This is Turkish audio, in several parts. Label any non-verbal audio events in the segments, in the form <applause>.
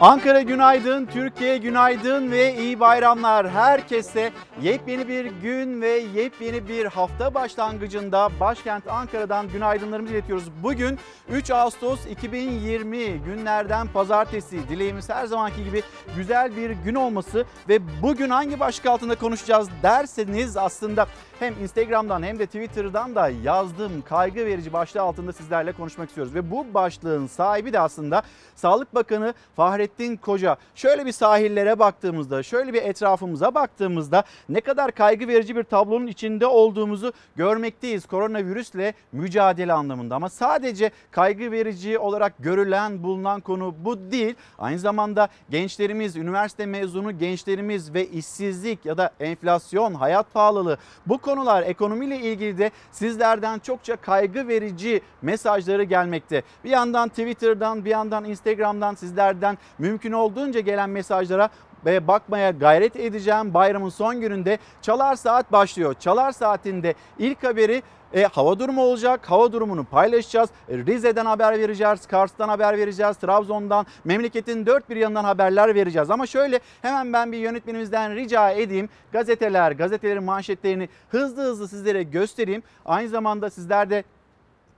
Ankara günaydın, Türkiye günaydın ve iyi bayramlar. Herkese yepyeni bir gün ve yepyeni bir hafta başlangıcında başkent Ankara'dan günaydınlarımızı iletiyoruz. Bugün 3 Ağustos 2020 günlerden pazartesi. Dileğimiz her zamanki gibi güzel bir gün olması ve bugün hangi başlık altında konuşacağız derseniz aslında hem Instagram'dan hem de Twitter'dan da yazdığım kaygı verici başlığı altında sizlerle konuşmak istiyoruz. Ve bu başlığın sahibi de aslında Sağlık Bakanı Fahrettin Koca. Şöyle bir sahillere baktığımızda, şöyle bir etrafımıza baktığımızda ne kadar kaygı verici bir tablonun içinde olduğumuzu görmekteyiz koronavirüsle mücadele anlamında. Ama sadece kaygı verici olarak görülen, bulunan konu bu değil. Aynı zamanda gençlerimiz, üniversite mezunu gençlerimiz ve işsizlik ya da enflasyon, hayat pahalılığı bu konular ekonomiyle ilgili de sizlerden çokça kaygı verici mesajları gelmekte. Bir yandan Twitter'dan bir yandan Instagram'dan sizlerden mümkün olduğunca gelen mesajlara ve bakmaya gayret edeceğim. Bayramın son gününde Çalar Saat başlıyor. Çalar Saat'inde ilk haberi e, hava durumu olacak. Hava durumunu paylaşacağız. E, Rize'den haber vereceğiz, Kars'tan haber vereceğiz, Trabzon'dan, memleketin dört bir yanından haberler vereceğiz. Ama şöyle hemen ben bir yönetmenimizden rica edeyim. Gazeteler, gazetelerin manşetlerini hızlı hızlı sizlere göstereyim. Aynı zamanda sizler de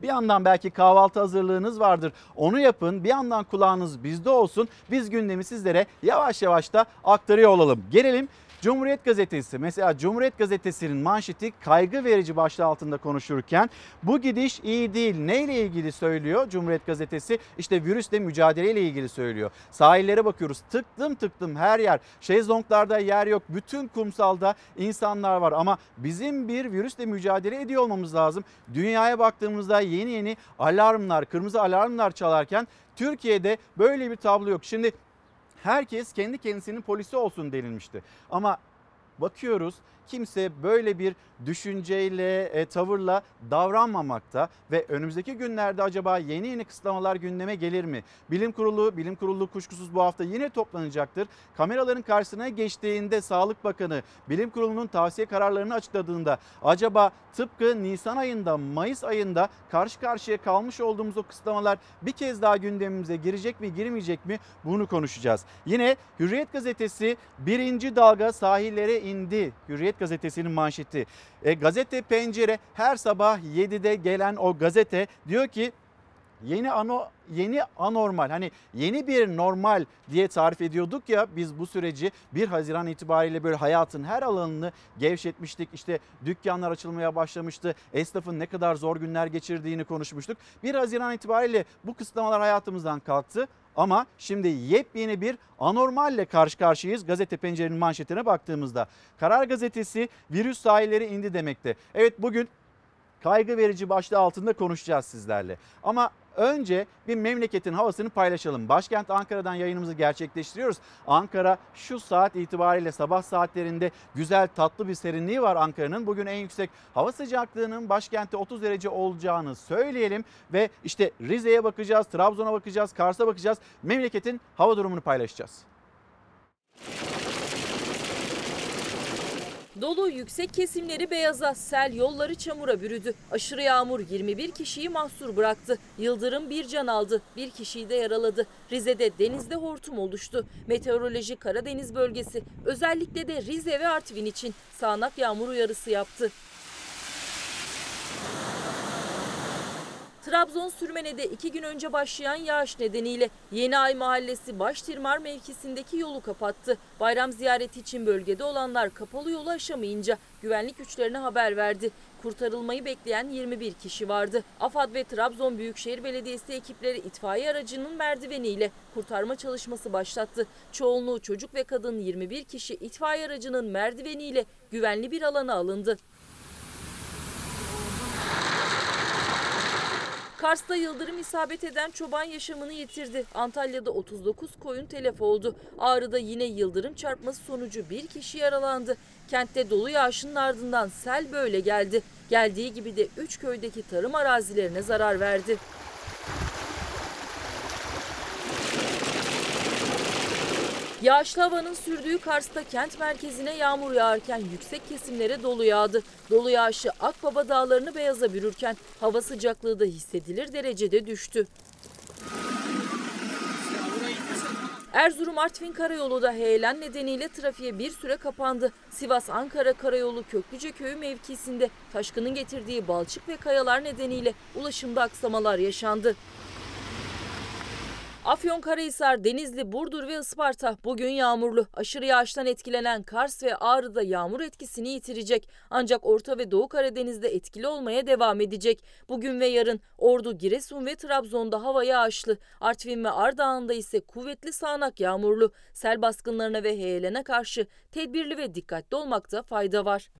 bir yandan belki kahvaltı hazırlığınız vardır. Onu yapın. Bir yandan kulağınız bizde olsun. Biz gündemi sizlere yavaş yavaş da aktarıyor olalım. Gelelim Cumhuriyet Gazetesi mesela Cumhuriyet Gazetesi'nin manşeti kaygı verici başlığı altında konuşurken bu gidiş iyi değil. Neyle ilgili söylüyor Cumhuriyet Gazetesi? İşte virüsle mücadeleyle ilgili söylüyor. Sahillere bakıyoruz tıktım tıktım her yer. Şezlonglarda yer yok. Bütün kumsalda insanlar var ama bizim bir virüsle mücadele ediyor olmamız lazım. Dünyaya baktığımızda yeni yeni alarmlar, kırmızı alarmlar çalarken Türkiye'de böyle bir tablo yok. Şimdi herkes kendi kendisinin polisi olsun denilmişti. Ama bakıyoruz kimse böyle bir düşünceyle, e, tavırla davranmamakta ve önümüzdeki günlerde acaba yeni yeni kısıtlamalar gündeme gelir mi? Bilim Kurulu, Bilim Kurulu kuşkusuz bu hafta yine toplanacaktır. Kameraların karşısına geçtiğinde Sağlık Bakanı Bilim Kurulu'nun tavsiye kararlarını açıkladığında acaba tıpkı Nisan ayında, Mayıs ayında karşı karşıya kalmış olduğumuz o kısıtlamalar bir kez daha gündemimize girecek mi, girmeyecek mi? Bunu konuşacağız. Yine Hürriyet Gazetesi birinci dalga sahillere indi. Hürriyet Gazetesi'nin manşeti. E, gazete Pencere her sabah 7'de gelen o gazete diyor ki yeni ano yeni anormal hani yeni bir normal diye tarif ediyorduk ya biz bu süreci 1 Haziran itibariyle böyle hayatın her alanını gevşetmiştik. İşte dükkanlar açılmaya başlamıştı. Esnafın ne kadar zor günler geçirdiğini konuşmuştuk. 1 Haziran itibariyle bu kısıtlamalar hayatımızdan kalktı. Ama şimdi yepyeni bir anormalle karşı karşıyayız gazete pencerenin manşetine baktığımızda. Karar gazetesi virüs sahilleri indi demekte. Evet bugün kaygı verici başlığı altında konuşacağız sizlerle. Ama önce bir memleketin havasını paylaşalım. Başkent Ankara'dan yayınımızı gerçekleştiriyoruz. Ankara şu saat itibariyle sabah saatlerinde güzel tatlı bir serinliği var Ankara'nın. Bugün en yüksek hava sıcaklığının başkentte 30 derece olacağını söyleyelim. Ve işte Rize'ye bakacağız, Trabzon'a bakacağız, Kars'a bakacağız. Memleketin hava durumunu paylaşacağız. Dolu yüksek kesimleri beyaza, sel yolları çamura bürüdü. Aşırı yağmur 21 kişiyi mahsur bıraktı. Yıldırım bir can aldı, bir kişiyi de yaraladı. Rize'de denizde hortum oluştu. Meteoroloji Karadeniz bölgesi özellikle de Rize ve Artvin için sağanak yağmur uyarısı yaptı. Trabzon Sürmene'de iki gün önce başlayan yağış nedeniyle Yeni Ay Mahallesi Baştirmar mevkisindeki yolu kapattı. Bayram ziyareti için bölgede olanlar kapalı yolu aşamayınca güvenlik güçlerine haber verdi. Kurtarılmayı bekleyen 21 kişi vardı. AFAD ve Trabzon Büyükşehir Belediyesi ekipleri itfaiye aracının merdiveniyle kurtarma çalışması başlattı. Çoğunluğu çocuk ve kadın 21 kişi itfaiye aracının merdiveniyle güvenli bir alana alındı. Kars'ta yıldırım isabet eden çoban yaşamını yitirdi. Antalya'da 39 koyun telef oldu. Ağrı'da yine yıldırım çarpması sonucu bir kişi yaralandı. Kentte dolu yağışın ardından sel böyle geldi. Geldiği gibi de 3 köydeki tarım arazilerine zarar verdi. Yağışlı havanın sürdüğü Kars'ta kent merkezine yağmur yağarken yüksek kesimlere dolu yağdı. Dolu yağışı Akbaba dağlarını beyaza bürürken hava sıcaklığı da hissedilir derecede düştü. Erzurum Artvin Karayolu da heyelan nedeniyle trafiğe bir süre kapandı. Sivas Ankara Karayolu Köklüce Köyü mevkisinde taşkının getirdiği balçık ve kayalar nedeniyle ulaşımda aksamalar yaşandı. Afyonkarahisar, Denizli, Burdur ve Isparta bugün yağmurlu. Aşırı yağıştan etkilenen Kars ve Ağrı'da yağmur etkisini yitirecek. Ancak Orta ve Doğu Karadeniz'de etkili olmaya devam edecek. Bugün ve yarın Ordu, Giresun ve Trabzon'da hava yağışlı. Artvin ve Ardahan'da ise kuvvetli sağanak yağmurlu. Sel baskınlarına ve heyelene karşı tedbirli ve dikkatli olmakta fayda var.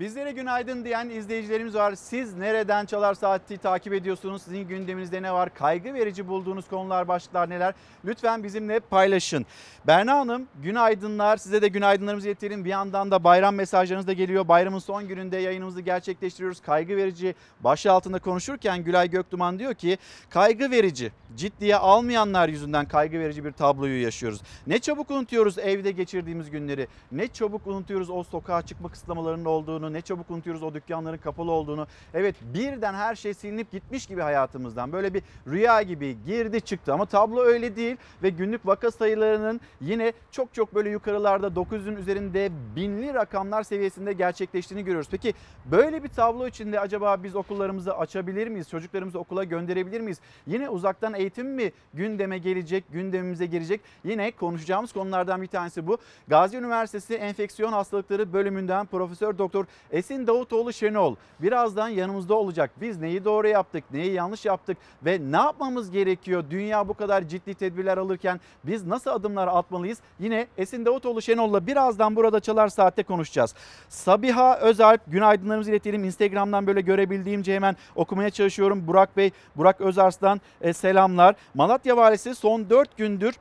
Bizlere günaydın diyen izleyicilerimiz var. Siz nereden çalar saati takip ediyorsunuz? Sizin gündeminizde ne var? Kaygı verici bulduğunuz konular, başlıklar neler? Lütfen bizimle paylaşın. Berna Hanım günaydınlar. Size de günaydınlarımızı iletelim. Bir yandan da bayram mesajlarınız da geliyor. Bayramın son gününde yayınımızı gerçekleştiriyoruz. Kaygı verici başlığı altında konuşurken Gülay Göktuman diyor ki kaygı verici, ciddiye almayanlar yüzünden kaygı verici bir tabloyu yaşıyoruz. Ne çabuk unutuyoruz evde geçirdiğimiz günleri. Ne çabuk unutuyoruz o sokağa çıkma kısıtlamalarının olduğunu. Ne çabuk unutuyoruz o dükkanların kapalı olduğunu. Evet birden her şey silinip gitmiş gibi hayatımızdan. Böyle bir rüya gibi girdi çıktı ama tablo öyle değil. Ve günlük vaka sayılarının yine çok çok böyle yukarılarda 900'ün üzerinde binli rakamlar seviyesinde gerçekleştiğini görüyoruz. Peki böyle bir tablo içinde acaba biz okullarımızı açabilir miyiz? Çocuklarımızı okula gönderebilir miyiz? Yine uzaktan eğitim mi gündeme gelecek, gündemimize girecek? Yine konuşacağımız konulardan bir tanesi bu. Gazi Üniversitesi Enfeksiyon Hastalıkları bölümünden Profesör Doktor Esin Davutoğlu Şenol birazdan yanımızda olacak. Biz neyi doğru yaptık, neyi yanlış yaptık ve ne yapmamız gerekiyor? Dünya bu kadar ciddi tedbirler alırken biz nasıl adımlar atmalıyız? Yine Esin Davutoğlu Şenol'la birazdan burada Çalar Saat'te konuşacağız. Sabiha Özalp günaydınlarımızı iletelim. Instagram'dan böyle görebildiğimce hemen okumaya çalışıyorum. Burak Bey, Burak Özarslan e, selamlar. Malatya Valisi son 4 gündür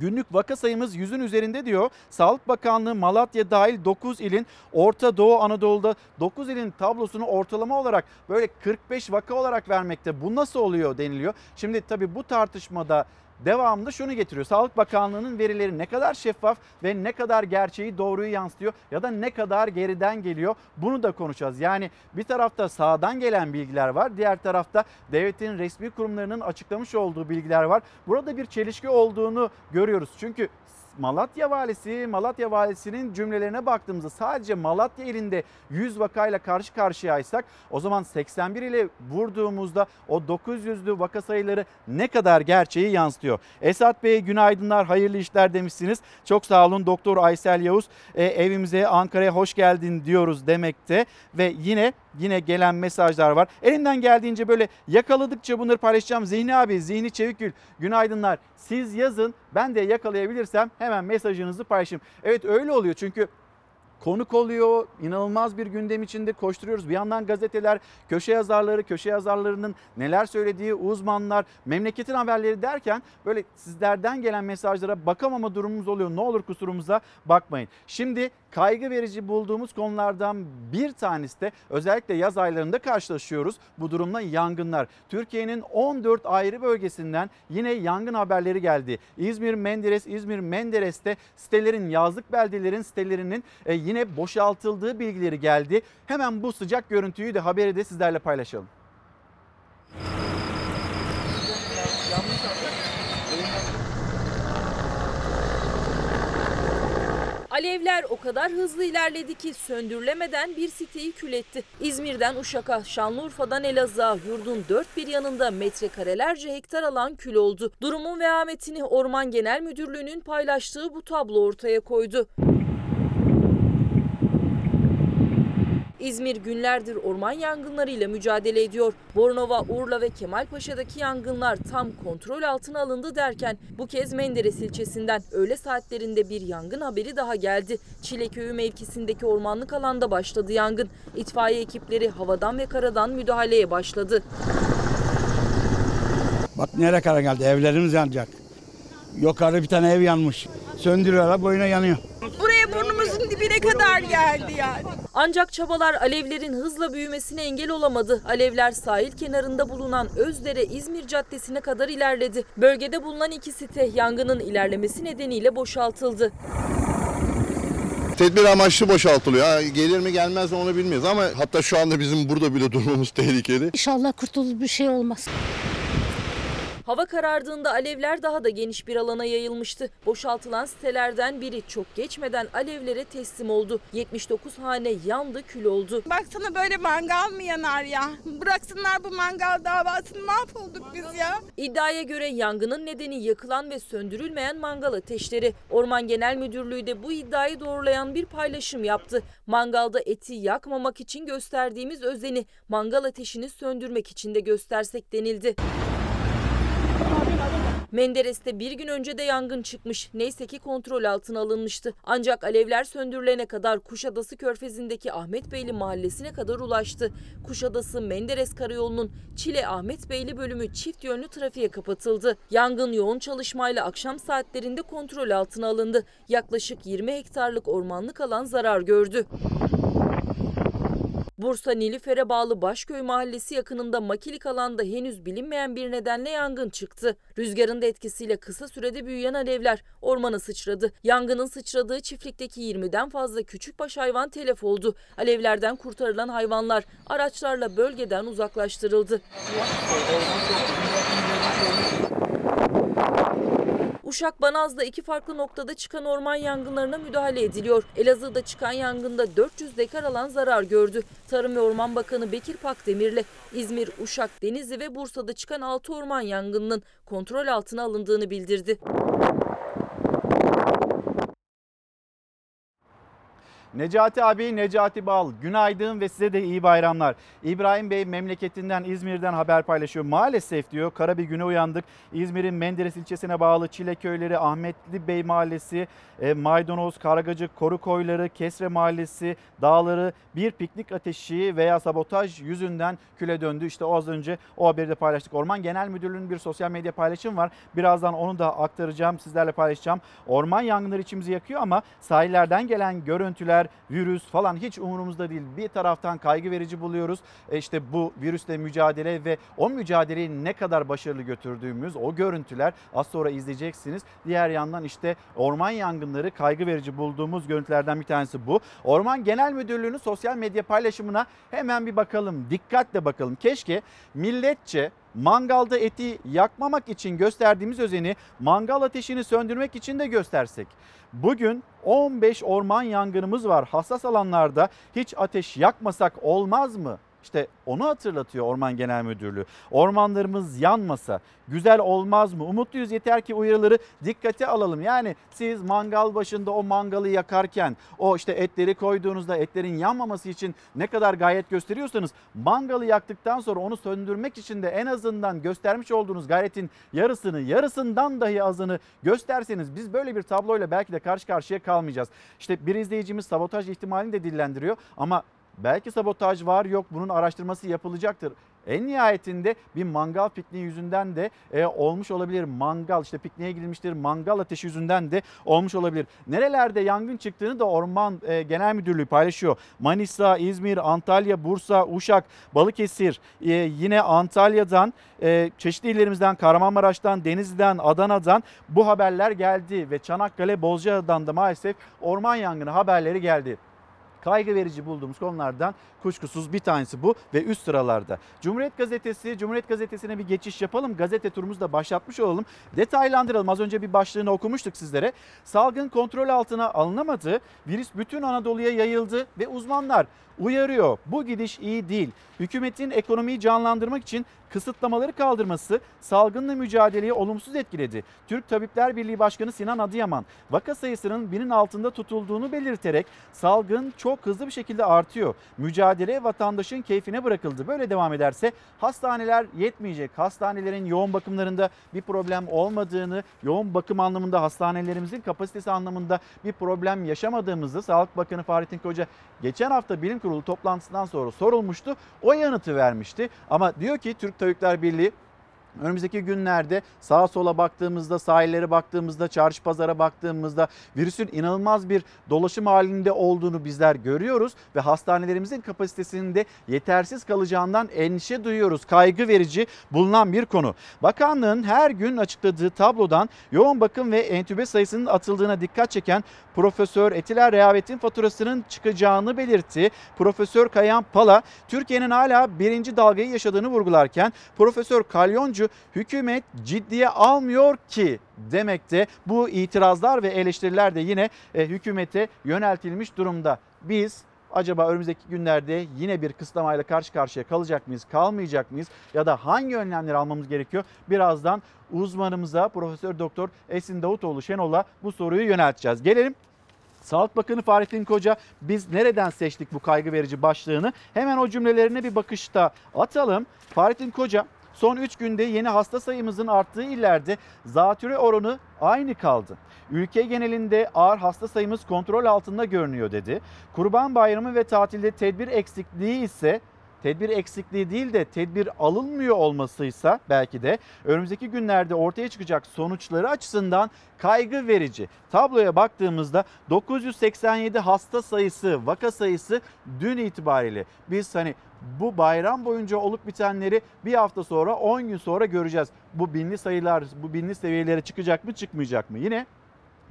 Günlük vaka sayımız 100'ün üzerinde diyor. Sağlık Bakanlığı Malatya dahil 9 ilin Orta Doğu Anadolu'da 9 ilin tablosunu ortalama olarak böyle 45 vaka olarak vermekte. Bu nasıl oluyor deniliyor. Şimdi tabii bu tartışmada devamlı şunu getiriyor. Sağlık Bakanlığı'nın verileri ne kadar şeffaf ve ne kadar gerçeği doğruyu yansıtıyor ya da ne kadar geriden geliyor bunu da konuşacağız. Yani bir tarafta sağdan gelen bilgiler var, diğer tarafta devletin resmi kurumlarının açıklamış olduğu bilgiler var. Burada bir çelişki olduğunu görüyoruz. Çünkü Malatya valisi, Malatya valisinin cümlelerine baktığımızda sadece Malatya ilinde 100 vakayla karşı karşıyaysak o zaman 81 ile vurduğumuzda o 900'lü vaka sayıları ne kadar gerçeği yansıtıyor. Esat Bey günaydınlar, hayırlı işler demişsiniz. Çok sağ olun Doktor Aysel Yavuz e, evimize Ankara'ya hoş geldin diyoruz demekte ve yine yine gelen mesajlar var. Elimden geldiğince böyle yakaladıkça bunları paylaşacağım. Zihni abi, Zihni Çevikgül günaydınlar. Siz yazın ben de yakalayabilirsem mesajınızı paylaşayım. Evet öyle oluyor çünkü konuk oluyor. inanılmaz bir gündem içinde koşturuyoruz. Bir yandan gazeteler, köşe yazarları, köşe yazarlarının neler söylediği, uzmanlar, memleketin haberleri derken böyle sizlerden gelen mesajlara bakamama durumumuz oluyor. Ne olur kusurumuza bakmayın. Şimdi kaygı verici bulduğumuz konulardan bir tanesi de özellikle yaz aylarında karşılaşıyoruz. Bu durumla yangınlar. Türkiye'nin 14 ayrı bölgesinden yine yangın haberleri geldi. İzmir, Menderes, İzmir, Menderes'te sitelerin, yazlık beldelerin sitelerinin e, yine boşaltıldığı bilgileri geldi. Hemen bu sıcak görüntüyü de haberi de sizlerle paylaşalım. Alevler o kadar hızlı ilerledi ki söndürülemeden bir siteyi kül etti. İzmir'den Uşak'a, Şanlıurfa'dan Elazığ'a yurdun dört bir yanında metrekarelerce hektar alan kül oldu. Durumun vehametini Orman Genel Müdürlüğü'nün paylaştığı bu tablo ortaya koydu. İzmir günlerdir orman yangınlarıyla mücadele ediyor. Bornova, Urla ve Kemalpaşa'daki yangınlar tam kontrol altına alındı derken bu kez Menderes ilçesinden öğle saatlerinde bir yangın haberi daha geldi. Çileköy'ü mevkisindeki ormanlık alanda başladı yangın. İtfaiye ekipleri havadan ve karadan müdahaleye başladı. Bak nereye kadar geldi evlerimiz yanacak. Yukarı bir tane ev yanmış. Söndürüyorlar boyuna yanıyor. Dibine kadar geldi yani. Ancak çabalar alevlerin hızla büyümesine engel olamadı. Alevler sahil kenarında bulunan Özdere İzmir Caddesi'ne kadar ilerledi. Bölgede bulunan iki site yangının ilerlemesi nedeniyle boşaltıldı. Tedbir amaçlı boşaltılıyor. Ha, gelir mi gelmez mi onu bilmiyoruz ama hatta şu anda bizim burada bile durmamız <laughs> tehlikeli. İnşallah kurtulur bir şey olmaz. Hava karardığında alevler daha da geniş bir alana yayılmıştı. Boşaltılan sitelerden biri çok geçmeden alevlere teslim oldu. 79 hane yandı kül oldu. Baksana böyle mangal mı yanar ya? Bıraksınlar bu mangal davasını mahvolduk biz ya. İddiaya göre yangının nedeni yakılan ve söndürülmeyen mangal ateşleri. Orman Genel Müdürlüğü de bu iddiayı doğrulayan bir paylaşım yaptı. Mangalda eti yakmamak için gösterdiğimiz özeni mangal ateşini söndürmek için de göstersek denildi. Menderes'te bir gün önce de yangın çıkmış. Neyse ki kontrol altına alınmıştı. Ancak alevler söndürülene kadar Kuşadası Körfezi'ndeki Ahmet Beyli mahallesine kadar ulaştı. Kuşadası Menderes Karayolu'nun Çile Ahmet Beyli bölümü çift yönlü trafiğe kapatıldı. Yangın yoğun çalışmayla akşam saatlerinde kontrol altına alındı. Yaklaşık 20 hektarlık ormanlık alan zarar gördü. Bursa Nilüfer'e bağlı Başköy mahallesi yakınında makilik alanda henüz bilinmeyen bir nedenle yangın çıktı. Rüzgarın da etkisiyle kısa sürede büyüyen alevler ormana sıçradı. Yangının sıçradığı çiftlikteki 20'den fazla küçükbaş hayvan telef oldu. Alevlerden kurtarılan hayvanlar araçlarla bölgeden uzaklaştırıldı. Uşak Banaz'da iki farklı noktada çıkan orman yangınlarına müdahale ediliyor. Elazığ'da çıkan yangında 400 dekar alan zarar gördü. Tarım ve Orman Bakanı Bekir Pakdemir'le İzmir, Uşak, Denizli ve Bursa'da çıkan 6 orman yangınının kontrol altına alındığını bildirdi. Necati abi, Necati Bal, günaydın ve size de iyi bayramlar. İbrahim Bey memleketinden İzmir'den haber paylaşıyor. Maalesef diyor kara bir güne uyandık. İzmir'in Menderes ilçesine bağlı Çile köyleri, Ahmetli Bey mahallesi, e, Maydanoz, Karagacık, Koru koyları, Kesre mahallesi, dağları bir piknik ateşi veya sabotaj yüzünden küle döndü. İşte az önce o haberi de paylaştık. Orman Genel Müdürlüğü'nün bir sosyal medya paylaşım var. Birazdan onu da aktaracağım, sizlerle paylaşacağım. Orman yangınları içimizi yakıyor ama sahillerden gelen görüntüler, virüs falan hiç umurumuzda değil. Bir taraftan kaygı verici buluyoruz. E işte bu virüsle mücadele ve o mücadeleyi ne kadar başarılı götürdüğümüz o görüntüler az sonra izleyeceksiniz. Diğer yandan işte orman yangınları kaygı verici bulduğumuz görüntülerden bir tanesi bu. Orman Genel Müdürlüğü'nün sosyal medya paylaşımına hemen bir bakalım. Dikkatle bakalım. Keşke milletçe mangalda eti yakmamak için gösterdiğimiz özeni mangal ateşini söndürmek için de göstersek. Bugün 15 orman yangınımız var. Hassas alanlarda hiç ateş yakmasak olmaz mı? İşte onu hatırlatıyor Orman Genel Müdürlüğü. Ormanlarımız yanmasa güzel olmaz mı? Umutluyuz yeter ki uyarıları dikkate alalım. Yani siz mangal başında o mangalı yakarken o işte etleri koyduğunuzda etlerin yanmaması için ne kadar gayret gösteriyorsanız mangalı yaktıktan sonra onu söndürmek için de en azından göstermiş olduğunuz gayretin yarısını yarısından dahi azını gösterseniz biz böyle bir tabloyla belki de karşı karşıya kalmayacağız. İşte bir izleyicimiz sabotaj ihtimalini de dillendiriyor ama Belki sabotaj var yok bunun araştırması yapılacaktır. En nihayetinde bir mangal pikniği yüzünden de e, olmuş olabilir. Mangal işte pikniğe gidilmiştir. Mangal ateşi yüzünden de olmuş olabilir. Nerelerde yangın çıktığını da Orman e, Genel Müdürlüğü paylaşıyor. Manisa, İzmir, Antalya, Bursa, Uşak, Balıkesir, e, yine Antalya'dan, e, çeşitli illerimizden, Kahramanmaraş'tan, Denizli'den, Adana'dan bu haberler geldi ve Çanakkale, Bozcaada'dan da maalesef orman yangını haberleri geldi kaygı verici bulduğumuz konulardan kuşkusuz bir tanesi bu ve üst sıralarda. Cumhuriyet Gazetesi, Cumhuriyet Gazetesi'ne bir geçiş yapalım. Gazete turumuzu da başlatmış olalım. Detaylandıralım. Az önce bir başlığını okumuştuk sizlere. Salgın kontrol altına alınamadı. Virüs bütün Anadolu'ya yayıldı ve uzmanlar uyarıyor. Bu gidiş iyi değil. Hükümetin ekonomiyi canlandırmak için kısıtlamaları kaldırması salgınla mücadeleyi olumsuz etkiledi. Türk Tabipler Birliği Başkanı Sinan Adıyaman vaka sayısının binin altında tutulduğunu belirterek salgın çok hızlı bir şekilde artıyor. Mücadele vatandaşın keyfine bırakıldı. Böyle devam ederse hastaneler yetmeyecek. Hastanelerin yoğun bakımlarında bir problem olmadığını, yoğun bakım anlamında hastanelerimizin kapasitesi anlamında bir problem yaşamadığımızı Sağlık Bakanı Fahrettin Koca geçen hafta bilim kurulu toplantısından sonra sorulmuştu. O yanıtı vermişti. Ama diyor ki Türk Tabipler Birliği Önümüzdeki günlerde sağa sola baktığımızda, sahillere baktığımızda, çarşı pazara baktığımızda virüsün inanılmaz bir dolaşım halinde olduğunu bizler görüyoruz ve hastanelerimizin kapasitesinin de yetersiz kalacağından endişe duyuyoruz. Kaygı verici bulunan bir konu. Bakanlığın her gün açıkladığı tablodan yoğun bakım ve entübe sayısının atıldığına dikkat çeken Profesör Etiler Rehavet'in faturasının çıkacağını belirtti. Profesör Kayan Pala Türkiye'nin hala birinci dalgayı yaşadığını vurgularken Profesör Kalyoncu sonucu hükümet ciddiye almıyor ki demekte. Bu itirazlar ve eleştiriler de yine e, hükümete yöneltilmiş durumda. Biz acaba önümüzdeki günlerde yine bir kısıtlamayla karşı karşıya kalacak mıyız, kalmayacak mıyız ya da hangi önlemleri almamız gerekiyor? Birazdan uzmanımıza Profesör Doktor Esin Davutoğlu Şenol'a bu soruyu yönelteceğiz. Gelelim Sağlık Bakanı Fahrettin Koca biz nereden seçtik bu kaygı verici başlığını? Hemen o cümlelerine bir bakışta atalım. Fahrettin Koca son 3 günde yeni hasta sayımızın arttığı illerde zatürre oranı aynı kaldı. Ülke genelinde ağır hasta sayımız kontrol altında görünüyor dedi. Kurban Bayramı ve tatilde tedbir eksikliği ise tedbir eksikliği değil de tedbir alınmıyor olmasıysa belki de önümüzdeki günlerde ortaya çıkacak sonuçları açısından kaygı verici. Tabloya baktığımızda 987 hasta sayısı, vaka sayısı dün itibariyle biz hani bu bayram boyunca olup bitenleri bir hafta sonra 10 gün sonra göreceğiz. Bu binli sayılar, bu binli seviyelere çıkacak mı çıkmayacak mı? Yine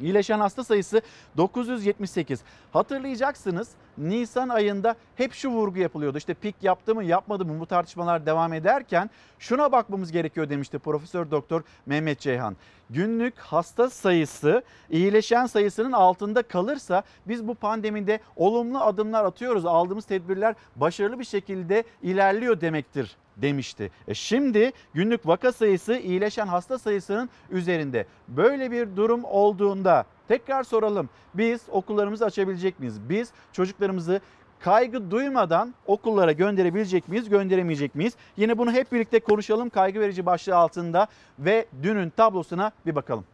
İyileşen hasta sayısı 978. Hatırlayacaksınız Nisan ayında hep şu vurgu yapılıyordu. İşte pik yaptı mı yapmadı mı bu tartışmalar devam ederken şuna bakmamız gerekiyor demişti Profesör Doktor Mehmet Ceyhan. Günlük hasta sayısı iyileşen sayısının altında kalırsa biz bu pandemide olumlu adımlar atıyoruz. Aldığımız tedbirler başarılı bir şekilde ilerliyor demektir demişti. E şimdi günlük vaka sayısı iyileşen hasta sayısının üzerinde. Böyle bir durum olduğunda tekrar soralım. Biz okullarımızı açabilecek miyiz? Biz çocuklarımızı kaygı duymadan okullara gönderebilecek miyiz, gönderemeyecek miyiz? Yine bunu hep birlikte konuşalım kaygı verici başlığı altında ve dünün tablosuna bir bakalım.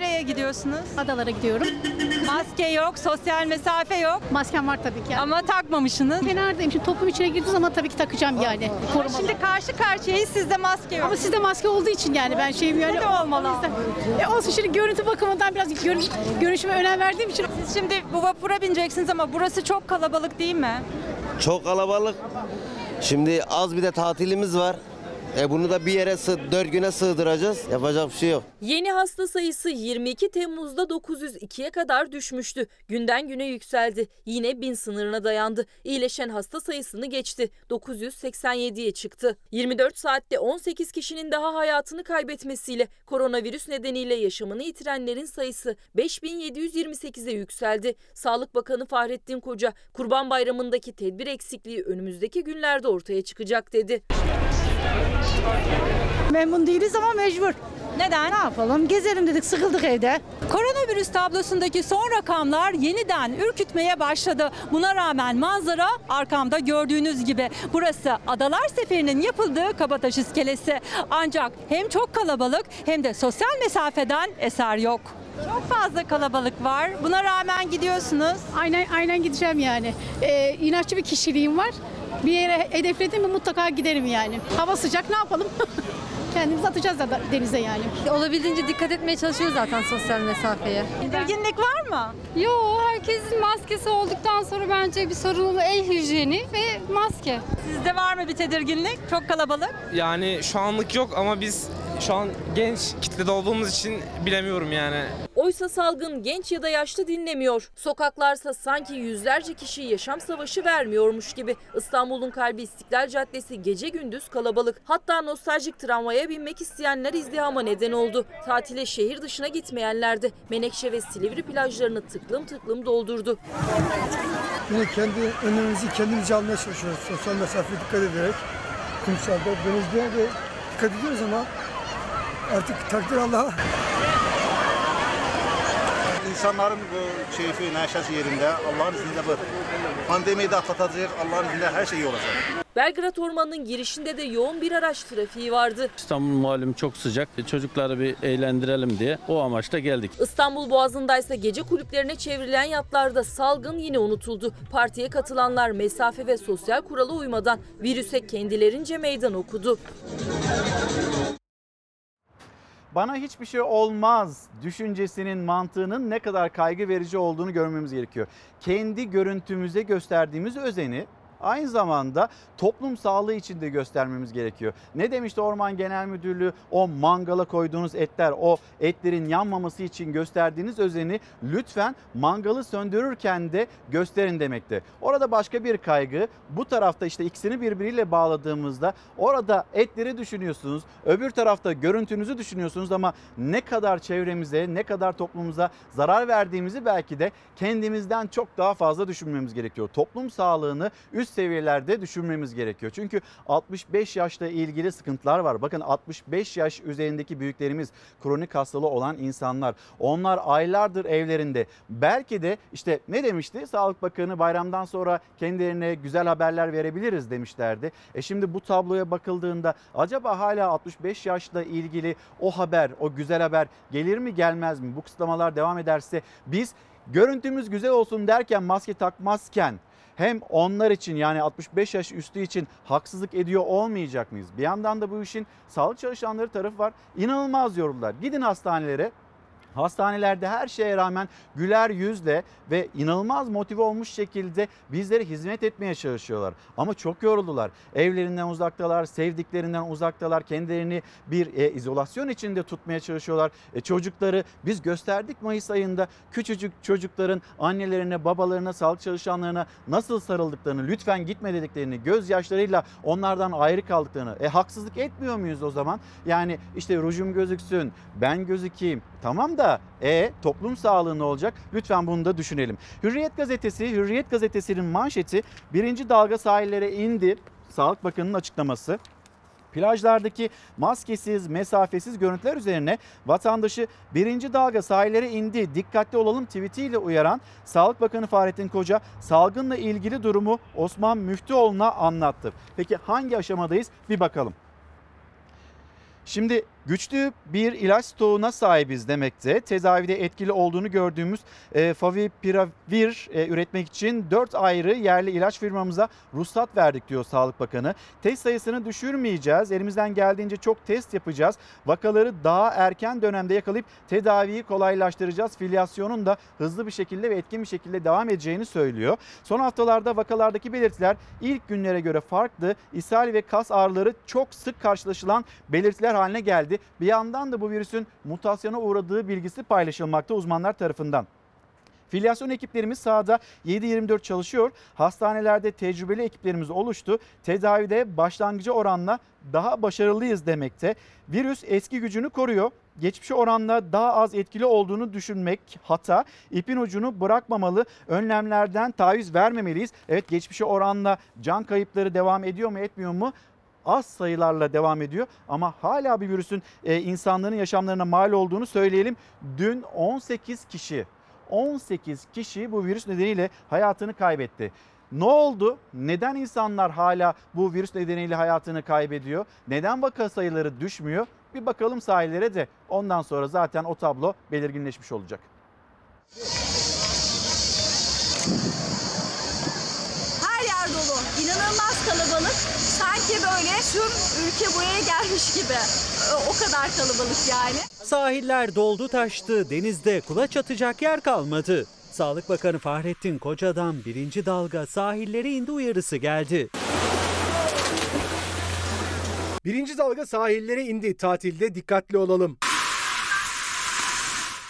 Nereye gidiyorsunuz? Adalara gidiyorum. Maske yok, sosyal mesafe yok Maskem var tabii ki. ama takmamışsınız. Fener'deyim. Şimdi toplum içine girdiği zaman tabii ki takacağım yani. Korumalı. Şimdi karşı karşıyayız, sizde maske yok. ama sizde maske olduğu için yani ben şeyim yani. De olmalı. E olsun şimdi görüntü bakımından biraz görün, görünüşüme önem verdiğim için. Siz şimdi bu vapura bineceksiniz ama burası çok kalabalık değil mi? Çok kalabalık. Şimdi az bir de tatilimiz var. E bunu da bir yere sığ, 4 güne sığdıracağız. Yapacak bir şey yok. Yeni hasta sayısı 22 Temmuz'da 902'ye kadar düşmüştü. Günden güne yükseldi. Yine 1000 sınırına dayandı. İyileşen hasta sayısını geçti. 987'ye çıktı. 24 saatte 18 kişinin daha hayatını kaybetmesiyle koronavirüs nedeniyle yaşamını yitirenlerin sayısı 5728'e yükseldi. Sağlık Bakanı Fahrettin Koca, Kurban Bayramı'ndaki tedbir eksikliği önümüzdeki günlerde ortaya çıkacak dedi. Memnun değiliz ama mecbur. Neden? Ne yapalım? Gezelim dedik, sıkıldık evde. Koronavirüs tablosundaki son rakamlar yeniden ürkütmeye başladı. Buna rağmen manzara arkamda gördüğünüz gibi. Burası Adalar Seferi'nin yapıldığı Kabataş iskelesi. Ancak hem çok kalabalık hem de sosyal mesafeden eser yok. Çok fazla kalabalık var. Buna rağmen gidiyorsunuz. Aynen aynen gideceğim yani. Ee, inatçı bir kişiliğim var. Bir yere hedefledim mi mutlaka giderim yani. Hava sıcak ne yapalım? <laughs> Kendimizi atacağız da denize yani. Olabildiğince dikkat etmeye çalışıyoruz zaten sosyal mesafeye. Tedirginlik var mı? Yo herkesin maskesi olduktan sonra bence bir sorun olur. El hijyeni ve maske. Sizde var mı bir tedirginlik? Çok kalabalık. Yani şu anlık yok ama biz şu an genç kitlede olduğumuz için bilemiyorum yani. Oysa salgın genç ya da yaşlı dinlemiyor. Sokaklarsa sanki yüzlerce kişi yaşam savaşı vermiyormuş gibi. İstanbul'un kalbi İstiklal Caddesi gece gündüz kalabalık. Hatta nostaljik tramvaya binmek isteyenler izdihama neden oldu. Tatile şehir dışına gitmeyenler de Menekşe ve Silivri plajlarını tıklım tıklım doldurdu. Yine kendi önlemimizi kendimize almaya çalışıyoruz. Sosyal mesafeye dikkat ederek. Kumsalda, denizde de dikkat ediyoruz ama artık takdir Allah'a. İnsanların bu keyfi, neşesi yerinde Allah'ın izniyle bu pandemiyi de atlatacak. Allah'ın izniyle her şey iyi olacak. Belgrad Ormanı'nın girişinde de yoğun bir araç trafiği vardı. İstanbul malum çok sıcak. Çocukları bir eğlendirelim diye o amaçla geldik. İstanbul Boğazı'ndaysa gece kulüplerine çevrilen yatlarda salgın yine unutuldu. Partiye katılanlar mesafe ve sosyal kurala uymadan virüse kendilerince meydan okudu. Bana hiçbir şey olmaz düşüncesinin mantığının ne kadar kaygı verici olduğunu görmemiz gerekiyor. Kendi görüntümüze gösterdiğimiz özeni aynı zamanda toplum sağlığı için de göstermemiz gerekiyor. Ne demişti Orman Genel Müdürlüğü? O mangala koyduğunuz etler, o etlerin yanmaması için gösterdiğiniz özeni lütfen mangalı söndürürken de gösterin demekti. Orada başka bir kaygı. Bu tarafta işte ikisini birbiriyle bağladığımızda orada etleri düşünüyorsunuz. Öbür tarafta görüntünüzü düşünüyorsunuz ama ne kadar çevremize, ne kadar toplumumuza zarar verdiğimizi belki de kendimizden çok daha fazla düşünmemiz gerekiyor. Toplum sağlığını üst seviyelerde düşünmemiz gerekiyor. Çünkü 65 yaşla ilgili sıkıntılar var. Bakın 65 yaş üzerindeki büyüklerimiz kronik hastalığı olan insanlar. Onlar aylardır evlerinde. Belki de işte ne demişti? Sağlık Bakanı bayramdan sonra kendilerine güzel haberler verebiliriz demişlerdi. E şimdi bu tabloya bakıldığında acaba hala 65 yaşla ilgili o haber, o güzel haber gelir mi gelmez mi? Bu kısıtlamalar devam ederse biz görüntümüz güzel olsun derken maske takmazken hem onlar için yani 65 yaş üstü için haksızlık ediyor olmayacak mıyız? Bir yandan da bu işin sağlık çalışanları tarafı var. İnanılmaz yoruldular. Gidin hastanelere Hastanelerde her şeye rağmen güler yüzle ve inanılmaz motive olmuş şekilde bizlere hizmet etmeye çalışıyorlar. Ama çok yoruldular. Evlerinden uzaktalar, sevdiklerinden uzaktalar. Kendilerini bir e, izolasyon içinde tutmaya çalışıyorlar. E, çocukları biz gösterdik Mayıs ayında küçücük çocukların annelerine, babalarına, sağlık çalışanlarına nasıl sarıldıklarını, lütfen gitme dediklerini, gözyaşlarıyla onlardan ayrı kaldıklarını. E haksızlık etmiyor muyuz o zaman? Yani işte rujum gözüksün, ben gözükeyim. Tamam da e toplum sağlığı ne olacak? Lütfen bunu da düşünelim. Hürriyet gazetesi, Hürriyet gazetesinin manşeti birinci dalga sahillere indi. Sağlık Bakanı'nın açıklaması. Plajlardaki maskesiz, mesafesiz görüntüler üzerine vatandaşı birinci dalga sahillere indi, dikkatli olalım tweetiyle uyaran Sağlık Bakanı Fahrettin Koca salgınla ilgili durumu Osman Müftüoğlu'na anlattı. Peki hangi aşamadayız bir bakalım. Şimdi güçlü bir ilaç stoğuna sahibiz demekte. Tedavide etkili olduğunu gördüğümüz e, Favipiravir e, üretmek için 4 ayrı yerli ilaç firmamıza ruhsat verdik diyor Sağlık Bakanı. Test sayısını düşürmeyeceğiz. Elimizden geldiğince çok test yapacağız. Vakaları daha erken dönemde yakalayıp tedaviyi kolaylaştıracağız. Filyasyonun da hızlı bir şekilde ve etkin bir şekilde devam edeceğini söylüyor. Son haftalarda vakalardaki belirtiler ilk günlere göre farklı. İshal ve kas ağrıları çok sık karşılaşılan belirtiler haline geldi. Bir yandan da bu virüsün mutasyona uğradığı bilgisi paylaşılmakta uzmanlar tarafından. Filyasyon ekiplerimiz sahada 7-24 çalışıyor. Hastanelerde tecrübeli ekiplerimiz oluştu. Tedavide başlangıcı oranla daha başarılıyız demekte. Virüs eski gücünü koruyor. Geçmişe oranla daha az etkili olduğunu düşünmek hata. İpin ucunu bırakmamalı. Önlemlerden taviz vermemeliyiz. Evet geçmişe oranla can kayıpları devam ediyor mu etmiyor mu? Az sayılarla devam ediyor ama hala bir virüsün e, insanların yaşamlarına mal olduğunu söyleyelim. Dün 18 kişi 18 kişi bu virüs nedeniyle hayatını kaybetti. Ne oldu? Neden insanlar hala bu virüs nedeniyle hayatını kaybediyor? Neden vaka sayıları düşmüyor? Bir bakalım sahillere de ondan sonra zaten o tablo belirginleşmiş olacak. İnanılmaz kalabalık. Sanki böyle tüm ülke buraya gelmiş gibi. O kadar kalabalık yani. Sahiller doldu taştı, denizde kulaç atacak yer kalmadı. Sağlık Bakanı Fahrettin Koca'dan birinci dalga sahillere indi uyarısı geldi. Birinci dalga sahillere indi. Tatilde dikkatli olalım.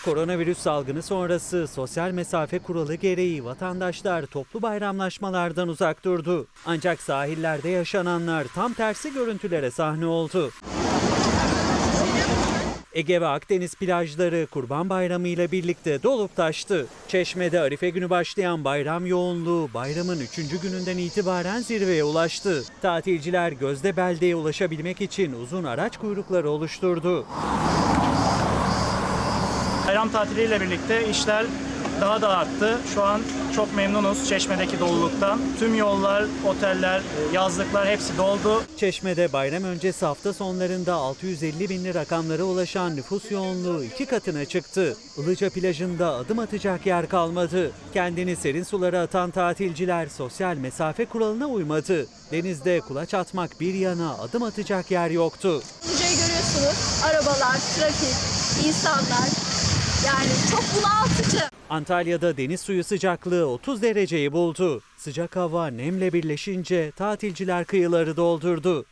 Koronavirüs salgını sonrası sosyal mesafe kuralı gereği vatandaşlar toplu bayramlaşmalardan uzak durdu. Ancak sahillerde yaşananlar tam tersi görüntülere sahne oldu. Ege ve Akdeniz plajları Kurban Bayramı ile birlikte dolup taştı. Çeşme'de Arife günü başlayan bayram yoğunluğu bayramın 3. gününden itibaren zirveye ulaştı. Tatilciler Gözde Belde'ye ulaşabilmek için uzun araç kuyrukları oluşturdu. Bayram tatiliyle birlikte işler daha da arttı. Şu an çok memnunuz Çeşme'deki doluluktan. Tüm yollar, oteller, yazlıklar hepsi doldu. Çeşme'de bayram öncesi hafta sonlarında 650 binli rakamlara ulaşan nüfus yoğunluğu iki katına çıktı. Ilıca plajında adım atacak yer kalmadı. Kendini serin sulara atan tatilciler sosyal mesafe kuralına uymadı. Denizde kulaç atmak bir yana adım atacak yer yoktu. Ilaca'yı görüyorsunuz. Arabalar, trafik, insanlar. Yani çok bunaltıcı. Antalya'da deniz suyu sıcaklığı 30 dereceyi buldu. Sıcak hava nemle birleşince tatilciler kıyıları doldurdu.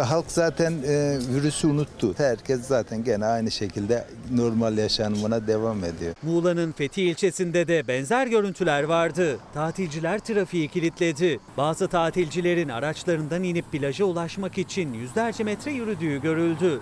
Halk zaten e, virüsü unuttu. Herkes zaten gene aynı şekilde normal yaşamına devam ediyor. Muğla'nın Fethi ilçesinde de benzer görüntüler vardı. Tatilciler trafiği kilitledi. Bazı tatilcilerin araçlarından inip plaja ulaşmak için yüzlerce metre yürüdüğü görüldü.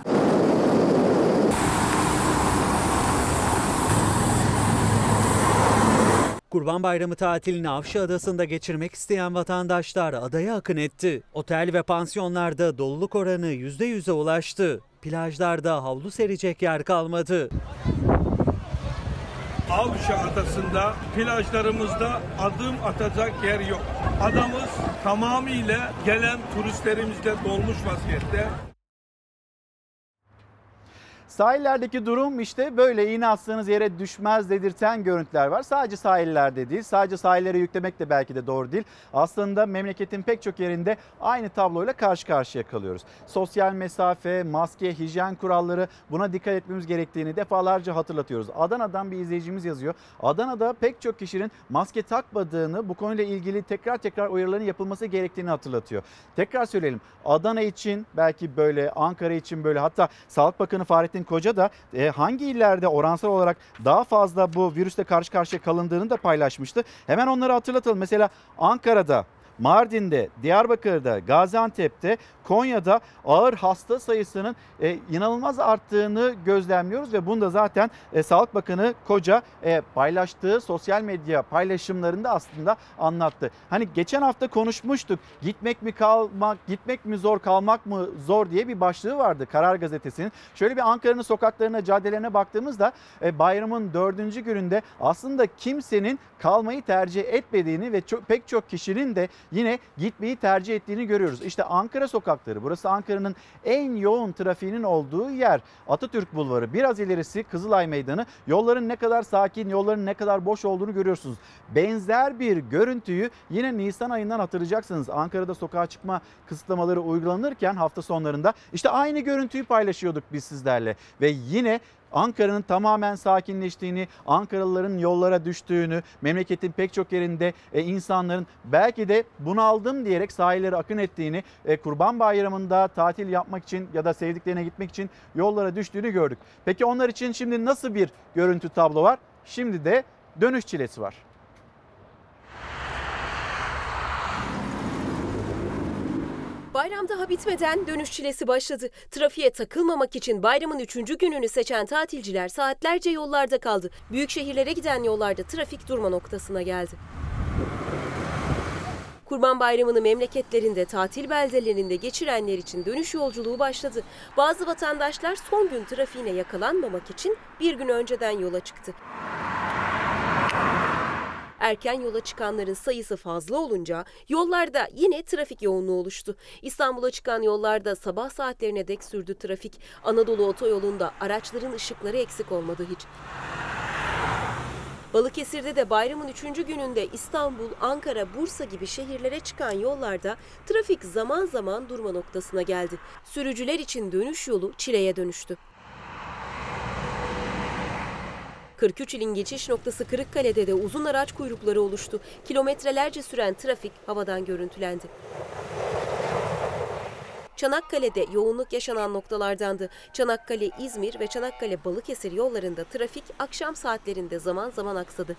Kurban Bayramı tatilini Avşa Adası'nda geçirmek isteyen vatandaşlar adaya akın etti. Otel ve pansiyonlarda doluluk oranı %100'e ulaştı. Plajlarda havlu serecek yer kalmadı. Avşa Adası'nda plajlarımızda adım atacak yer yok. Adamız tamamıyla gelen turistlerimizle dolmuş vaziyette. Sahillerdeki durum işte böyle iğne attığınız yere düşmez dedirten görüntüler var. Sadece sahillerde değil, sadece sahillere yüklemek de belki de doğru değil. Aslında memleketin pek çok yerinde aynı tabloyla karşı karşıya kalıyoruz. Sosyal mesafe, maske, hijyen kuralları buna dikkat etmemiz gerektiğini defalarca hatırlatıyoruz. Adana'dan bir izleyicimiz yazıyor. Adana'da pek çok kişinin maske takmadığını, bu konuyla ilgili tekrar tekrar uyarıların yapılması gerektiğini hatırlatıyor. Tekrar söyleyelim. Adana için belki böyle, Ankara için böyle hatta Sağlık Bakanı Fahrettin Koca da e, hangi illerde oransal olarak daha fazla bu virüsle karşı karşıya kalındığını da paylaşmıştı. Hemen onları hatırlatalım. Mesela Ankara'da Mardin'de, Diyarbakır'da, Gaziantep'te, Konya'da ağır hasta sayısının e, inanılmaz arttığını gözlemliyoruz ve bunu da zaten e, Sağlık Bakanı Koca e, paylaştığı sosyal medya paylaşımlarında aslında anlattı. Hani geçen hafta konuşmuştuk. Gitmek mi kalmak, gitmek mi zor, kalmak mı zor diye bir başlığı vardı Karar Gazetesi'nin. Şöyle bir Ankara'nın sokaklarına, caddelerine baktığımızda e, bayramın dördüncü gününde aslında kimsenin kalmayı tercih etmediğini ve çok, pek çok kişinin de yine gitmeyi tercih ettiğini görüyoruz. İşte Ankara sokakları burası Ankara'nın en yoğun trafiğinin olduğu yer. Atatürk Bulvarı biraz ilerisi Kızılay Meydanı. Yolların ne kadar sakin, yolların ne kadar boş olduğunu görüyorsunuz. Benzer bir görüntüyü yine Nisan ayından hatırlayacaksınız. Ankara'da sokağa çıkma kısıtlamaları uygulanırken hafta sonlarında işte aynı görüntüyü paylaşıyorduk biz sizlerle. Ve yine Ankara'nın tamamen sakinleştiğini, Ankaralıların yollara düştüğünü, memleketin pek çok yerinde e, insanların belki de bunaldım diyerek sahillere akın ettiğini, e, Kurban Bayramı'nda tatil yapmak için ya da sevdiklerine gitmek için yollara düştüğünü gördük. Peki onlar için şimdi nasıl bir görüntü tablo var? Şimdi de dönüş çilesi var. Bayram daha bitmeden dönüş çilesi başladı. Trafiğe takılmamak için bayramın üçüncü gününü seçen tatilciler saatlerce yollarda kaldı. Büyük şehirlere giden yollarda trafik durma noktasına geldi. Kurban Bayramı'nı memleketlerinde, tatil beldelerinde geçirenler için dönüş yolculuğu başladı. Bazı vatandaşlar son gün trafiğine yakalanmamak için bir gün önceden yola çıktı. Erken yola çıkanların sayısı fazla olunca yollarda yine trafik yoğunluğu oluştu. İstanbul'a çıkan yollarda sabah saatlerine dek sürdü trafik. Anadolu otoyolunda araçların ışıkları eksik olmadı hiç. Balıkesir'de de bayramın üçüncü gününde İstanbul, Ankara, Bursa gibi şehirlere çıkan yollarda trafik zaman zaman durma noktasına geldi. Sürücüler için dönüş yolu çileye dönüştü. 43 ilin geçiş noktası Kırıkkale'de de uzun araç kuyrukları oluştu. Kilometrelerce süren trafik havadan görüntülendi. Çanakkale'de yoğunluk yaşanan noktalardandı. Çanakkale, İzmir ve Çanakkale Balıkesir yollarında trafik akşam saatlerinde zaman zaman aksadı.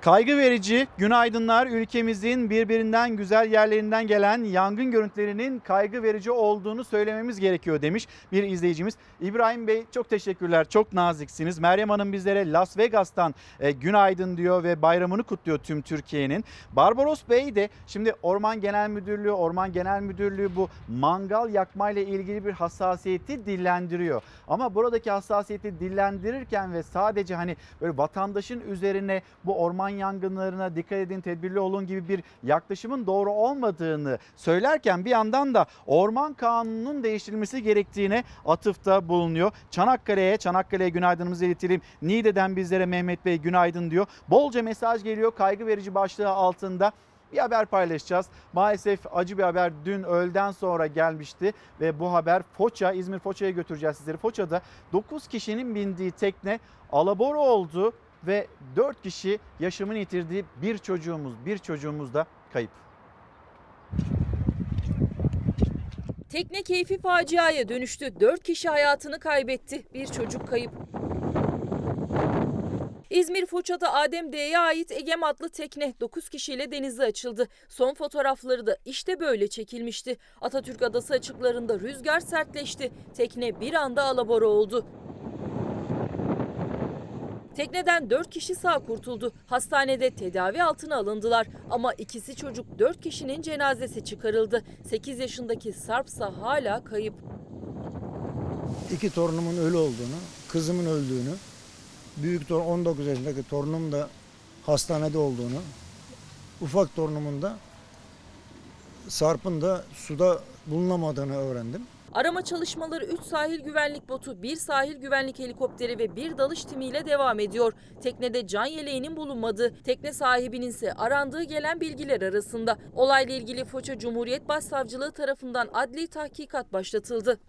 Kaygı verici günaydınlar ülkemizin birbirinden güzel yerlerinden gelen yangın görüntülerinin kaygı verici olduğunu söylememiz gerekiyor demiş bir izleyicimiz. İbrahim Bey çok teşekkürler çok naziksiniz. Meryem Hanım bizlere Las Vegas'tan e, günaydın diyor ve bayramını kutluyor tüm Türkiye'nin. Barbaros Bey de şimdi Orman Genel Müdürlüğü, Orman Genel Müdürlüğü bu mangal yakmayla ilgili bir hassasiyeti dillendiriyor. Ama buradaki hassasiyeti dillendirirken ve sadece hani böyle vatandaşın üzerine bu orman yangınlarına dikkat edin, tedbirli olun gibi bir yaklaşımın doğru olmadığını söylerken bir yandan da orman kanununun değiştirilmesi gerektiğine atıfta bulunuyor. Çanakkale'ye, Çanakkale'ye günaydınımızı iletelim. Niğde'den bizlere Mehmet Bey günaydın diyor. Bolca mesaj geliyor kaygı verici başlığı altında. bir haber paylaşacağız. Maalesef acı bir haber dün öğleden sonra gelmişti ve bu haber Foça, İzmir Foça'ya götüreceğiz sizleri. Foça'da 9 kişinin bindiği tekne alabora oldu ve 4 kişi yaşamını yitirdiği bir çocuğumuz, bir çocuğumuz da kayıp. Tekne keyfi faciaya dönüştü. 4 kişi hayatını kaybetti. Bir çocuk kayıp. İzmir Foça'da Adem D'ye ait Egem adlı tekne 9 kişiyle denize açıldı. Son fotoğrafları da işte böyle çekilmişti. Atatürk Adası açıklarında rüzgar sertleşti. Tekne bir anda alabora oldu. Tekneden 4 kişi sağ kurtuldu. Hastanede tedavi altına alındılar ama ikisi çocuk 4 kişinin cenazesi çıkarıldı. 8 yaşındaki Sarpsa hala kayıp. İki torunumun ölü olduğunu, kızımın öldüğünü, büyük torun 19 yaşındaki torunum da hastanede olduğunu, ufak torunumun da Sarp'ın da suda bulunamadığını öğrendim. Arama çalışmaları 3 sahil güvenlik botu, 1 sahil güvenlik helikopteri ve 1 dalış timiyle devam ediyor. Teknede can yeleğinin bulunmadığı, tekne sahibinin ise arandığı gelen bilgiler arasında. Olayla ilgili Foça Cumhuriyet Başsavcılığı tarafından adli tahkikat başlatıldı.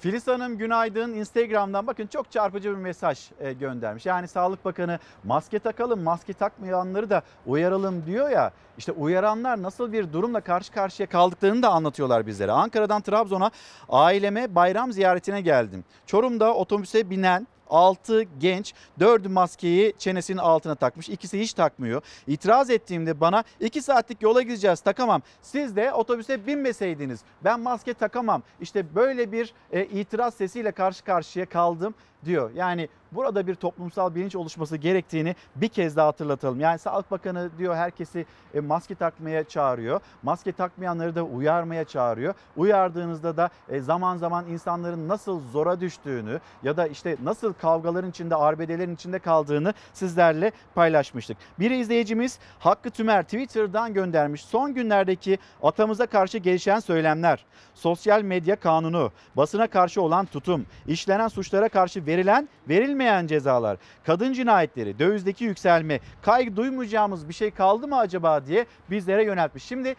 Filiz Hanım günaydın. Instagram'dan bakın çok çarpıcı bir mesaj e, göndermiş. Yani Sağlık Bakanı maske takalım, maske takmayanları da uyaralım diyor ya. İşte uyaranlar nasıl bir durumla karşı karşıya kaldıklarını da anlatıyorlar bizlere. Ankara'dan Trabzon'a aileme bayram ziyaretine geldim. Çorum'da otobüse binen 6 genç 4 maskeyi çenesinin altına takmış. İkisi hiç takmıyor. İtiraz ettiğimde bana 2 saatlik yola gideceğiz takamam. Siz de otobüse binmeseydiniz ben maske takamam. İşte böyle bir e, itiraz sesiyle karşı karşıya kaldım diyor. Yani burada bir toplumsal bilinç oluşması gerektiğini bir kez daha hatırlatalım. Yani Sağlık Bakanı diyor herkesi e, maske takmaya çağırıyor. Maske takmayanları da uyarmaya çağırıyor. Uyardığınızda da e, zaman zaman insanların nasıl zora düştüğünü ya da işte nasıl kavgaların içinde, arbedelerin içinde kaldığını sizlerle paylaşmıştık. Bir izleyicimiz Hakkı Tümer Twitter'dan göndermiş. Son günlerdeki atamıza karşı gelişen söylemler, sosyal medya kanunu, basına karşı olan tutum, işlenen suçlara karşı verilen, verilmeyen cezalar, kadın cinayetleri, dövizdeki yükselme, kaygı duymayacağımız bir şey kaldı mı acaba diye bizlere yöneltmiş. Şimdi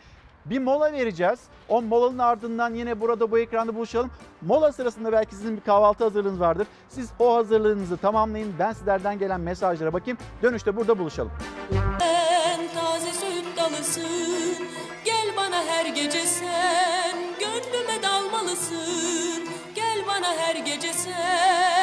bir mola vereceğiz. O molanın ardından yine burada bu ekranda buluşalım. Mola sırasında belki sizin bir kahvaltı hazırlığınız vardır. Siz o hazırlığınızı tamamlayın. Ben sizlerden gelen mesajlara bakayım. Dönüşte burada buluşalım. Sen taze süt dalısın Gel bana her gece sen Gönlüme dalmalısın Gel bana her gece sen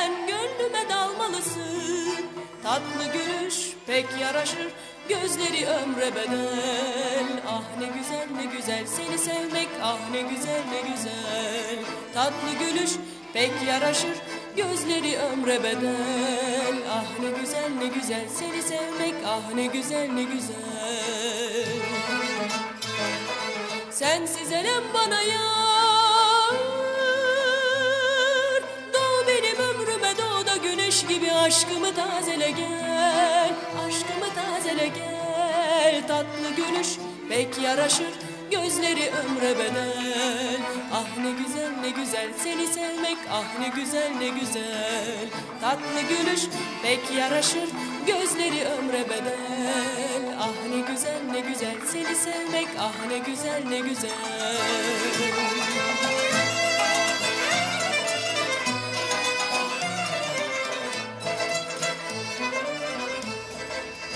Gönlüme dalmalısın. Tatlı gülüş pek yaraşır. Gözleri ömre bedel. Ah ne güzel ne güzel. Seni sevmek Ah ne güzel ne güzel. Tatlı gülüş pek yaraşır. Gözleri ömre bedel. Ah ne güzel ne güzel. Seni sevmek Ah ne güzel ne güzel. Sensiz elem bana yar gibi Aşkımı tazele gel Aşkımı tazele gel. Tatlı gülüş pek yaraşır Gözleri ömre bedel. Ah ne güzel ne güzel seni sevmek Ah ne güzel ne güzel. Tatlı gülüş pek yaraşır Gözleri ömre bedel. Ah ne güzel ne güzel seni sevmek Ah ne güzel ne güzel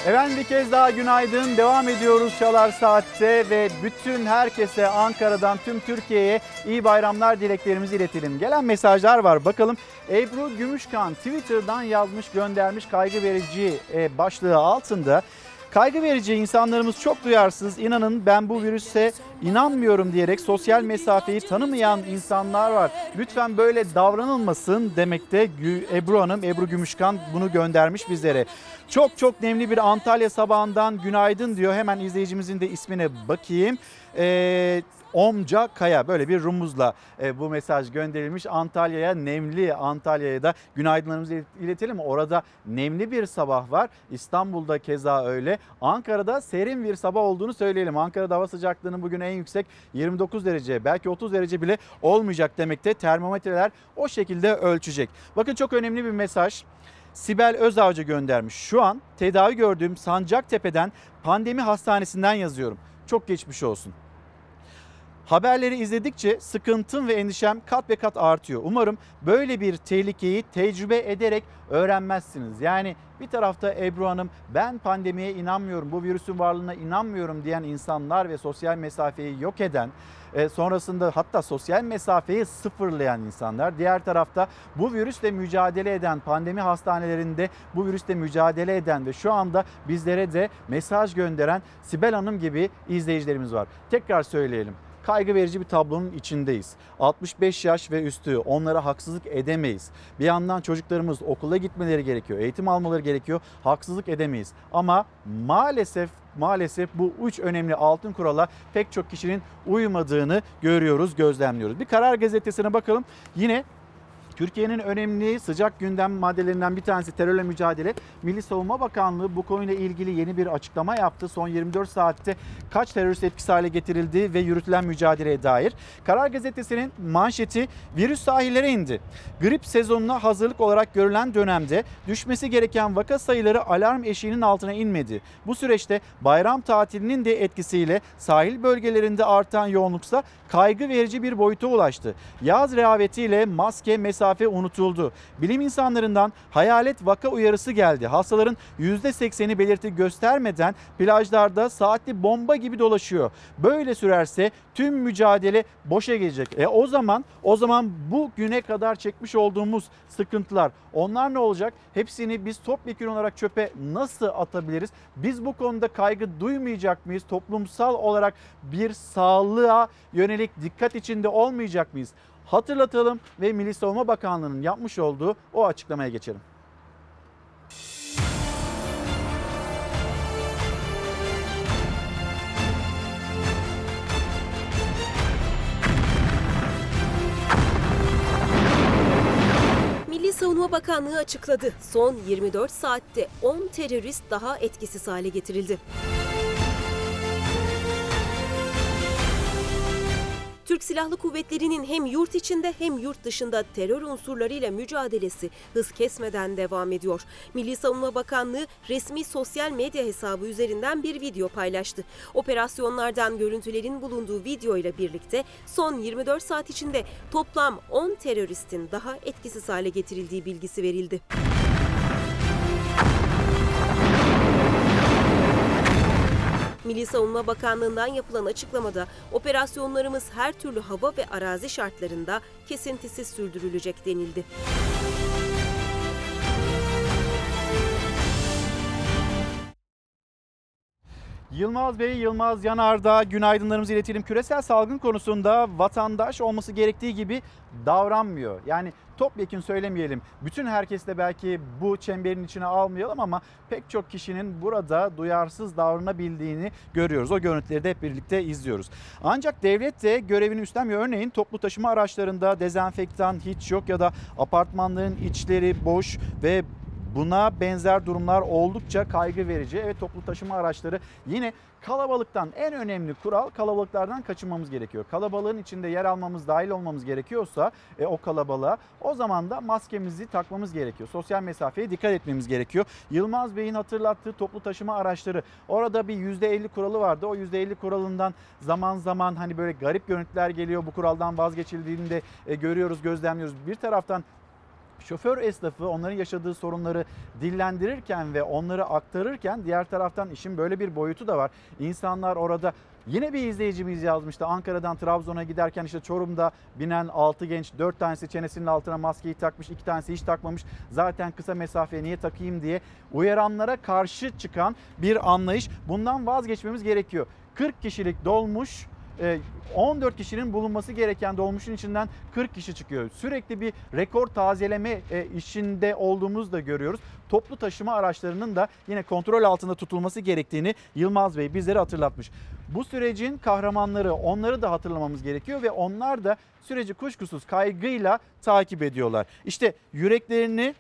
Efendim bir kez daha günaydın. Devam ediyoruz Çalar Saat'te ve bütün herkese Ankara'dan tüm Türkiye'ye iyi bayramlar dileklerimizi iletelim. Gelen mesajlar var. Bakalım Ebru Gümüşkan Twitter'dan yazmış göndermiş kaygı verici e, başlığı altında. Kaygı verici insanlarımız çok duyarsız. İnanın ben bu virüse inanmıyorum diyerek sosyal mesafeyi tanımayan insanlar var. Lütfen böyle davranılmasın demekte Ebru Hanım, Ebru Gümüşkan bunu göndermiş bizlere. Çok çok nemli bir Antalya sabahından günaydın diyor. Hemen izleyicimizin de ismine bakayım. Ee, Omca Kaya böyle bir rumuzla e, bu mesaj gönderilmiş. Antalya'ya nemli Antalya'ya da günaydınlarımızı iletelim. Orada nemli bir sabah var. İstanbul'da keza öyle. Ankara'da serin bir sabah olduğunu söyleyelim. Ankara'da hava sıcaklığının bugün en yüksek 29 derece belki 30 derece bile olmayacak demekte. Termometreler o şekilde ölçecek. Bakın çok önemli bir mesaj. Sibel Özavcı göndermiş. Şu an tedavi gördüğüm Sancaktepe'den pandemi hastanesinden yazıyorum. Çok geçmiş olsun. Haberleri izledikçe sıkıntım ve endişem kat ve kat artıyor. Umarım böyle bir tehlikeyi tecrübe ederek öğrenmezsiniz. Yani bir tarafta Ebru Hanım ben pandemiye inanmıyorum, bu virüsün varlığına inanmıyorum diyen insanlar ve sosyal mesafeyi yok eden, e, sonrasında hatta sosyal mesafeyi sıfırlayan insanlar. Diğer tarafta bu virüsle mücadele eden, pandemi hastanelerinde bu virüsle mücadele eden ve şu anda bizlere de mesaj gönderen Sibel Hanım gibi izleyicilerimiz var. Tekrar söyleyelim kaygı verici bir tablonun içindeyiz. 65 yaş ve üstü onlara haksızlık edemeyiz. Bir yandan çocuklarımız okula gitmeleri gerekiyor, eğitim almaları gerekiyor. Haksızlık edemeyiz. Ama maalesef maalesef bu üç önemli altın kurala pek çok kişinin uymadığını görüyoruz, gözlemliyoruz. Bir karar gazetesine bakalım. Yine Türkiye'nin önemli sıcak gündem maddelerinden bir tanesi terörle mücadele. Milli Savunma Bakanlığı bu konuyla ilgili yeni bir açıklama yaptı. Son 24 saatte kaç terörist etkisiz hale getirildi ve yürütülen mücadeleye dair. Karar Gazetesi'nin manşeti virüs sahillere indi. Grip sezonuna hazırlık olarak görülen dönemde düşmesi gereken vaka sayıları alarm eşiğinin altına inmedi. Bu süreçte bayram tatilinin de etkisiyle sahil bölgelerinde artan yoğunluksa kaygı verici bir boyuta ulaştı. Yaz rehavetiyle maske, mesafe unutuldu. Bilim insanlarından hayalet vaka uyarısı geldi. Hastaların %80'i belirti göstermeden plajlarda saatli bomba gibi dolaşıyor. Böyle sürerse tüm mücadele boşa gelecek. E o zaman o zaman bu güne kadar çekmiş olduğumuz sıkıntılar onlar ne olacak? Hepsini biz topyekun olarak çöpe nasıl atabiliriz? Biz bu konuda kaygı duymayacak mıyız? Toplumsal olarak bir sağlığa yönelik dikkat içinde olmayacak mıyız? Hatırlatalım ve Milli Savunma Bakanlığı'nın yapmış olduğu o açıklamaya geçelim. Savunma Bakanlığı açıkladı. Son 24 saatte 10 terörist daha etkisiz hale getirildi. Türk Silahlı Kuvvetleri'nin hem yurt içinde hem yurt dışında terör unsurlarıyla mücadelesi hız kesmeden devam ediyor. Milli Savunma Bakanlığı resmi sosyal medya hesabı üzerinden bir video paylaştı. Operasyonlardan görüntülerin bulunduğu video ile birlikte son 24 saat içinde toplam 10 teröristin daha etkisiz hale getirildiği bilgisi verildi. Milli Savunma Bakanlığı'ndan yapılan açıklamada operasyonlarımız her türlü hava ve arazi şartlarında kesintisiz sürdürülecek denildi. Yılmaz Bey, Yılmaz Yanardağ günaydınlarımızı iletelim. Küresel salgın konusunda vatandaş olması gerektiği gibi davranmıyor. Yani topyekun söylemeyelim. Bütün herkes de belki bu çemberin içine almayalım ama pek çok kişinin burada duyarsız davranabildiğini görüyoruz. O görüntüleri de hep birlikte izliyoruz. Ancak devlet de görevini üstlenmiyor. Örneğin toplu taşıma araçlarında dezenfektan hiç yok ya da apartmanların içleri boş ve Buna benzer durumlar oldukça kaygı verici. Evet toplu taşıma araçları yine kalabalıktan en önemli kural kalabalıklardan kaçınmamız gerekiyor. Kalabalığın içinde yer almamız, dahil olmamız gerekiyorsa e, o kalabalığa o zaman da maskemizi takmamız gerekiyor. Sosyal mesafeye dikkat etmemiz gerekiyor. Yılmaz Bey'in hatırlattığı toplu taşıma araçları orada bir %50 kuralı vardı. O %50 kuralından zaman zaman hani böyle garip görüntüler geliyor. Bu kuraldan vazgeçildiğini de e, görüyoruz, gözlemliyoruz. Bir taraftan şoför esnafı onların yaşadığı sorunları dillendirirken ve onları aktarırken diğer taraftan işin böyle bir boyutu da var. İnsanlar orada Yine bir izleyicimiz yazmıştı. Ankara'dan Trabzon'a giderken işte Çorum'da binen 6 genç 4 tanesi çenesinin altına maskeyi takmış, 2 tanesi hiç takmamış. Zaten kısa mesafeye niye takayım diye uyaranlara karşı çıkan bir anlayış. Bundan vazgeçmemiz gerekiyor. 40 kişilik dolmuş 14 kişinin bulunması gereken dolmuşun içinden 40 kişi çıkıyor. Sürekli bir rekor tazeleme işinde olduğumuzu da görüyoruz. Toplu taşıma araçlarının da yine kontrol altında tutulması gerektiğini Yılmaz Bey bizlere hatırlatmış. Bu sürecin kahramanları onları da hatırlamamız gerekiyor ve onlar da süreci kuşkusuz kaygıyla takip ediyorlar. İşte yüreklerini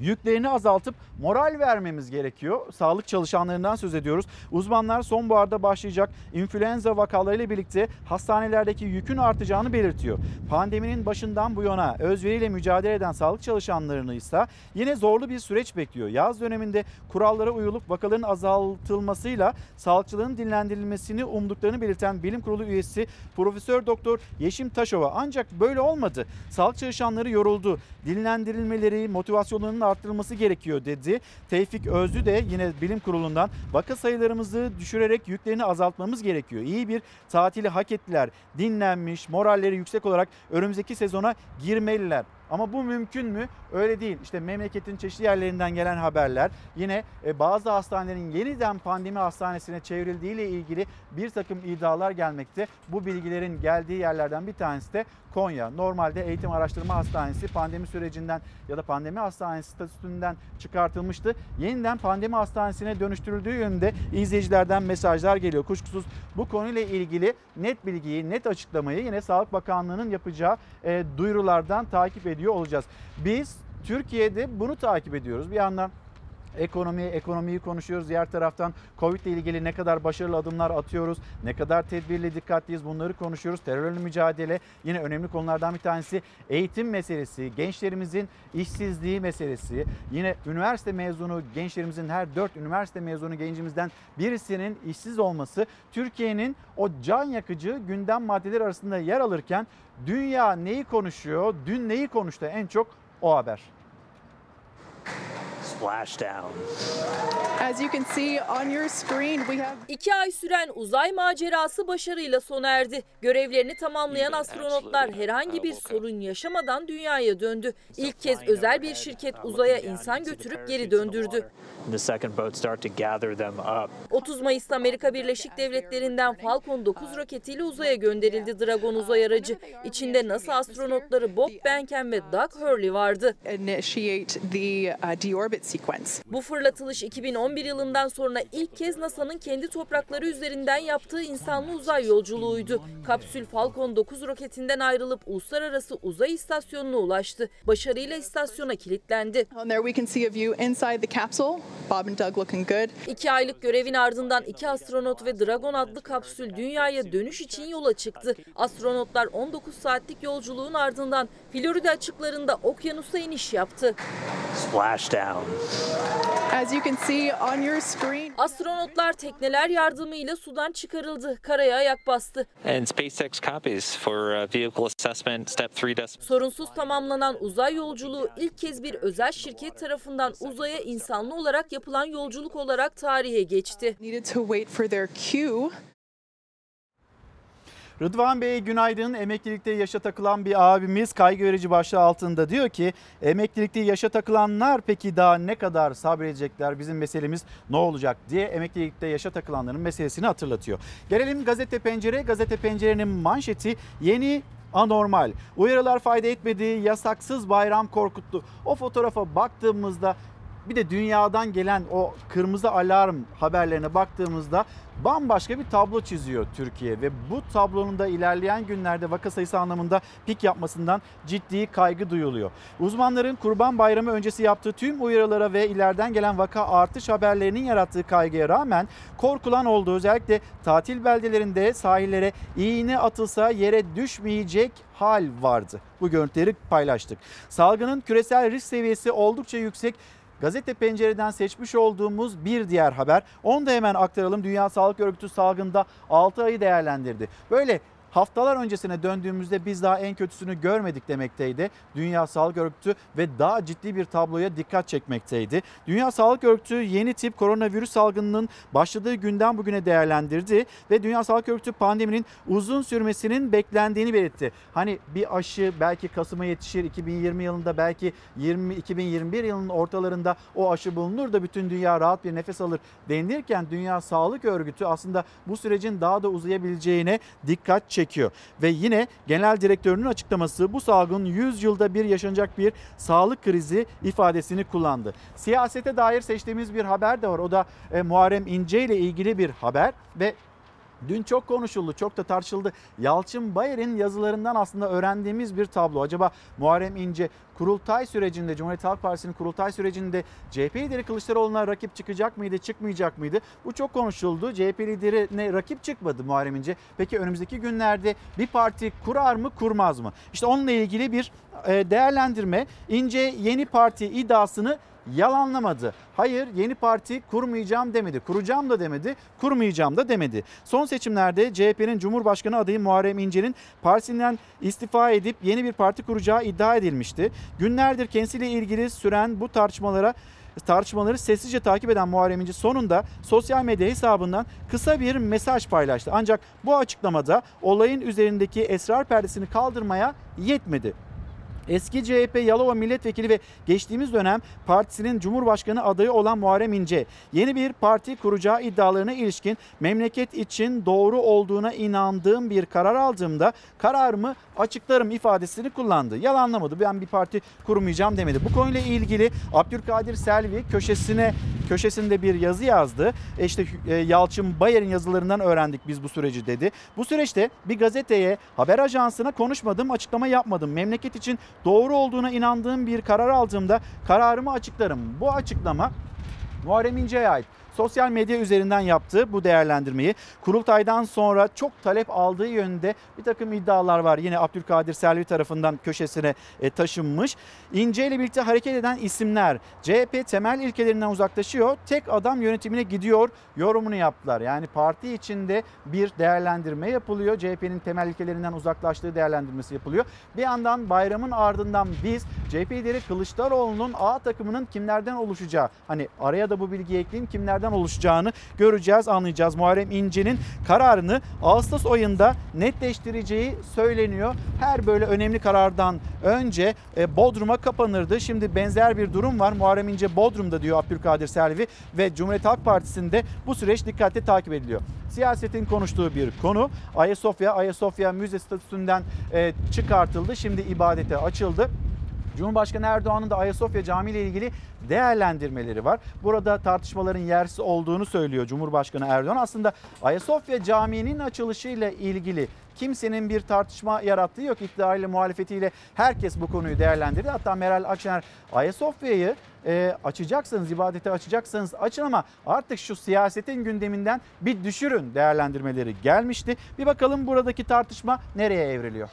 yüklerini azaltıp moral vermemiz gerekiyor. Sağlık çalışanlarından söz ediyoruz. Uzmanlar sonbaharda başlayacak influenza vakalarıyla birlikte hastanelerdeki yükün artacağını belirtiyor. Pandeminin başından bu yana özveriyle mücadele eden sağlık çalışanlarını ise yine zorlu bir süreç bekliyor. Yaz döneminde kurallara uyulup vakaların azaltılmasıyla sağlıkçıların dinlendirilmesini umduklarını belirten bilim kurulu üyesi Profesör Doktor Yeşim Taşova ancak böyle olmadı. Sağlık çalışanları yoruldu. Dinlendirilmeleri, motivasyonlarının arttırılması gerekiyor dedi. Tevfik Özlü de yine bilim kurulundan vaka sayılarımızı düşürerek yüklerini azaltmamız gerekiyor. İyi bir tatili hak ettiler. Dinlenmiş, moralleri yüksek olarak önümüzdeki sezona girmeliler. Ama bu mümkün mü? Öyle değil. İşte memleketin çeşitli yerlerinden gelen haberler yine e, bazı hastanelerin yeniden pandemi hastanesine çevrildiği ile ilgili bir takım iddialar gelmekte. Bu bilgilerin geldiği yerlerden bir tanesi de Konya. Normalde Eğitim Araştırma Hastanesi pandemi sürecinden ya da pandemi hastanesi statüsünden çıkartılmıştı. Yeniden pandemi hastanesine dönüştürüldüğü yönünde izleyicilerden mesajlar geliyor. Kuşkusuz bu konuyla ilgili net bilgiyi, net açıklamayı yine Sağlık Bakanlığı'nın yapacağı e, duyurulardan takip ediyor olacağız. Biz Türkiye'de bunu takip ediyoruz. Bir yandan ekonomi, ekonomiyi konuşuyoruz. Diğer taraftan Covid ile ilgili ne kadar başarılı adımlar atıyoruz, ne kadar tedbirli, dikkatliyiz bunları konuşuyoruz. Terörle mücadele yine önemli konulardan bir tanesi. Eğitim meselesi, gençlerimizin işsizliği meselesi. Yine üniversite mezunu gençlerimizin her dört üniversite mezunu gencimizden birisinin işsiz olması Türkiye'nin o can yakıcı gündem maddeleri arasında yer alırken dünya neyi konuşuyor, dün neyi konuştu en çok o haber. Splashdown. As you can see on your screen, we have İki ay süren uzay macerası başarıyla sona erdi. Görevlerini tamamlayan astronotlar herhangi bir sorun yaşamadan dünyaya döndü. İlk kez özel bir şirket uzaya insan götürüp geri döndürdü. The second boat start to gather them up. 30 Mayıs'ta Amerika Birleşik Devletleri'nden Falcon 9 roketiyle uzaya gönderildi Dragon uzay aracı. İçinde NASA astronotları Bob Behnken ve Doug Hurley vardı. initiate the uh, deorbit. Bu fırlatılış 2011 yılından sonra ilk kez NASA'nın kendi toprakları üzerinden yaptığı insanlı uzay yolculuğuydu. Kapsül Falcon 9 roketinden ayrılıp uluslararası uzay istasyonuna ulaştı. Başarıyla istasyona kilitlendi. On there we can see a view inside the capsule. Bob and Doug looking good. İki aylık görevin ardından iki astronot ve Dragon adlı kapsül dünyaya dönüş için yola çıktı. Astronotlar 19 saatlik yolculuğun ardından Florida açıklarında okyanusa iniş yaptı. Splashdown. As you can see on your screen, Astronotlar tekneler yardımıyla sudan çıkarıldı. Karaya ayak bastı. And SpaceX copies for uh, vehicle assessment step 3 decimal. Sorunsuz tamamlanan uzay yolculuğu ilk kez bir özel şirket tarafından uzaya insanlı olarak yapılan yolculuk olarak tarihe geçti. Rıdvan Bey günaydın. Emeklilikte yaşa takılan bir abimiz kaygı verici başlığı altında diyor ki emeklilikte yaşa takılanlar peki daha ne kadar sabredecekler bizim meselemiz ne olacak diye emeklilikte yaşa takılanların meselesini hatırlatıyor. Gelelim gazete pencere. Gazete pencerenin manşeti yeni anormal. Uyarılar fayda etmedi, yasaksız bayram korkuttu. O fotoğrafa baktığımızda bir de dünyadan gelen o kırmızı alarm haberlerine baktığımızda bambaşka bir tablo çiziyor Türkiye ve bu tablonun da ilerleyen günlerde vaka sayısı anlamında pik yapmasından ciddi kaygı duyuluyor. Uzmanların Kurban Bayramı öncesi yaptığı tüm uyarılara ve ileriden gelen vaka artış haberlerinin yarattığı kaygıya rağmen korkulan oldu. Özellikle tatil beldelerinde sahillere iğne atılsa yere düşmeyecek hal vardı. Bu görüntüleri paylaştık. Salgının küresel risk seviyesi oldukça yüksek. Gazete Pencere'den seçmiş olduğumuz bir diğer haber. Onu da hemen aktaralım. Dünya Sağlık Örgütü salgında 6 ayı değerlendirdi. Böyle haftalar öncesine döndüğümüzde biz daha en kötüsünü görmedik demekteydi. Dünya Sağlık Örgütü ve daha ciddi bir tabloya dikkat çekmekteydi. Dünya Sağlık Örgütü yeni tip koronavirüs salgınının başladığı günden bugüne değerlendirdi ve Dünya Sağlık Örgütü pandeminin uzun sürmesinin beklendiğini belirtti. Hani bir aşı belki Kasım'a yetişir 2020 yılında belki 20 2021 yılının ortalarında o aşı bulunur da bütün dünya rahat bir nefes alır denilirken Dünya Sağlık Örgütü aslında bu sürecin daha da uzayabileceğine dikkat çekiyor. Ve yine genel direktörünün açıklaması bu salgın 100 yılda bir yaşanacak bir sağlık krizi ifadesini kullandı. Siyasete dair seçtiğimiz bir haber de var. O da e, Muharrem İnce ile ilgili bir haber ve Dün çok konuşuldu, çok da tartışıldı. Yalçın Bayer'in yazılarından aslında öğrendiğimiz bir tablo. Acaba Muharrem İnce kurultay sürecinde, Cumhuriyet Halk Partisi'nin kurultay sürecinde CHP lideri Kılıçdaroğlu'na rakip çıkacak mıydı, çıkmayacak mıydı? Bu çok konuşuldu. CHP liderine rakip çıkmadı Muharrem İnce. Peki önümüzdeki günlerde bir parti kurar mı, kurmaz mı? İşte onunla ilgili bir e, değerlendirme. İnce yeni parti iddiasını yalanlamadı. Hayır yeni parti kurmayacağım demedi. Kuracağım da demedi. Kurmayacağım da demedi. Son seçimlerde CHP'nin Cumhurbaşkanı adayı Muharrem İnce'nin partisinden istifa edip yeni bir parti kuracağı iddia edilmişti. Günlerdir kendisiyle ilgili süren bu tartışmalara tartışmaları sessizce takip eden Muharrem İnce sonunda sosyal medya hesabından kısa bir mesaj paylaştı. Ancak bu açıklamada olayın üzerindeki esrar perdesini kaldırmaya yetmedi. Eski CHP Yalova Milletvekili ve geçtiğimiz dönem partisinin Cumhurbaşkanı adayı olan Muharrem İnce yeni bir parti kuracağı iddialarına ilişkin memleket için doğru olduğuna inandığım bir karar aldığımda kararımı açıklarım ifadesini kullandı. Yalanlamadı. Ben bir parti kurmayacağım demedi. Bu konuyla ilgili Abdülkadir Selvi köşesine köşesinde bir yazı yazdı. E işte e, Yalçın Bayer'in yazılarından öğrendik biz bu süreci dedi. Bu süreçte bir gazeteye, haber ajansına konuşmadım, açıklama yapmadım. Memleket için doğru olduğuna inandığım bir karar aldığımda kararımı açıklarım. Bu açıklama Muharrem İnce'ye ait sosyal medya üzerinden yaptığı bu değerlendirmeyi kurultaydan sonra çok talep aldığı yönünde bir takım iddialar var. Yine Abdülkadir Selvi tarafından köşesine e, taşınmış. İnce ile birlikte hareket eden isimler CHP temel ilkelerinden uzaklaşıyor. Tek adam yönetimine gidiyor yorumunu yaptılar. Yani parti içinde bir değerlendirme yapılıyor. CHP'nin temel ilkelerinden uzaklaştığı değerlendirmesi yapılıyor. Bir yandan bayramın ardından biz CHP lideri Kılıçdaroğlu'nun A takımının kimlerden oluşacağı hani araya da bu bilgiyi ekleyeyim kimlerden oluşacağını göreceğiz anlayacağız. Muharrem İnce'nin kararını Ağustos ayında netleştireceği söyleniyor. Her böyle önemli karardan önce e, Bodrum'a kapanırdı. Şimdi benzer bir durum var. Muharrem İnce Bodrum'da diyor Abdülkadir Selvi ve Cumhuriyet Halk Partisi'nde bu süreç dikkatle takip ediliyor. Siyasetin konuştuğu bir konu. Ayasofya, Ayasofya müze statüsünden e, çıkartıldı. Şimdi ibadete açıldı. Cumhurbaşkanı Erdoğan'ın da Ayasofya Camii ile ilgili değerlendirmeleri var. Burada tartışmaların yersiz olduğunu söylüyor Cumhurbaşkanı Erdoğan. Aslında Ayasofya Camii'nin açılışıyla ilgili kimsenin bir tartışma yarattığı yok. İktidar muhalefetiyle herkes bu konuyu değerlendirdi. Hatta Meral Akşener Ayasofya'yı e, açacaksanız, ibadete açacaksanız açın ama artık şu siyasetin gündeminden bir düşürün değerlendirmeleri gelmişti. Bir bakalım buradaki tartışma nereye evriliyor?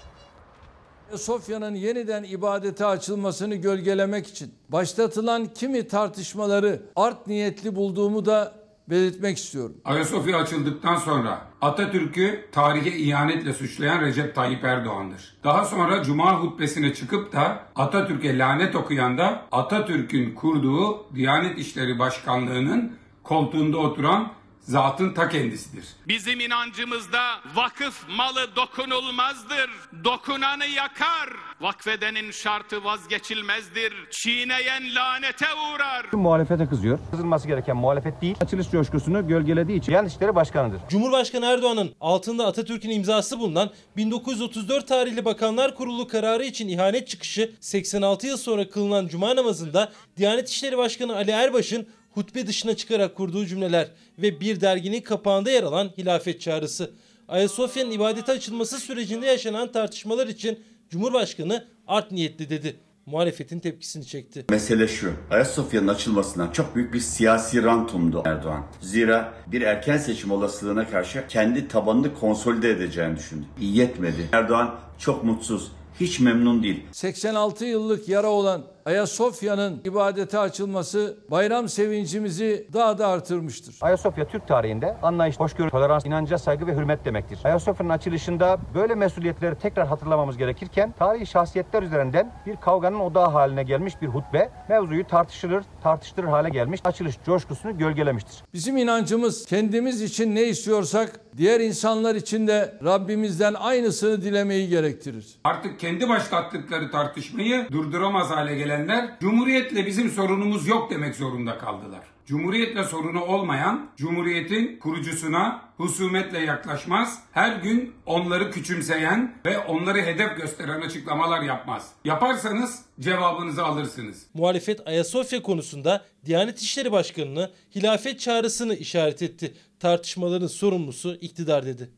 Sofya'nın yeniden ibadete açılmasını gölgelemek için başlatılan kimi tartışmaları art niyetli bulduğumu da belirtmek istiyorum. Ayasofya açıldıktan sonra Atatürk'ü tarihe ihanetle suçlayan Recep Tayyip Erdoğan'dır. Daha sonra Cuma hutbesine çıkıp da Atatürk'e lanet okuyan da Atatürk'ün kurduğu Diyanet İşleri Başkanlığı'nın koltuğunda oturan zatın ta kendisidir. Bizim inancımızda vakıf malı dokunulmazdır. Dokunanı yakar. Vakfedenin şartı vazgeçilmezdir. Çiğneyen lanete uğrar. Muhalefete kızıyor. Kızılması gereken muhalefet değil. Açılış coşkusunu gölgelediği için Diyanet İşleri Başkanı'dır. Cumhurbaşkanı Erdoğan'ın altında Atatürk'ün imzası bulunan 1934 tarihli Bakanlar Kurulu kararı için ihanet çıkışı 86 yıl sonra kılınan cuma namazında Diyanet İşleri Başkanı Ali Erbaş'ın hutbe dışına çıkarak kurduğu cümleler ve bir derginin kapağında yer alan hilafet çağrısı. Ayasofya'nın ibadete açılması sürecinde yaşanan tartışmalar için Cumhurbaşkanı art niyetli dedi. Muhalefetin tepkisini çekti. Mesele şu, Ayasofya'nın açılmasından çok büyük bir siyasi rantumdu Erdoğan. Zira bir erken seçim olasılığına karşı kendi tabanını konsolide edeceğini düşündü. İyi yetmedi. Erdoğan çok mutsuz, hiç memnun değil. 86 yıllık yara olan Ayasofya'nın ibadete açılması bayram sevincimizi daha da artırmıştır. Ayasofya Türk tarihinde anlayış, hoşgörü, tolerans, inanca saygı ve hürmet demektir. Ayasofya'nın açılışında böyle mesuliyetleri tekrar hatırlamamız gerekirken tarihi şahsiyetler üzerinden bir kavganın odağı haline gelmiş bir hutbe mevzuyu tartışılır, tartıştırır hale gelmiş, açılış coşkusunu gölgelemiştir. Bizim inancımız kendimiz için ne istiyorsak diğer insanlar için de Rabbimizden aynısını dilemeyi gerektirir. Artık kendi başlattıkları tartışmayı durduramaz hale gelenler Cumhuriyetle bizim sorunumuz yok demek zorunda kaldılar. Cumhuriyetle sorunu olmayan, Cumhuriyetin kurucusuna husumetle yaklaşmaz, her gün onları küçümseyen ve onları hedef gösteren açıklamalar yapmaz. Yaparsanız cevabınızı alırsınız. Muhalefet Ayasofya konusunda Diyanet İşleri Başkanı'nı hilafet çağrısını işaret etti. Tartışmaların sorumlusu iktidar dedi.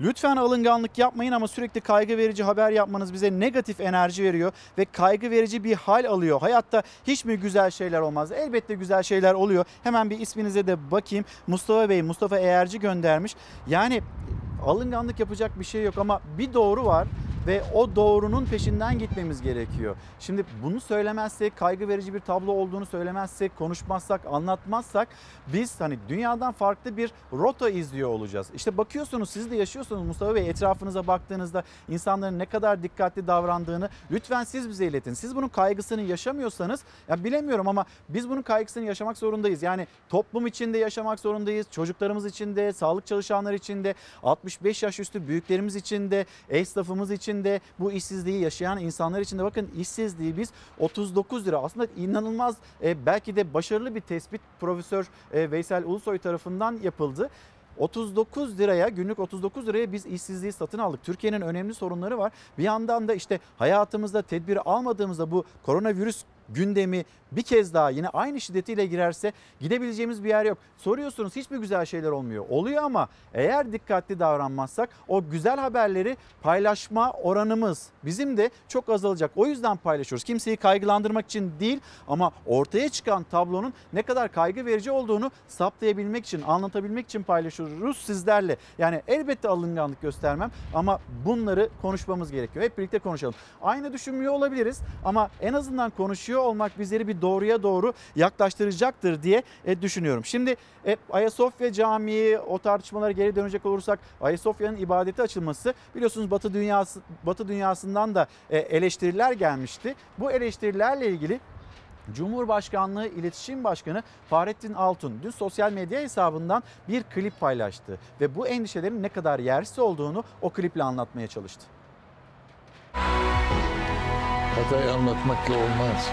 Lütfen alınganlık yapmayın ama sürekli kaygı verici haber yapmanız bize negatif enerji veriyor ve kaygı verici bir hal alıyor. Hayatta hiç mi güzel şeyler olmaz? Elbette güzel şeyler oluyor. Hemen bir isminize de bakayım. Mustafa Bey, Mustafa Eğerci göndermiş. Yani alınganlık yapacak bir şey yok ama bir doğru var ve o doğrunun peşinden gitmemiz gerekiyor. Şimdi bunu söylemezsek, kaygı verici bir tablo olduğunu söylemezsek, konuşmazsak, anlatmazsak biz hani dünyadan farklı bir rota izliyor olacağız. İşte bakıyorsunuz siz de yaşıyorsunuz Mustafa Bey etrafınıza baktığınızda insanların ne kadar dikkatli davrandığını lütfen siz bize iletin. Siz bunun kaygısını yaşamıyorsanız ya bilemiyorum ama biz bunun kaygısını yaşamak zorundayız. Yani toplum içinde yaşamak zorundayız. Çocuklarımız için de, sağlık çalışanları için de, 65 yaş üstü büyüklerimiz için de, esnafımız için de, bu işsizliği yaşayan insanlar için de bakın işsizliği biz 39 lira aslında inanılmaz e, belki de başarılı bir tespit Profesör e, Veysel Ulusoy tarafından yapıldı. 39 liraya günlük 39 liraya biz işsizliği satın aldık. Türkiye'nin önemli sorunları var. Bir yandan da işte hayatımızda tedbiri almadığımızda bu koronavirüs gündemi bir kez daha yine aynı şiddetiyle girerse gidebileceğimiz bir yer yok. Soruyorsunuz hiçbir güzel şeyler olmuyor. Oluyor ama eğer dikkatli davranmazsak o güzel haberleri paylaşma oranımız bizim de çok azalacak. O yüzden paylaşıyoruz. Kimseyi kaygılandırmak için değil ama ortaya çıkan tablonun ne kadar kaygı verici olduğunu saptayabilmek için, anlatabilmek için paylaşıyoruz sizlerle. Yani elbette alınganlık göstermem ama bunları konuşmamız gerekiyor. Hep birlikte konuşalım. Aynı düşünmüyor olabiliriz ama en azından konuşuyor olmak bizleri bir doğruya doğru yaklaştıracaktır diye e, düşünüyorum. Şimdi e, Ayasofya Camii o tartışmalara geri dönecek olursak Ayasofya'nın ibadeti açılması biliyorsunuz Batı dünyası Batı dünyasından da e, eleştiriler gelmişti. Bu eleştirilerle ilgili Cumhurbaşkanlığı İletişim Başkanı Fahrettin Altun dün sosyal medya hesabından bir klip paylaştı ve bu endişelerin ne kadar yersiz olduğunu o kliple anlatmaya çalıştı. Hatayı anlatmakla olmaz.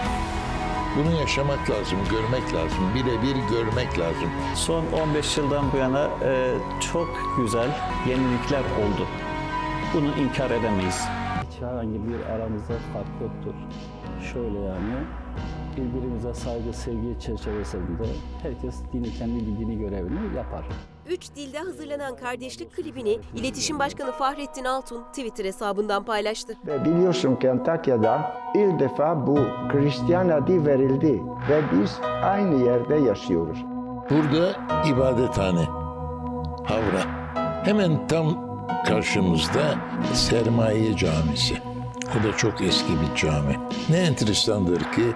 Bunu yaşamak lazım, görmek lazım, birebir görmek lazım. Son 15 yıldan bu yana e, çok güzel yenilikler oldu. Bunu inkar edemeyiz. Hiç herhangi bir aramızda fark yoktur. Şöyle yani, birbirimize saygı, sevgi çerçevesinde herkes dini kendi bildiğini görevini yapar. Üç dilde hazırlanan kardeşlik klibini İletişim Başkanı Fahrettin Altun Twitter hesabından paylaştı. Ve biliyorsun ki Antakya'da ilk defa bu Hristiyan adı verildi ve biz aynı yerde yaşıyoruz. Burada ibadethane, havra. Hemen tam karşımızda Sermaye Camisi. O da çok eski bir cami. Ne enteresandır ki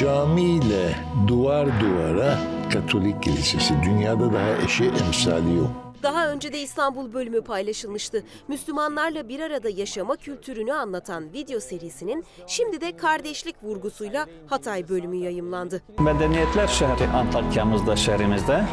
camiyle duvar duvara Katolik Kilisesi. Dünyada daha eşi emsali yok. Daha önce de İstanbul bölümü paylaşılmıştı. Müslümanlarla bir arada yaşama kültürünü anlatan video serisinin şimdi de kardeşlik vurgusuyla Hatay bölümü yayımlandı. Medeniyetler şehri Antakya'mızda, şehrimizde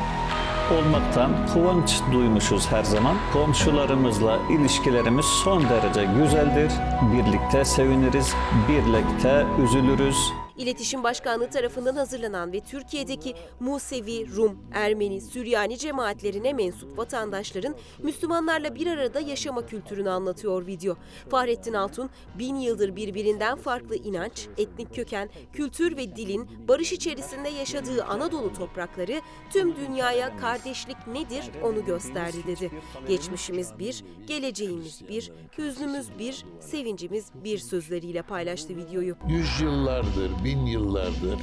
olmaktan kıvanç duymuşuz her zaman. Komşularımızla ilişkilerimiz son derece güzeldir. Birlikte seviniriz, birlikte üzülürüz. İletişim Başkanlığı tarafından hazırlanan ve Türkiye'deki Musevi, Rum, Ermeni, Süryani cemaatlerine mensup vatandaşların Müslümanlarla bir arada yaşama kültürünü anlatıyor video. Fahrettin Altun, bin yıldır birbirinden farklı inanç, etnik köken, kültür ve dilin barış içerisinde yaşadığı Anadolu toprakları tüm dünyaya kardeşlik nedir onu gösterdi dedi. Geçmişimiz bir, geleceğimiz bir, hüznümüz bir, sevincimiz bir sözleriyle paylaştı videoyu. Yüzyıllardır, bin yıllardır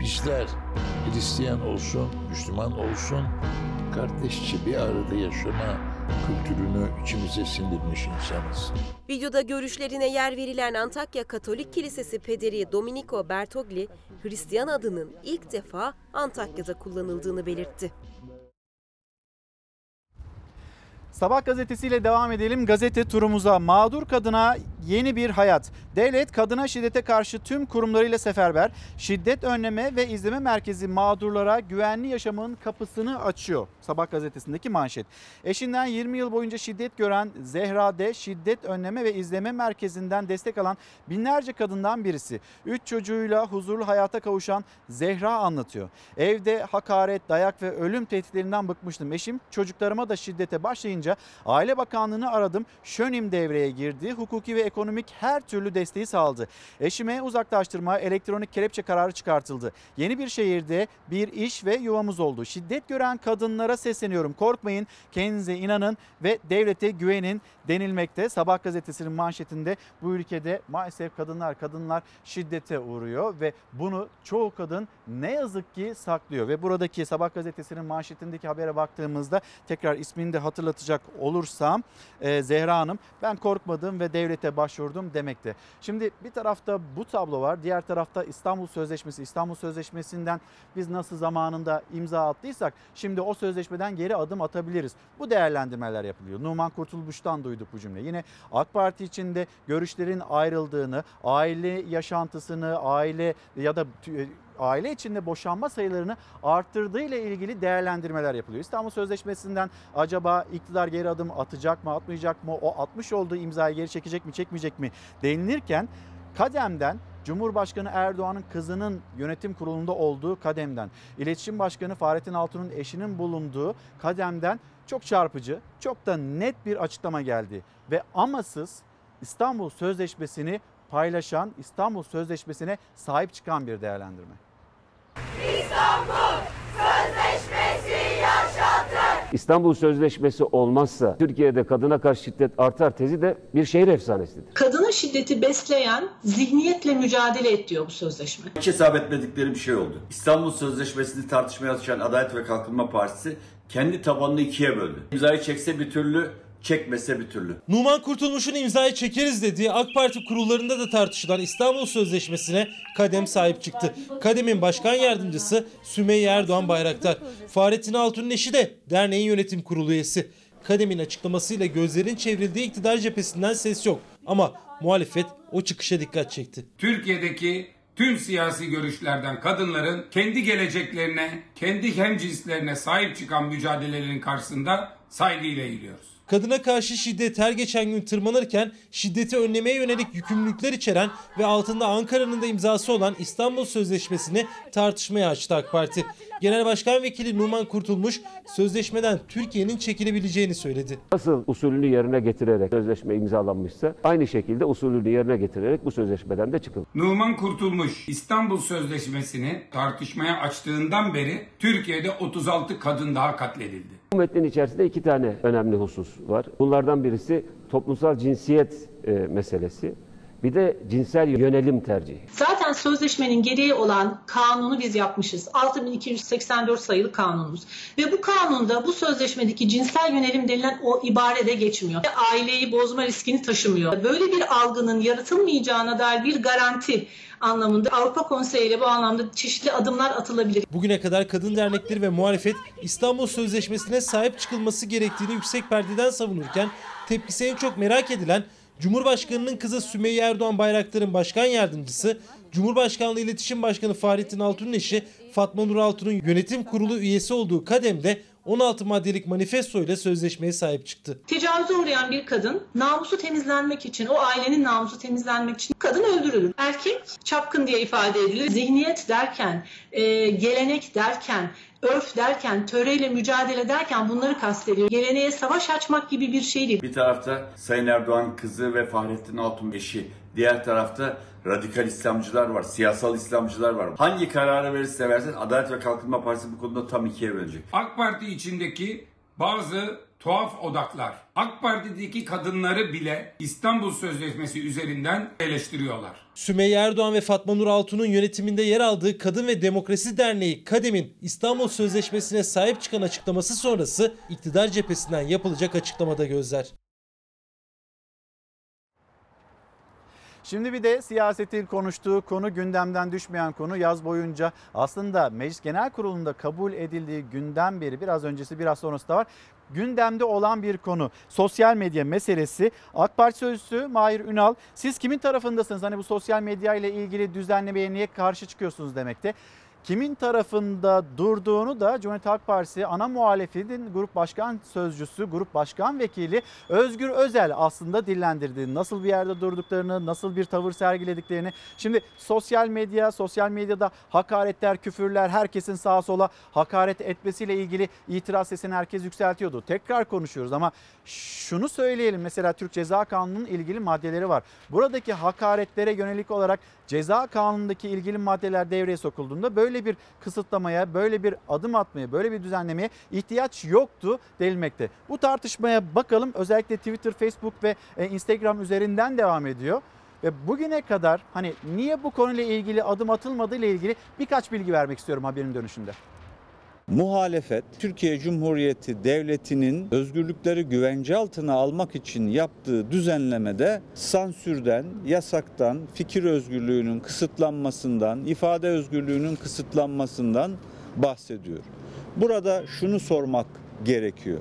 bizler Hristiyan olsun, Müslüman olsun kardeşçe bir arada yaşama kültürünü içimize sindirmiş insanız. Videoda görüşlerine yer verilen Antakya Katolik Kilisesi pederi Domenico Bertogli, Hristiyan adının ilk defa Antakya'da kullanıldığını belirtti. Sabah gazetesiyle devam edelim. Gazete turumuza mağdur kadına yeni bir hayat. Devlet kadına şiddete karşı tüm kurumlarıyla seferber. Şiddet önleme ve izleme merkezi mağdurlara güvenli yaşamın kapısını açıyor. Sabah gazetesindeki manşet. Eşinden 20 yıl boyunca şiddet gören Zehra D. şiddet önleme ve izleme merkezinden destek alan binlerce kadından birisi. Üç çocuğuyla huzurlu hayata kavuşan Zehra anlatıyor. Evde hakaret, dayak ve ölüm tehditlerinden bıkmıştım. Eşim çocuklarıma da şiddete başlayınca Aile Bakanlığı'nı aradım. Şönim devreye girdi. Hukuki ve ekonomik her türlü desteği sağladı. Eşime uzaklaştırma, elektronik kelepçe kararı çıkartıldı. Yeni bir şehirde bir iş ve yuvamız oldu. Şiddet gören kadınlara sesleniyorum. Korkmayın, kendinize inanın ve devlete güvenin denilmekte. Sabah gazetesinin manşetinde bu ülkede maalesef kadınlar kadınlar şiddete uğruyor ve bunu çoğu kadın ne yazık ki saklıyor ve buradaki Sabah gazetesinin manşetindeki habere baktığımızda tekrar ismini de hatırlatacak olursam e, Zehra Hanım ben korkmadım ve devlete başvurdum demekte. Şimdi bir tarafta bu tablo var diğer tarafta İstanbul Sözleşmesi İstanbul Sözleşmesi'nden biz nasıl zamanında imza attıysak şimdi o sözleşmeden geri adım atabiliriz. Bu değerlendirmeler yapılıyor. Numan Kurtulmuş'tan duyduk bu cümle. Yine AK Parti içinde görüşlerin ayrıldığını, aile yaşantısını, aile ya da aile içinde boşanma sayılarını arttırdığı ile ilgili değerlendirmeler yapılıyor. İstanbul Sözleşmesi'nden acaba iktidar geri adım atacak mı, atmayacak mı? O atmış olduğu imzayı geri çekecek mi, çekmeyecek mi denilirken kademden Cumhurbaşkanı Erdoğan'ın kızının yönetim kurulunda olduğu kademden, İletişim Başkanı Fahrettin Altun'un eşinin bulunduğu kademden çok çarpıcı, çok da net bir açıklama geldi ve amasız İstanbul Sözleşmesi'ni paylaşan, İstanbul Sözleşmesi'ne sahip çıkan bir değerlendirme. İstanbul Sözleşmesi yaşatır. İstanbul Sözleşmesi olmazsa Türkiye'de kadına karşı şiddet artar tezi de bir şehir efsanesidir. Kadına şiddeti besleyen zihniyetle mücadele et diyor bu sözleşme. Hiç hesap etmedikleri bir şey oldu. İstanbul Sözleşmesi'ni tartışmaya açan Adalet ve Kalkınma Partisi kendi tabanını ikiye böldü. İmzayı çekse bir türlü çekmese bir türlü. Numan Kurtulmuş'un imzayı çekeriz dediği AK Parti kurullarında da tartışılan İstanbul Sözleşmesi'ne Kadem sahip çıktı. Kadem'in başkan yardımcısı Sümeyye Erdoğan Bayraktar. Fahrettin Altun'un eşi de derneğin yönetim kurulu üyesi. Kadem'in açıklamasıyla gözlerin çevrildiği iktidar cephesinden ses yok. Ama muhalefet o çıkışa dikkat çekti. Türkiye'deki tüm siyasi görüşlerden kadınların kendi geleceklerine, kendi hemcinslerine sahip çıkan mücadelelerin karşısında saygıyla eğiliyoruz. Kadına karşı şiddet her geçen gün tırmanırken şiddeti önlemeye yönelik yükümlülükler içeren ve altında Ankara'nın da imzası olan İstanbul Sözleşmesi'ni tartışmaya açtı AK Parti. Genel Başkan Vekili Numan Kurtulmuş sözleşmeden Türkiye'nin çekilebileceğini söyledi. Nasıl usulünü yerine getirerek sözleşme imzalanmışsa aynı şekilde usulünü yerine getirerek bu sözleşmeden de çıkılır. Numan Kurtulmuş İstanbul Sözleşmesi'ni tartışmaya açtığından beri Türkiye'de 36 kadın daha katledildi. Bu metnin içerisinde iki tane önemli husus var. Bunlardan birisi toplumsal cinsiyet e, meselesi. Bir de cinsel yönelim tercihi. Zaten sözleşmenin gereği olan kanunu biz yapmışız. 6284 sayılı kanunumuz. Ve bu kanunda bu sözleşmedeki cinsel yönelim denilen o ibare de geçmiyor. Aileyi bozma riskini taşımıyor. Böyle bir algının yaratılmayacağına dair bir garanti anlamında Avrupa Konseyi ile bu anlamda çeşitli adımlar atılabilir. Bugüne kadar kadın dernekleri ve muhalefet İstanbul Sözleşmesi'ne sahip çıkılması gerektiğini yüksek perdeden savunurken tepkisi en çok merak edilen Cumhurbaşkanının kızı Sümeyye Erdoğan Bayraktar'ın başkan yardımcısı, Cumhurbaşkanlığı İletişim Başkanı Fahrettin Altun'un eşi Fatma Nur Altun'un yönetim kurulu üyesi olduğu kademde 16 maddelik manifesto ile sözleşmeye sahip çıktı. Tecavüze uğrayan bir kadın namusu temizlenmek için, o ailenin namusu temizlenmek için kadın öldürülür. Erkek çapkın diye ifade edilir. Zihniyet derken, e, gelenek derken, örf derken, töreyle mücadele derken bunları kastediyor. Geleneğe savaş açmak gibi bir şey değil. Bir tarafta Sayın Erdoğan kızı ve Fahrettin Altun eşi. Diğer tarafta radikal İslamcılar var, siyasal İslamcılar var. Hangi kararı verirse versin Adalet ve Kalkınma Partisi bu konuda tam ikiye bölecek. AK Parti içindeki bazı tuhaf odaklar AK Parti'deki kadınları bile İstanbul Sözleşmesi üzerinden eleştiriyorlar. Sümeyye Erdoğan ve Fatma Nur Altun'un yönetiminde yer aldığı Kadın ve Demokrasi Derneği Kadem'in İstanbul Sözleşmesi'ne sahip çıkan açıklaması sonrası iktidar cephesinden yapılacak açıklamada gözler. Şimdi bir de siyasetin konuştuğu konu gündemden düşmeyen konu yaz boyunca aslında Meclis Genel Kurulu'nda kabul edildiği günden beri biraz öncesi biraz sonrası da var. Gündemde olan bir konu sosyal medya meselesi. AK Parti sözcüsü Mahir Ünal siz kimin tarafındasınız? Hani bu sosyal medya ile ilgili düzenlemeye niye karşı çıkıyorsunuz demekte. Kimin tarafında durduğunu da Cumhuriyet Halk Partisi ana muhalefetin grup başkan sözcüsü, grup başkan vekili Özgür Özel aslında dillendirdi. Nasıl bir yerde durduklarını, nasıl bir tavır sergilediklerini. Şimdi sosyal medya, sosyal medyada hakaretler, küfürler, herkesin sağa sola hakaret etmesiyle ilgili itiraz sesini herkes yükseltiyordu. Tekrar konuşuyoruz ama şunu söyleyelim mesela Türk Ceza Kanunu'nun ilgili maddeleri var. Buradaki hakaretlere yönelik olarak ceza kanunundaki ilgili maddeler devreye sokulduğunda böyle bir kısıtlamaya, böyle bir adım atmaya, böyle bir düzenlemeye ihtiyaç yoktu denilmekte. Bu tartışmaya bakalım özellikle Twitter, Facebook ve e, Instagram üzerinden devam ediyor. Ve bugüne kadar hani niye bu konuyla ilgili adım atılmadığı ile ilgili birkaç bilgi vermek istiyorum haberin dönüşünde. Muhalefet Türkiye Cumhuriyeti Devleti'nin özgürlükleri güvence altına almak için yaptığı düzenlemede sansürden, yasaktan, fikir özgürlüğünün kısıtlanmasından, ifade özgürlüğünün kısıtlanmasından bahsediyor. Burada şunu sormak gerekiyor.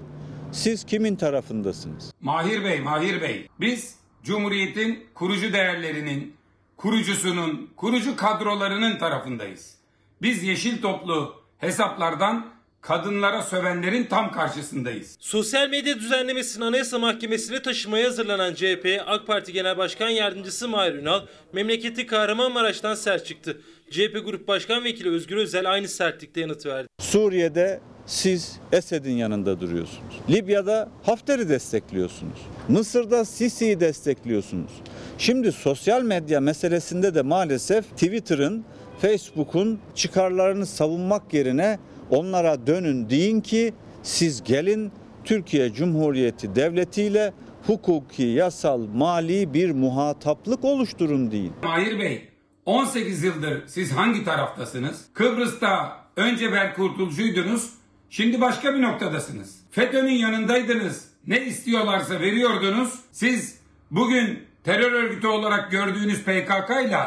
Siz kimin tarafındasınız? Mahir Bey, Mahir Bey. Biz Cumhuriyet'in kurucu değerlerinin, kurucusunun, kurucu kadrolarının tarafındayız. Biz yeşil toplu hesaplardan kadınlara sövenlerin tam karşısındayız. Sosyal medya düzenlemesini Anayasa Mahkemesi'ne taşımaya hazırlanan CHP, AK Parti Genel Başkan Yardımcısı Mahir Ünal, memleketi Kahramanmaraş'tan sert çıktı. CHP Grup Başkan Vekili Özgür Özel aynı sertlikte yanıt verdi. Suriye'de siz Esed'in yanında duruyorsunuz. Libya'da Hafter'i destekliyorsunuz. Mısır'da Sisi'yi destekliyorsunuz. Şimdi sosyal medya meselesinde de maalesef Twitter'ın, Facebook'un çıkarlarını savunmak yerine onlara dönün deyin ki siz gelin Türkiye Cumhuriyeti Devleti ile hukuki, yasal, mali bir muhataplık oluşturun deyin. Mahir Bey, 18 yıldır siz hangi taraftasınız? Kıbrıs'ta önce Berk Kurtulcuydunuz, şimdi başka bir noktadasınız. FETÖ'nün yanındaydınız, ne istiyorlarsa veriyordunuz. Siz bugün terör örgütü olarak gördüğünüz PKK ile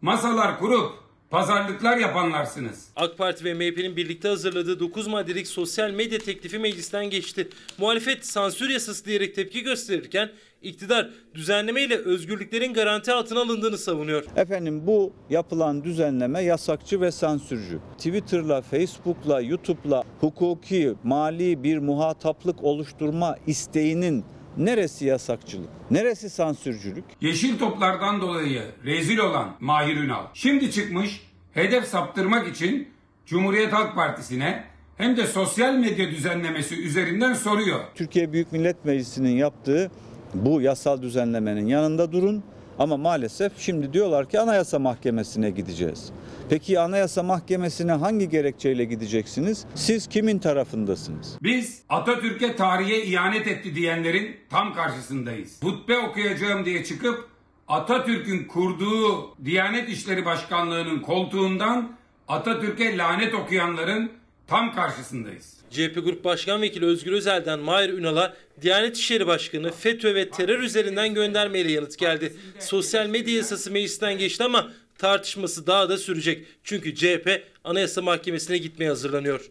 masalar kurup pazarlıklar yapanlarsınız. AK Parti ve MHP'nin birlikte hazırladığı 9 maddelik sosyal medya teklifi meclisten geçti. Muhalefet sansür yasası diyerek tepki gösterirken iktidar düzenlemeyle özgürlüklerin garanti altına alındığını savunuyor. Efendim bu yapılan düzenleme yasakçı ve sansürcü. Twitter'la, Facebook'la, YouTube'la hukuki, mali bir muhataplık oluşturma isteğinin neresi yasakçılık, neresi sansürcülük? Yeşil toplardan dolayı rezil olan Mahir Ünal şimdi çıkmış hedef saptırmak için Cumhuriyet Halk Partisi'ne hem de sosyal medya düzenlemesi üzerinden soruyor. Türkiye Büyük Millet Meclisi'nin yaptığı bu yasal düzenlemenin yanında durun ama maalesef şimdi diyorlar ki Anayasa Mahkemesi'ne gideceğiz. Peki Anayasa Mahkemesi'ne hangi gerekçeyle gideceksiniz? Siz kimin tarafındasınız? Biz Atatürk'e tarihe ihanet etti diyenlerin tam karşısındayız. Hutbe okuyacağım diye çıkıp Atatürk'ün kurduğu Diyanet İşleri Başkanlığı'nın koltuğundan Atatürk'e lanet okuyanların tam karşısındayız. CHP Grup Başkan Vekili Özgür Özel'den Mahir Ünal'a Diyanet İşleri Başkanı FETÖ ve terör üzerinden göndermeyle yanıt geldi. Sosyal medya yasası meclisten geçti ama tartışması daha da sürecek. Çünkü CHP Anayasa Mahkemesi'ne gitmeye hazırlanıyor.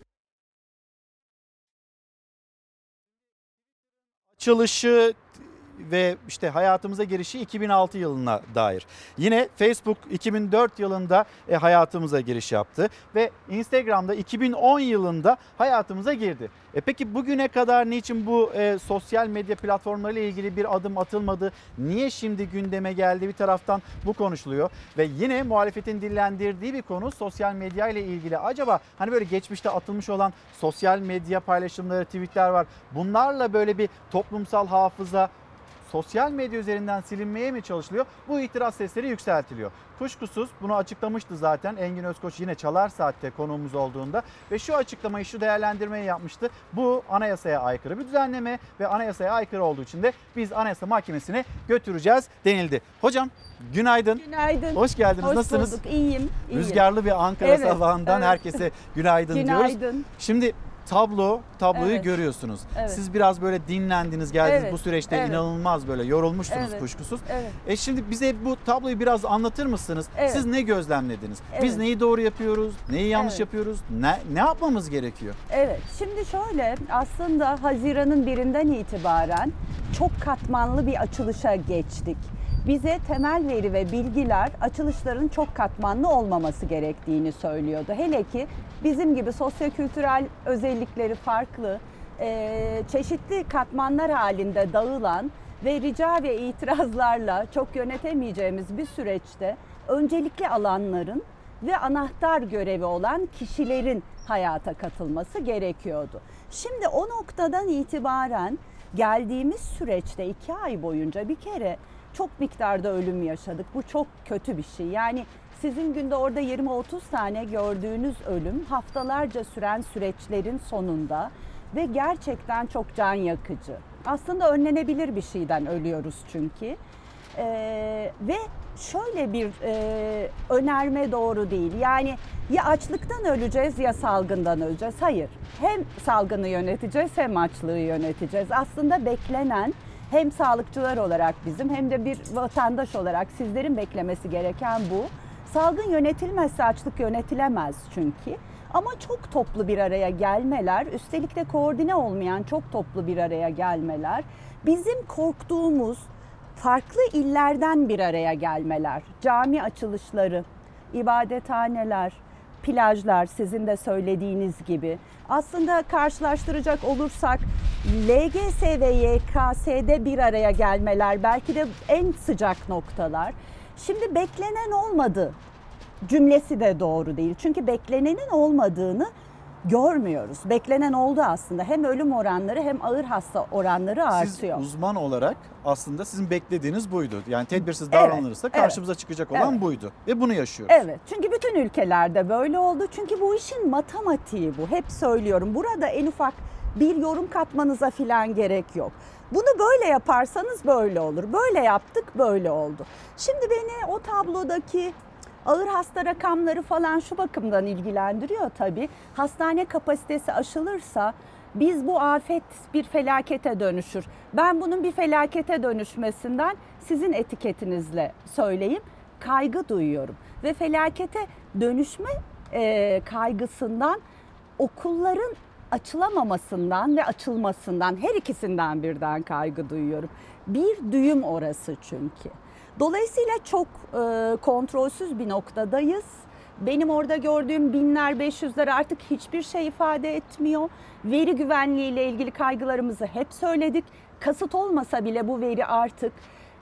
Açılışı ve işte hayatımıza girişi 2006 yılına dair. Yine Facebook 2004 yılında e, hayatımıza giriş yaptı ve Instagram'da 2010 yılında hayatımıza girdi. E peki bugüne kadar niçin bu e, sosyal medya platformları ile ilgili bir adım atılmadı? Niye şimdi gündeme geldi? Bir taraftan bu konuşuluyor ve yine muhalefetin dillendirdiği bir konu sosyal medya ile ilgili. Acaba hani böyle geçmişte atılmış olan sosyal medya paylaşımları, tweetler var. Bunlarla böyle bir toplumsal hafıza sosyal medya üzerinden silinmeye mi çalışılıyor? Bu itiraz sesleri yükseltiliyor. Kuşkusuz bunu açıklamıştı zaten Engin Özkoç yine Çalar Saat'te konuğumuz olduğunda ve şu açıklamayı şu değerlendirmeyi yapmıştı. Bu anayasaya aykırı bir düzenleme ve anayasaya aykırı olduğu için de biz Anayasa Mahkemesi'ne götüreceğiz denildi. Hocam günaydın. Günaydın. Hoş geldiniz. Hoş Nasılsınız? bulduk. İyiyim. iyiyim. Rüzgarlı bir Ankara Evet, sabahından evet. herkese günaydın, diyoruz. Günaydın. Şimdi tablo, tabloyu Evet. görüyorsunuz. Evet. Siz biraz böyle dinlendiniz, geldiniz Evet, bu süreçte evet. inanılmaz böyle yorulmuşsunuz Evet, kuşkusuz. evet. E şimdi bize bu tabloyu biraz anlatır mısınız? Evet. Siz ne gözlemlediniz? Biz Evet. neyi doğru yapıyoruz, neyi yanlış Evet. yapıyoruz? Ne ne yapmamız gerekiyor? Evet, şimdi şöyle aslında Haziran'ın birinden itibaren çok katmanlı bir açılışa geçtik. Bize temel veri ve bilgiler açılışların çok katmanlı olmaması gerektiğini söylüyordu. Hele ki bizim gibi sosyokültürel özellikleri farklı, e, çeşitli katmanlar halinde dağılan ve rica ve itirazlarla çok yönetemeyeceğimiz bir süreçte öncelikli alanların ve anahtar görevi olan kişilerin hayata katılması gerekiyordu. Şimdi o noktadan itibaren geldiğimiz süreçte iki ay boyunca bir kere çok miktarda ölüm yaşadık. Bu çok kötü bir şey. Yani sizin günde orada 20-30 tane gördüğünüz ölüm haftalarca süren süreçlerin sonunda ve gerçekten çok can yakıcı. Aslında önlenebilir bir şeyden ölüyoruz çünkü. Ee, ve şöyle bir e, önerme doğru değil. Yani ya açlıktan öleceğiz ya salgından öleceğiz. Hayır. Hem salgını yöneteceğiz hem açlığı yöneteceğiz. Aslında beklenen hem sağlıkçılar olarak bizim hem de bir vatandaş olarak sizlerin beklemesi gereken bu. Salgın yönetilmezse açlık yönetilemez çünkü. Ama çok toplu bir araya gelmeler, üstelik de koordine olmayan çok toplu bir araya gelmeler bizim korktuğumuz farklı illerden bir araya gelmeler, cami açılışları, ibadethaneler, plajlar sizin de söylediğiniz gibi. Aslında karşılaştıracak olursak LGS ve YKS'de bir araya gelmeler belki de en sıcak noktalar. Şimdi beklenen olmadı cümlesi de doğru değil. Çünkü beklenenin olmadığını görmüyoruz. Beklenen oldu aslında. Hem ölüm oranları hem ağır hasta oranları artıyor. Siz uzman olarak aslında sizin beklediğiniz buydu. Yani tedbirsiz davranılırsa evet, karşımıza çıkacak olan evet. buydu. Ve bunu yaşıyoruz. Evet. Çünkü bütün ülkelerde böyle oldu. Çünkü bu işin matematiği bu. Hep söylüyorum. Burada en ufak bir yorum katmanıza filan gerek yok. Bunu böyle yaparsanız böyle olur. Böyle yaptık böyle oldu. Şimdi beni o tablodaki ağır hasta rakamları falan şu bakımdan ilgilendiriyor tabii. Hastane kapasitesi aşılırsa biz bu afet bir felakete dönüşür. Ben bunun bir felakete dönüşmesinden sizin etiketinizle söyleyeyim kaygı duyuyorum. Ve felakete dönüşme e, kaygısından okulların açılamamasından ve açılmasından her ikisinden birden kaygı duyuyorum. Bir düğüm orası çünkü. Dolayısıyla çok e, kontrolsüz bir noktadayız. Benim orada gördüğüm binler, beş yüzler artık hiçbir şey ifade etmiyor. Veri güvenliği ile ilgili kaygılarımızı hep söyledik. Kasıt olmasa bile bu veri artık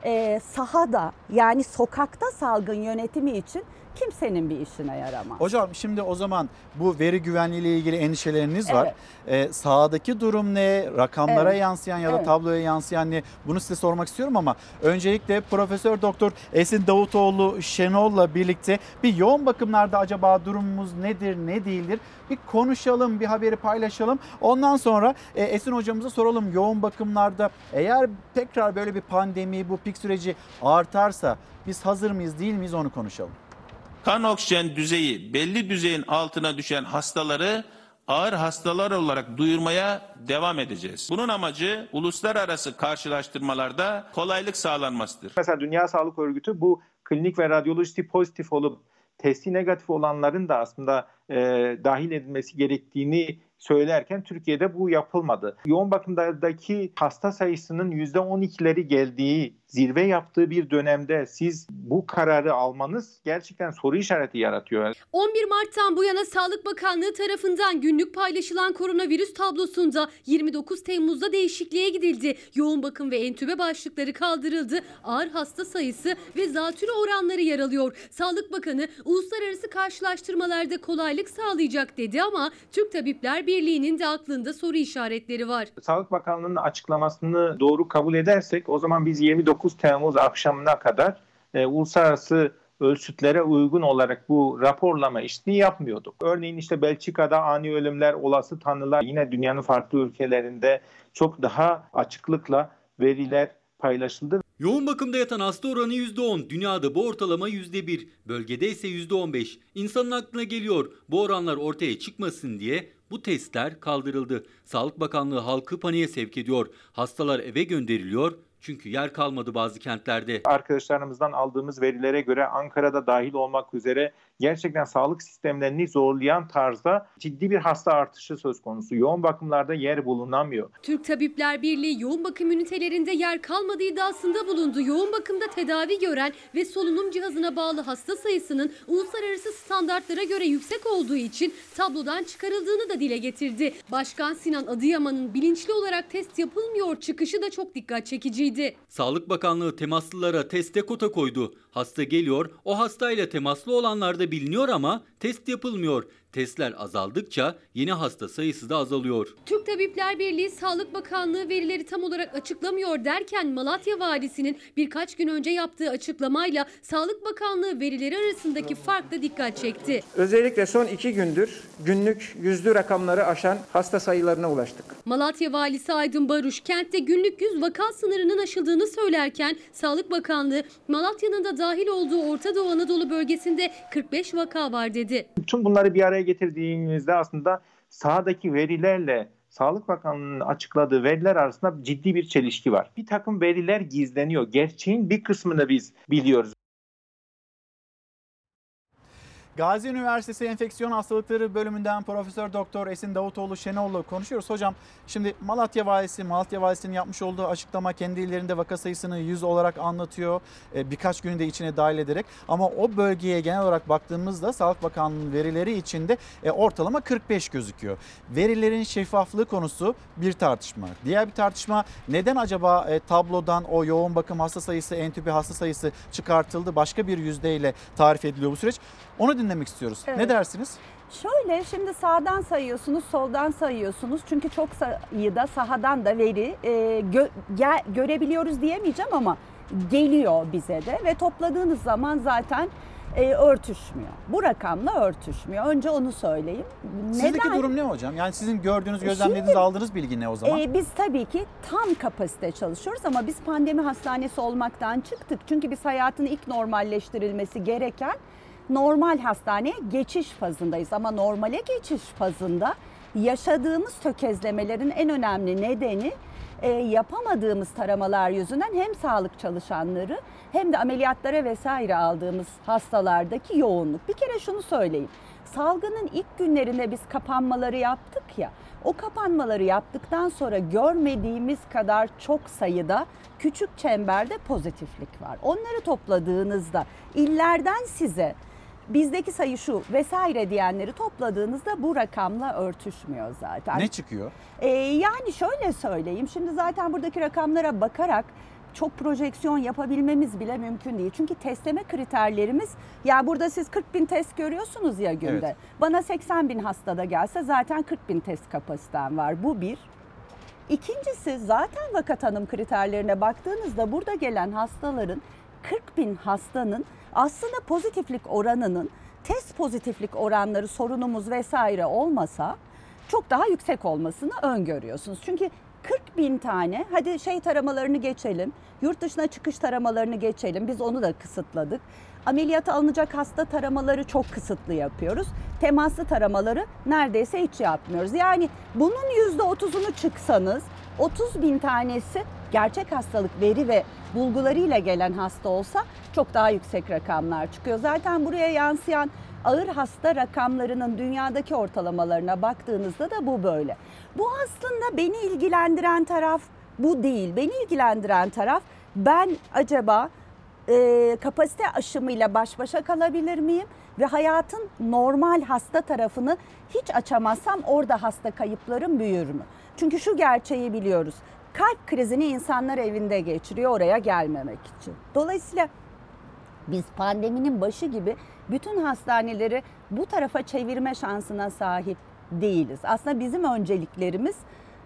e, sahada yani sokakta salgın yönetimi için kimsenin bir işine yaramaz. Hocam şimdi o zaman bu veri güvenliği ile ilgili endişeleriniz var. Ee, sahadaki durum ne? Rakamlara Evet. yansıyan ya da Evet. tabloya yansıyan ne? Bunu size sormak istiyorum ama öncelikle Profesör Doktor Esin Davutoğlu Şenol'la birlikte bir yoğun bakımlarda acaba durumumuz nedir, ne değildir? Bir konuşalım, bir haberi paylaşalım. Ondan sonra e, Esin hocamıza soralım yoğun bakımlarda eğer tekrar böyle bir pandemi, bu pik süreci artarsa biz hazır mıyız, değil miyiz onu konuşalım. Kan oksijen düzeyi belli düzeyin altına düşen hastaları ağır hastalar olarak duyurmaya devam edeceğiz. Bunun amacı uluslararası karşılaştırmalarda kolaylık sağlanmasıdır. Mesela Dünya Sağlık Örgütü bu klinik ve radyolojisi pozitif olup testi negatif olanların da aslında e, dahil edilmesi gerektiğini söylerken Türkiye'de bu yapılmadı. Yoğun bakımdaki hasta sayısının %12'leri geldiği, zirve yaptığı bir dönemde siz bu kararı almanız gerçekten soru işareti yaratıyor. 11 Mart'tan bu yana Sağlık Bakanlığı tarafından günlük paylaşılan koronavirüs tablosunda 29 Temmuz'da değişikliğe gidildi. Yoğun bakım ve entübe başlıkları kaldırıldı. Ağır hasta sayısı ve zatürre oranları yer alıyor. Sağlık Bakanı uluslararası karşılaştırmalarda kolaylık sağlayacak dedi ama Türk Tabipler Birliği'nin de aklında soru işaretleri var. Sağlık Bakanlığı'nın açıklamasını doğru kabul edersek o zaman biz 29 Temmuz akşamına kadar e, uluslararası ölçütlere uygun olarak bu raporlama işini yapmıyorduk. Örneğin işte Belçika'da ani ölümler, olası tanılar yine dünyanın farklı ülkelerinde çok daha açıklıkla veriler paylaşıldı. Yoğun bakımda yatan hasta oranı %10, dünyada bu ortalama %1, bölgede ise %15. İnsanın aklına geliyor bu oranlar ortaya çıkmasın diye bu testler kaldırıldı. Sağlık Bakanlığı halkı paniğe sevk ediyor. Hastalar eve gönderiliyor Çünkü yer kalmadı bazı kentlerde. Arkadaşlarımızdan aldığımız verilere göre Ankara'da dahil olmak üzere gerçekten sağlık sistemlerini zorlayan tarzda ciddi bir hasta artışı söz konusu. Yoğun bakımlarda yer bulunamıyor. Türk Tabipler Birliği yoğun bakım ünitelerinde yer kalmadığı iddiasında bulundu. Yoğun bakımda tedavi gören ve solunum cihazına bağlı hasta sayısının uluslararası standartlara göre yüksek olduğu için tablodan çıkarıldığını da dile getirdi. Başkan Sinan Adıyaman'ın bilinçli olarak test yapılmıyor çıkışı da çok dikkat çekiciydi. Sağlık Bakanlığı temaslılara teste kota koydu. Hasta geliyor, o hastayla temaslı olanlar da biliniyor ama test yapılmıyor. Testler azaldıkça yeni hasta sayısı da azalıyor. Türk Tabipler Birliği Sağlık Bakanlığı verileri tam olarak açıklamıyor derken Malatya Valisi'nin birkaç gün önce yaptığı açıklamayla Sağlık Bakanlığı verileri arasındaki fark da dikkat çekti. Özellikle son iki gündür günlük yüzlü rakamları aşan hasta sayılarına ulaştık. Malatya Valisi Aydın Baruş kentte günlük 100 vaka sınırının aşıldığını söylerken Sağlık Bakanlığı Malatya'nın da dahil olduğu Orta Doğu Anadolu bölgesinde 45 vaka var dedi. Tüm bunları bir araya getirdiğimizde aslında sahadaki verilerle Sağlık Bakanlığı'nın açıkladığı veriler arasında ciddi bir çelişki var. Bir takım veriler gizleniyor. Gerçeğin bir kısmını biz biliyoruz. Gazi Üniversitesi Enfeksiyon Hastalıkları bölümünden Profesör Doktor Esin Davutoğlu Şenol'la konuşuyoruz. Hocam şimdi Malatya Valisi, Malatya Valisi'nin yapmış olduğu açıklama kendi illerinde vaka sayısını 100 olarak anlatıyor. E, birkaç günü de içine dahil ederek. Ama o bölgeye genel olarak baktığımızda Sağlık Bakanlığı'nın verileri içinde e, ortalama 45 gözüküyor. Verilerin şeffaflığı konusu bir tartışma. Diğer bir tartışma neden acaba e, tablodan o yoğun bakım hasta sayısı, entübe hasta sayısı çıkartıldı? Başka bir yüzdeyle tarif ediliyor bu süreç. Onu dinlemek istiyoruz. Evet. Ne dersiniz? Şöyle şimdi sağdan sayıyorsunuz, soldan sayıyorsunuz. Çünkü çok sayıda sahadan da veri e, gö- gel- görebiliyoruz diyemeyeceğim ama geliyor bize de ve topladığınız zaman zaten e, örtüşmüyor. Bu rakamla örtüşmüyor. Önce onu söyleyeyim. Sizdeki Neden? durum ne hocam? Yani sizin gördüğünüz, gözlemlediğiniz, Şimdi- aldığınız bilgi ne o zaman? Ee, biz tabii ki tam kapasite çalışıyoruz ama biz pandemi hastanesi olmaktan çıktık. Çünkü biz hayatın ilk normalleştirilmesi gereken normal hastaneye geçiş fazındayız. Ama normale geçiş fazında yaşadığımız tökezlemelerin en önemli nedeni e, yapamadığımız taramalar yüzünden hem sağlık çalışanları hem de ameliyatlara vesaire aldığımız hastalardaki yoğunluk. Bir kere şunu söyleyeyim. Salgının ilk günlerinde biz kapanmaları yaptık ya. O kapanmaları yaptıktan sonra görmediğimiz kadar çok sayıda küçük çemberde pozitiflik var. Onları topladığınızda illerden size bizdeki sayı şu vesaire diyenleri topladığınızda bu rakamla örtüşmüyor zaten. Ne çıkıyor? Ee, yani şöyle söyleyeyim. Şimdi zaten buradaki rakamlara bakarak çok projeksiyon yapabilmemiz bile mümkün değil. Çünkü testleme kriterlerimiz ya burada siz 40 bin test görüyorsunuz ya günde. Evet. Bana 80 bin hastada gelse zaten 40 bin test kapasitem var. Bu bir. İkincisi zaten vaka tanım kriterlerine baktığınızda burada gelen hastaların 40 bin hastanın aslında pozitiflik oranının test pozitiflik oranları sorunumuz vesaire olmasa çok daha yüksek olmasını öngörüyorsunuz. Çünkü 40 bin tane hadi şey taramalarını geçelim yurt dışına çıkış taramalarını geçelim biz onu da kısıtladık. Ameliyata alınacak hasta taramaları çok kısıtlı yapıyoruz. Temaslı taramaları neredeyse hiç yapmıyoruz. Yani bunun %30'unu çıksanız 30 bin tanesi gerçek hastalık veri ve bulgularıyla gelen hasta olsa çok daha yüksek rakamlar çıkıyor. Zaten buraya yansıyan ağır hasta rakamlarının dünyadaki ortalamalarına baktığınızda da bu böyle. Bu aslında beni ilgilendiren taraf bu değil. Beni ilgilendiren taraf ben acaba e, kapasite aşımıyla baş başa kalabilir miyim? Ve hayatın normal hasta tarafını hiç açamazsam orada hasta kayıplarım büyür mü? Çünkü şu gerçeği biliyoruz. Kalp krizini insanlar evinde geçiriyor oraya gelmemek için. Dolayısıyla biz pandeminin başı gibi bütün hastaneleri bu tarafa çevirme şansına sahip değiliz. Aslında bizim önceliklerimiz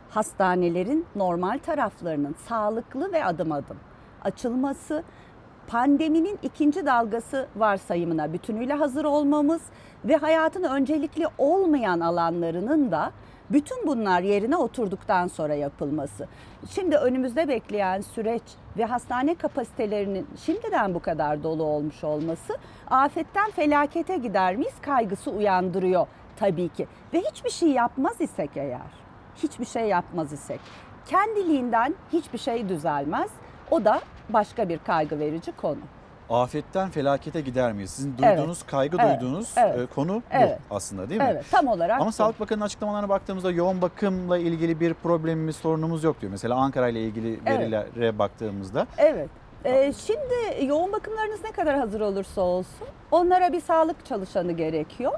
hastanelerin normal taraflarının sağlıklı ve adım adım açılması, pandeminin ikinci dalgası varsayımına bütünüyle hazır olmamız ve hayatın öncelikli olmayan alanlarının da bütün bunlar yerine oturduktan sonra yapılması. Şimdi önümüzde bekleyen süreç ve hastane kapasitelerinin şimdiden bu kadar dolu olmuş olması afetten felakete gider miyiz kaygısı uyandırıyor tabii ki. Ve hiçbir şey yapmaz isek eğer, hiçbir şey yapmaz isek kendiliğinden hiçbir şey düzelmez. O da başka bir kaygı verici konu. Afetten felakete gider miyiz? Sizin Evet. duyduğunuz, kaygı Evet. duyduğunuz Evet. e, konu Evet. bu aslında değil mi? Evet, tam olarak Ama bu. Sağlık Bakanı'nın açıklamalarına baktığımızda yoğun bakımla ilgili bir problemimiz, sorunumuz yok diyor. Mesela Ankara ile ilgili Evet. verilere baktığımızda. Evet. Ee, şimdi yoğun bakımlarınız ne kadar hazır olursa olsun onlara bir sağlık çalışanı gerekiyor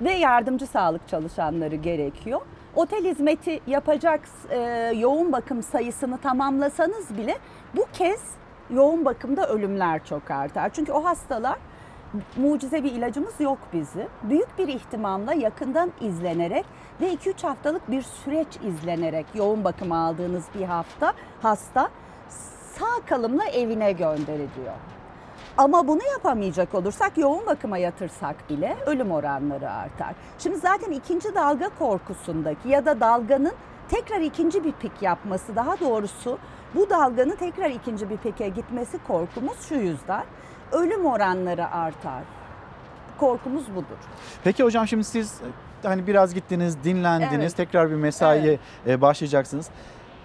ve yardımcı sağlık çalışanları gerekiyor. Otel hizmeti yapacak e, yoğun bakım sayısını tamamlasanız bile bu kez yoğun bakımda ölümler çok artar. Çünkü o hastalar mucize bir ilacımız yok bizi. Büyük bir ihtimalle yakından izlenerek ve 2-3 haftalık bir süreç izlenerek yoğun bakım aldığınız bir hafta hasta sağ kalımla evine gönderiliyor. Ama bunu yapamayacak olursak yoğun bakıma yatırsak bile ölüm oranları artar. Şimdi zaten ikinci dalga korkusundaki ya da dalganın tekrar ikinci bir pik yapması daha doğrusu bu dalganın tekrar ikinci bir pike gitmesi korkumuz şu yüzden ölüm oranları artar. Korkumuz budur. Peki hocam şimdi siz e, hani biraz gittiniz, dinlendiniz, Evet. tekrar bir mesaiye e, başlayacaksınız.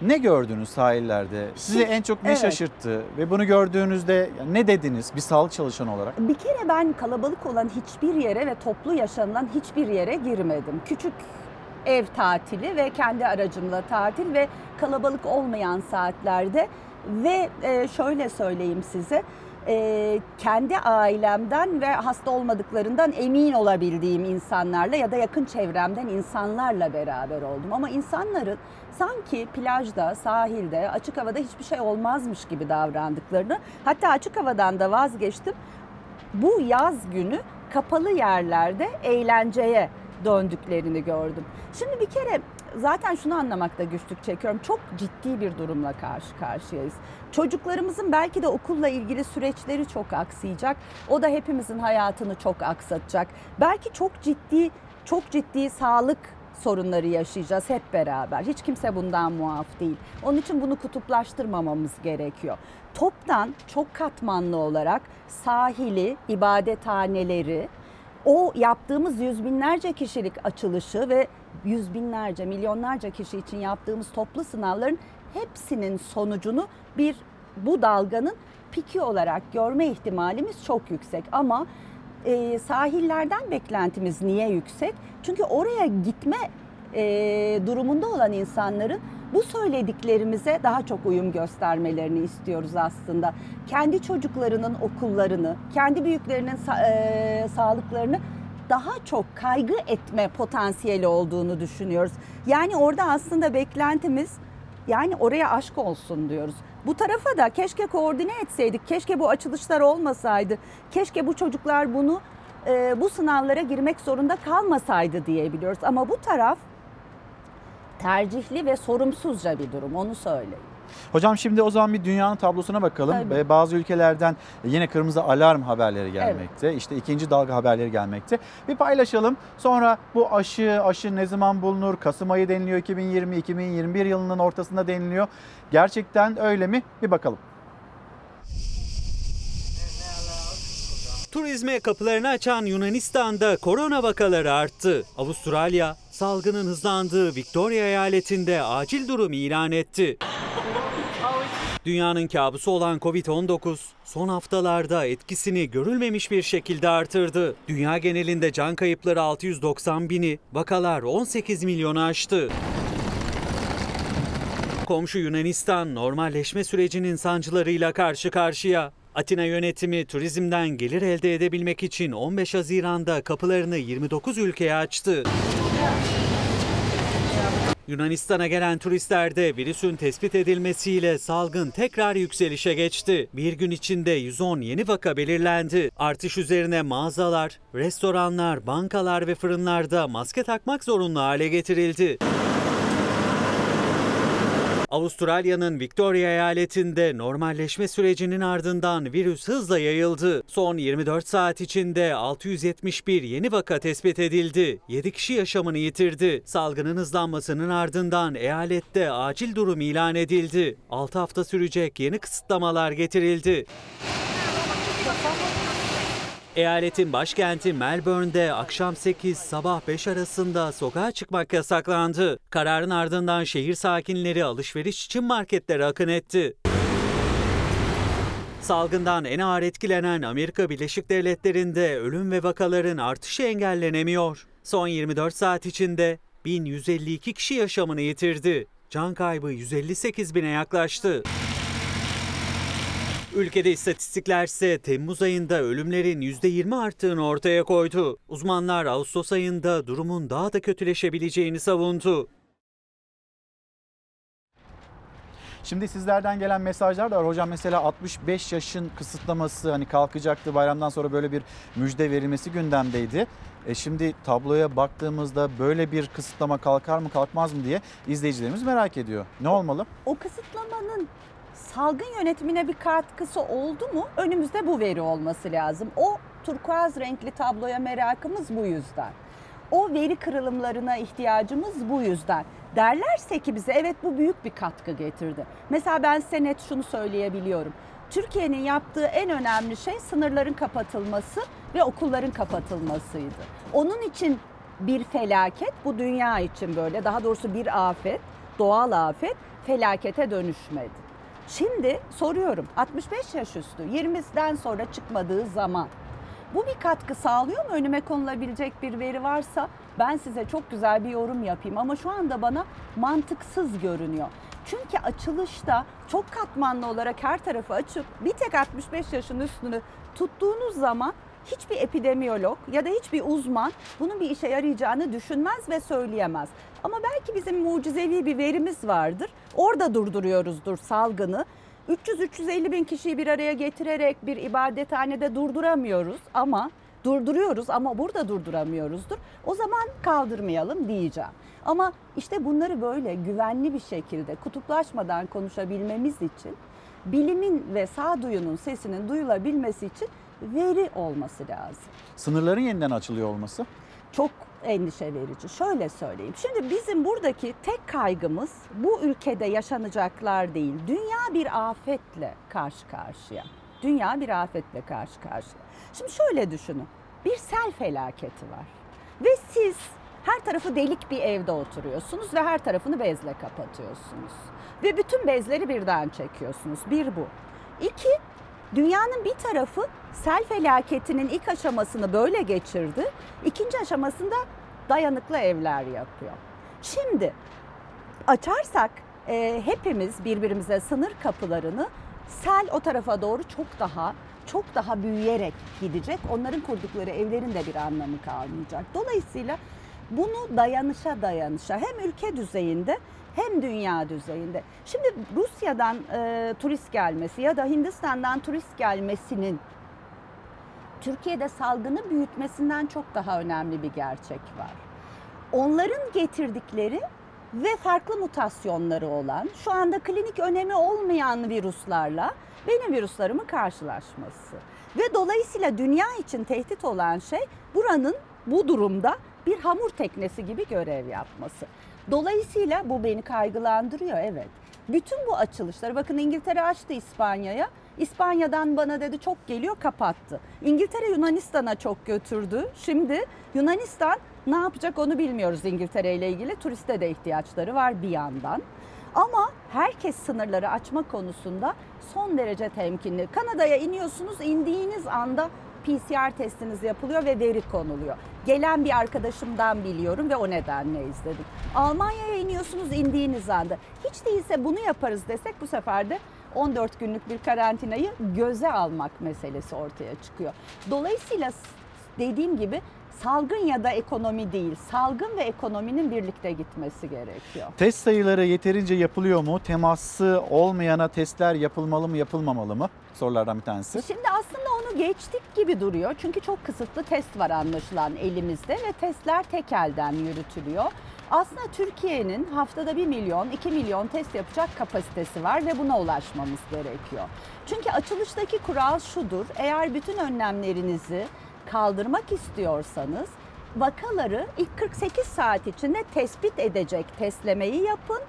Ne gördünüz sahillerde? Sizi en çok ne evet. şaşırttı ve bunu gördüğünüzde ne dediniz bir sağlık çalışanı olarak? Bir kere ben kalabalık olan hiçbir yere ve toplu yaşanılan hiçbir yere girmedim. Küçük ev tatili ve kendi aracımla tatil ve kalabalık olmayan saatlerde ve e, şöyle söyleyeyim size e, kendi ailemden ve hasta olmadıklarından emin olabildiğim insanlarla ya da yakın çevremden insanlarla beraber oldum. Ama insanların sanki plajda, sahilde, açık havada hiçbir şey olmazmış gibi davrandıklarını hatta açık havadan da vazgeçtim bu yaz günü kapalı yerlerde eğlenceye döndüklerini gördüm. Şimdi bir kere zaten şunu anlamakta güçlük çekiyorum. Çok ciddi bir durumla karşı karşıyayız. Çocuklarımızın belki de okulla ilgili süreçleri çok aksayacak. O da hepimizin hayatını çok aksatacak. Belki çok ciddi çok ciddi sağlık sorunları yaşayacağız hep beraber. Hiç kimse bundan muaf değil. Onun için bunu kutuplaştırmamamız gerekiyor. Toptan çok katmanlı olarak sahili, ibadethaneleri, o yaptığımız yüz binlerce kişilik açılışı ve yüz binlerce, milyonlarca kişi için yaptığımız toplu sınavların hepsinin sonucunu bir bu dalganın piki olarak görme ihtimalimiz çok yüksek. Ama e, sahillerden beklentimiz niye yüksek? Çünkü oraya gitme e, durumunda olan insanların bu söylediklerimize daha çok uyum göstermelerini istiyoruz aslında. Kendi çocuklarının okullarını, kendi büyüklerinin e, sağlıklarını daha çok kaygı etme potansiyeli olduğunu düşünüyoruz. Yani orada aslında beklentimiz yani oraya aşk olsun diyoruz. Bu tarafa da keşke koordine etseydik, keşke bu açılışlar olmasaydı, keşke bu çocuklar bunu e, bu sınavlara girmek zorunda kalmasaydı diyebiliyoruz. Ama bu taraf tercihli ve sorumsuzca bir durum onu söyleyeyim. Hocam şimdi o zaman bir dünyanın tablosuna bakalım. Tabii. Bazı ülkelerden yine kırmızı alarm haberleri gelmekte. İşte ikinci dalga haberleri gelmekte. Bir paylaşalım. Sonra bu aşı, aşı ne zaman bulunur? Kasım ayı deniliyor 2020, 2021 yılının ortasında deniliyor. Gerçekten öyle mi? Bir bakalım. Turizme kapılarını açan Yunanistan'da korona vakaları arttı. Avustralya, salgının hızlandığı Victoria eyaletinde acil durum ilan etti. Dünyanın kabusu olan Covid-19 son haftalarda etkisini görülmemiş bir şekilde artırdı. Dünya genelinde can kayıpları 690 bini, vakalar 18 milyonu aştı. Komşu Yunanistan normalleşme sürecinin sancılarıyla karşı karşıya. Atina yönetimi turizmden gelir elde edebilmek için 15 Haziran'da kapılarını 29 ülkeye açtı. Yunanistan'a gelen turistlerde virüsün tespit edilmesiyle salgın tekrar yükselişe geçti. Bir gün içinde 110 yeni vaka belirlendi. Artış üzerine mağazalar, restoranlar, bankalar ve fırınlarda maske takmak zorunlu hale getirildi. Avustralya'nın Victoria eyaletinde normalleşme sürecinin ardından virüs hızla yayıldı. Son 24 saat içinde 671 yeni vaka tespit edildi. 7 kişi yaşamını yitirdi. Salgının hızlanmasının ardından eyalette acil durum ilan edildi. 6 hafta sürecek yeni kısıtlamalar getirildi. Eyaletin başkenti Melbourne'de akşam 8 sabah 5 arasında sokağa çıkmak yasaklandı. Kararın ardından şehir sakinleri alışveriş için marketlere akın etti. Salgından en ağır etkilenen Amerika Birleşik Devletleri'nde ölüm ve vakaların artışı engellenemiyor. Son 24 saat içinde 1152 kişi yaşamını yitirdi. Can kaybı 158 bine yaklaştı. Ülkede istatistikler ise Temmuz ayında ölümlerin %20 arttığını ortaya koydu. Uzmanlar Ağustos ayında durumun daha da kötüleşebileceğini savundu. Şimdi sizlerden gelen mesajlar da var. Hocam mesela 65 yaşın kısıtlaması hani kalkacaktı bayramdan sonra böyle bir müjde verilmesi gündemdeydi. E şimdi tabloya baktığımızda böyle bir kısıtlama kalkar mı kalkmaz mı diye izleyicilerimiz merak ediyor. Ne olmalı? O kısıtlamanın salgın yönetimine bir katkısı oldu mu? Önümüzde bu veri olması lazım. O turkuaz renkli tabloya merakımız bu yüzden. O veri kırılımlarına ihtiyacımız bu yüzden. Derlerse ki bize evet bu büyük bir katkı getirdi. Mesela ben size net şunu söyleyebiliyorum. Türkiye'nin yaptığı en önemli şey sınırların kapatılması ve okulların kapatılmasıydı. Onun için bir felaket, bu dünya için böyle, daha doğrusu bir afet, doğal afet felakete dönüşmedi. Şimdi soruyorum 65 yaş üstü 20'den sonra çıkmadığı zaman bu bir katkı sağlıyor mu? Önüme konulabilecek bir veri varsa ben size çok güzel bir yorum yapayım ama şu anda bana mantıksız görünüyor. Çünkü açılışta çok katmanlı olarak her tarafı açıp bir tek 65 yaşın üstünü tuttuğunuz zaman hiçbir epidemiyolog ya da hiçbir uzman bunun bir işe yarayacağını düşünmez ve söyleyemez. Ama belki bizim mucizevi bir verimiz vardır. Orada durduruyoruzdur salgını. 300-350 bin kişiyi bir araya getirerek bir ibadethanede durduramıyoruz ama durduruyoruz ama burada durduramıyoruzdur. O zaman kaldırmayalım diyeceğim. Ama işte bunları böyle güvenli bir şekilde kutuplaşmadan konuşabilmemiz için bilimin ve sağduyunun sesinin duyulabilmesi için veri olması lazım. Sınırların yeniden açılıyor olması? Çok endişe verici. Şöyle söyleyeyim. Şimdi bizim buradaki tek kaygımız bu ülkede yaşanacaklar değil. Dünya bir afetle karşı karşıya. Dünya bir afetle karşı karşıya. Şimdi şöyle düşünün. Bir sel felaketi var. Ve siz her tarafı delik bir evde oturuyorsunuz ve her tarafını bezle kapatıyorsunuz. Ve bütün bezleri birden çekiyorsunuz. Bir bu. İki, dünyanın bir tarafı sel felaketinin ilk aşamasını böyle geçirdi. İkinci aşamasında dayanıklı evler yapıyor. Şimdi açarsak e, hepimiz birbirimize sınır kapılarını sel o tarafa doğru çok daha çok daha büyüyerek gidecek. Onların kurdukları evlerin de bir anlamı kalmayacak. Dolayısıyla bunu dayanışa dayanışa hem ülke düzeyinde hem dünya düzeyinde. Şimdi Rusya'dan e, turist gelmesi ya da Hindistan'dan turist gelmesinin Türkiye'de salgını büyütmesinden çok daha önemli bir gerçek var. Onların getirdikleri ve farklı mutasyonları olan, şu anda klinik önemi olmayan virüslerle benim virüslarımın karşılaşması. Ve dolayısıyla dünya için tehdit olan şey buranın bu durumda bir hamur teknesi gibi görev yapması. Dolayısıyla bu beni kaygılandırıyor evet. Bütün bu açılışları bakın İngiltere açtı İspanya'ya. İspanya'dan bana dedi çok geliyor kapattı. İngiltere Yunanistan'a çok götürdü. Şimdi Yunanistan ne yapacak onu bilmiyoruz İngiltere ile ilgili. Turiste de ihtiyaçları var bir yandan. Ama herkes sınırları açma konusunda son derece temkinli. Kanada'ya iniyorsunuz, indiğiniz anda PCR testiniz yapılıyor ve veri konuluyor. Gelen bir arkadaşımdan biliyorum ve o nedenle izledim. Almanya'ya iniyorsunuz indiğiniz anda. Hiç değilse bunu yaparız desek bu sefer de 14 günlük bir karantinayı göze almak meselesi ortaya çıkıyor. Dolayısıyla dediğim gibi salgın ya da ekonomi değil, salgın ve ekonominin birlikte gitmesi gerekiyor. Test sayıları yeterince yapılıyor mu? Teması olmayana testler yapılmalı mı, yapılmamalı mı? Sorulardan bir tanesi. Şimdi aslında onu geçtik gibi duruyor. Çünkü çok kısıtlı test var anlaşılan elimizde ve testler tek elden yürütülüyor. Aslında Türkiye'nin haftada 1 milyon, 2 milyon test yapacak kapasitesi var ve buna ulaşmamız gerekiyor. Çünkü açılıştaki kural şudur. Eğer bütün önlemlerinizi kaldırmak istiyorsanız vakaları ilk 48 saat içinde tespit edecek testlemeyi yapın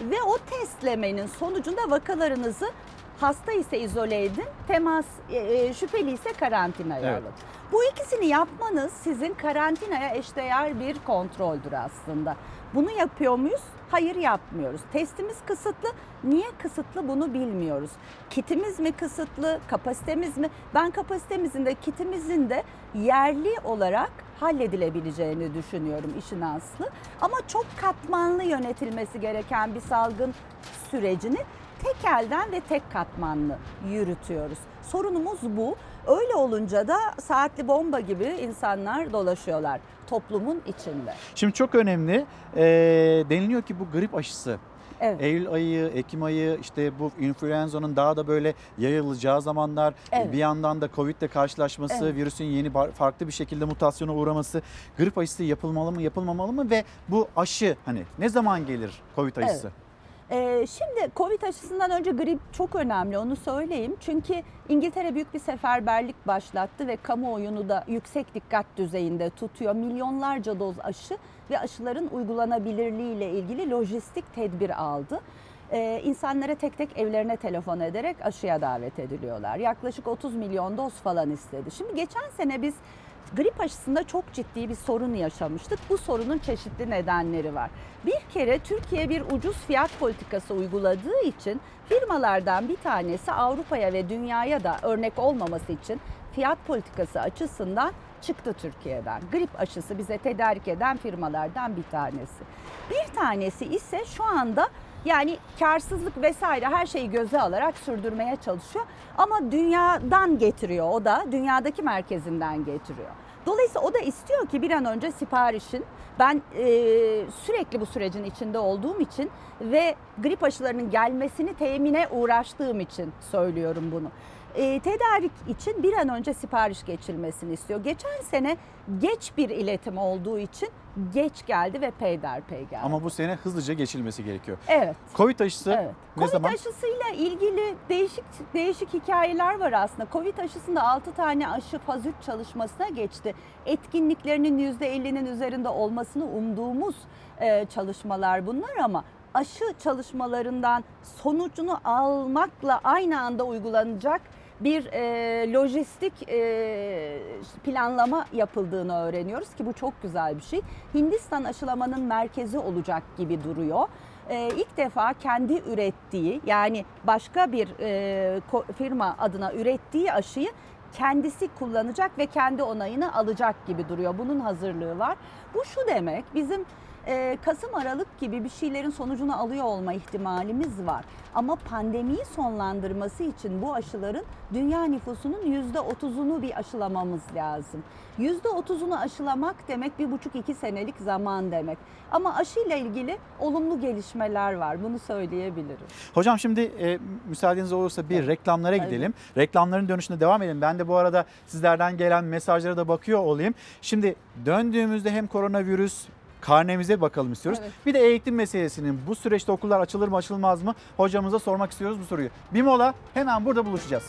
ve o testlemenin sonucunda vakalarınızı hasta ise izole edin, temas e, şüpheli ise karantinaya Evet. alın. Bu ikisini yapmanız sizin karantinaya eşdeğer bir kontroldür aslında. Bunu yapıyor muyuz? Hayır yapmıyoruz. Testimiz kısıtlı. Niye kısıtlı bunu bilmiyoruz. Kitimiz mi kısıtlı, kapasitemiz mi? Ben kapasitemizin de kitimizin de yerli olarak halledilebileceğini düşünüyorum işin aslı. Ama çok katmanlı yönetilmesi gereken bir salgın sürecini tek elden ve tek katmanlı yürütüyoruz. Sorunumuz bu. Öyle olunca da saatli bomba gibi insanlar dolaşıyorlar toplumun içinde. Şimdi çok önemli. Ee, deniliyor ki bu grip aşısı Evet. Eylül ayı, Ekim ayı işte bu influenza'nın daha da böyle yayılacağı zamanlar Evet. bir yandan da Covid'le karşılaşması, Evet. virüsün yeni farklı bir şekilde mutasyona uğraması, grip aşısı yapılmalı mı, yapılmamalı mı ve bu aşı hani ne zaman gelir Covid aşısı? Evet. Ee, şimdi Covid aşısından önce grip çok önemli onu söyleyeyim. Çünkü İngiltere büyük bir seferberlik başlattı ve kamuoyunu da yüksek dikkat düzeyinde tutuyor. Milyonlarca doz aşı ve aşıların uygulanabilirliği ile ilgili lojistik tedbir aldı. Ee, insanlara tek tek evlerine telefon ederek aşıya davet ediliyorlar. Yaklaşık 30 milyon doz falan istedi. Şimdi geçen sene biz grip aşısında çok ciddi bir sorun yaşamıştık. Bu sorunun çeşitli nedenleri var. Bir kere Türkiye bir ucuz fiyat politikası uyguladığı için firmalardan bir tanesi Avrupa'ya ve dünyaya da örnek olmaması için fiyat politikası açısından çıktı Türkiye'den. Grip aşısı bize tedarik eden firmalardan bir tanesi. Bir tanesi ise şu anda yani karsızlık vesaire her şeyi göze alarak sürdürmeye çalışıyor. Ama dünyadan getiriyor o da dünyadaki merkezinden getiriyor. Dolayısıyla o da istiyor ki bir an önce siparişin ben e, sürekli bu sürecin içinde olduğum için ve grip aşılarının gelmesini temine uğraştığım için söylüyorum bunu. E, tedarik için bir an önce sipariş geçilmesini istiyor. Geçen sene geç bir iletim olduğu için geç geldi ve peyderpey geldi. Ama bu sene hızlıca geçilmesi gerekiyor. Evet. Covid aşısı Evet. ne Covid zaman? aşısıyla ilgili değişik değişik hikayeler var aslında. Covid aşısında 6 tane aşı faz 3 çalışmasına geçti. Etkinliklerinin %50'nin üzerinde olmasını umduğumuz e, çalışmalar bunlar ama aşı çalışmalarından sonucunu almakla aynı anda uygulanacak bir e, lojistik e, planlama yapıldığını öğreniyoruz ki bu çok güzel bir şey. Hindistan aşılamanın merkezi olacak gibi duruyor. E, ilk defa kendi ürettiği yani başka bir e, firma adına ürettiği aşıyı kendisi kullanacak ve kendi onayını alacak gibi duruyor. Bunun hazırlığı var. Bu şu demek bizim e, Kasım Aralık gibi bir şeylerin sonucunu alıyor olma ihtimalimiz var. Ama pandemiyi sonlandırması için bu aşıların dünya nüfusunun %30'unu bir aşılamamız lazım. %30'unu aşılamak demek bir buçuk iki senelik zaman demek. Ama aşıyla ilgili olumlu gelişmeler var bunu söyleyebilirim. Hocam şimdi e, müsaadeniz olursa bir reklamlara gidelim. Reklamların dönüşünde devam edelim. Ben de bu arada sizlerden gelen mesajlara da bakıyor olayım. Şimdi döndüğümüzde hem koronavirüs karnemize bakalım istiyoruz. Evet. Bir de eğitim meselesinin bu süreçte okullar açılır mı açılmaz mı hocamıza sormak istiyoruz bu soruyu. Bir mola hemen burada buluşacağız.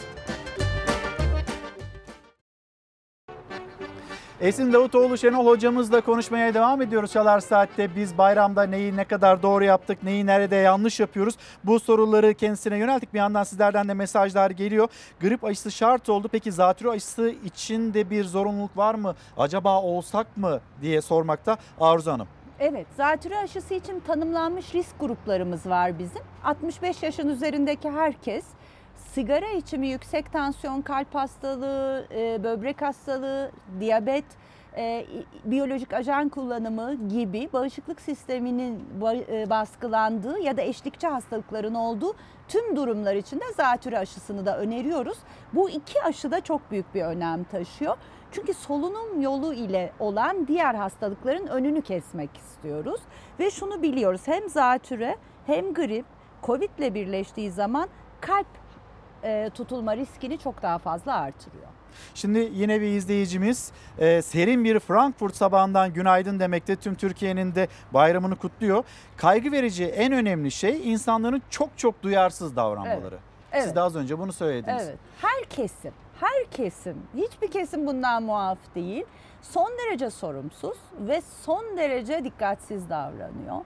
Esin Davutoğlu Şenol hocamızla konuşmaya devam ediyoruz Çalar Saat'te. Biz bayramda neyi ne kadar doğru yaptık, neyi nerede yanlış yapıyoruz. Bu soruları kendisine yönelttik. Bir yandan sizlerden de mesajlar geliyor. Grip aşısı şart oldu. Peki zatürre aşısı için de bir zorunluluk var mı? Acaba olsak mı diye sormakta Arzu Hanım. Evet, zatürre aşısı için tanımlanmış risk gruplarımız var bizim. 65 yaşın üzerindeki herkes sigara içimi, yüksek tansiyon, kalp hastalığı, e, böbrek hastalığı, diyabet, e, biyolojik ajan kullanımı gibi bağışıklık sisteminin e, baskılandığı ya da eşlikçi hastalıkların olduğu tüm durumlar içinde zatürre aşısını da öneriyoruz. Bu iki aşı da çok büyük bir önem taşıyor. Çünkü solunum yolu ile olan diğer hastalıkların önünü kesmek istiyoruz. Ve şunu biliyoruz hem zatürre hem grip Covid ile birleştiği zaman kalp e, tutulma riskini çok daha fazla artırıyor. Şimdi yine bir izleyicimiz e, serin bir Frankfurt sabahından günaydın demekte tüm Türkiye'nin de bayramını kutluyor. Kaygı verici en önemli şey insanların çok çok duyarsız davranmaları. Evet, Siz evet. de az önce bunu söylediniz. Evet. Her kesim, her kesim, hiçbir kesim bundan muaf değil. Son derece sorumsuz ve son derece dikkatsiz davranıyor.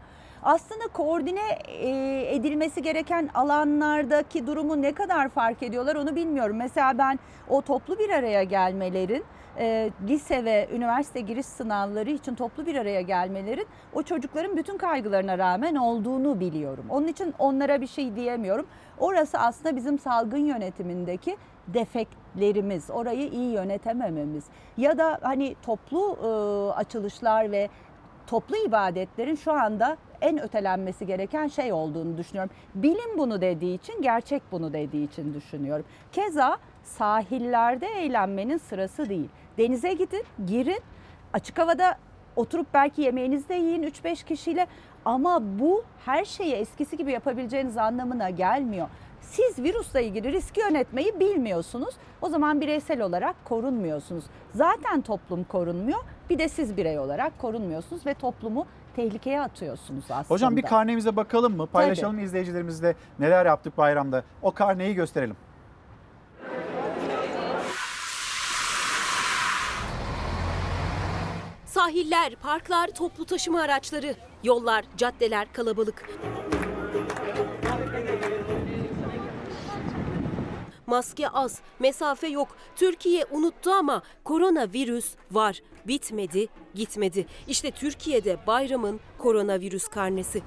Aslında koordine e, edilmesi gereken alanlardaki durumu ne kadar fark ediyorlar onu bilmiyorum. Mesela ben o toplu bir araya gelmelerin e, lise ve üniversite giriş sınavları için toplu bir araya gelmelerin o çocukların bütün kaygılarına rağmen olduğunu biliyorum. Onun için onlara bir şey diyemiyorum. Orası aslında bizim salgın yönetimindeki defektlerimiz, orayı iyi yönetemememiz ya da hani toplu e, açılışlar ve toplu ibadetlerin şu anda en ötelenmesi gereken şey olduğunu düşünüyorum. Bilim bunu dediği için, gerçek bunu dediği için düşünüyorum. Keza sahillerde eğlenmenin sırası değil. Denize gidin, girin, açık havada oturup belki yemeğinizi de yiyin 3-5 kişiyle ama bu her şeyi eskisi gibi yapabileceğiniz anlamına gelmiyor. Siz virüsle ilgili riski yönetmeyi bilmiyorsunuz. O zaman bireysel olarak korunmuyorsunuz. Zaten toplum korunmuyor. Bir de siz birey olarak korunmuyorsunuz ve toplumu tehlikeye atıyorsunuz aslında. Hocam bir karnemize bakalım mı? Paylaşalım izleyicilerimizle neler yaptık bayramda. O karneyi gösterelim. Sahiller, parklar, toplu taşıma araçları, yollar, caddeler kalabalık. Maske az, mesafe yok. Türkiye unuttu ama koronavirüs var. Bitmedi, gitmedi. İşte Türkiye'de bayramın koronavirüs karnesi.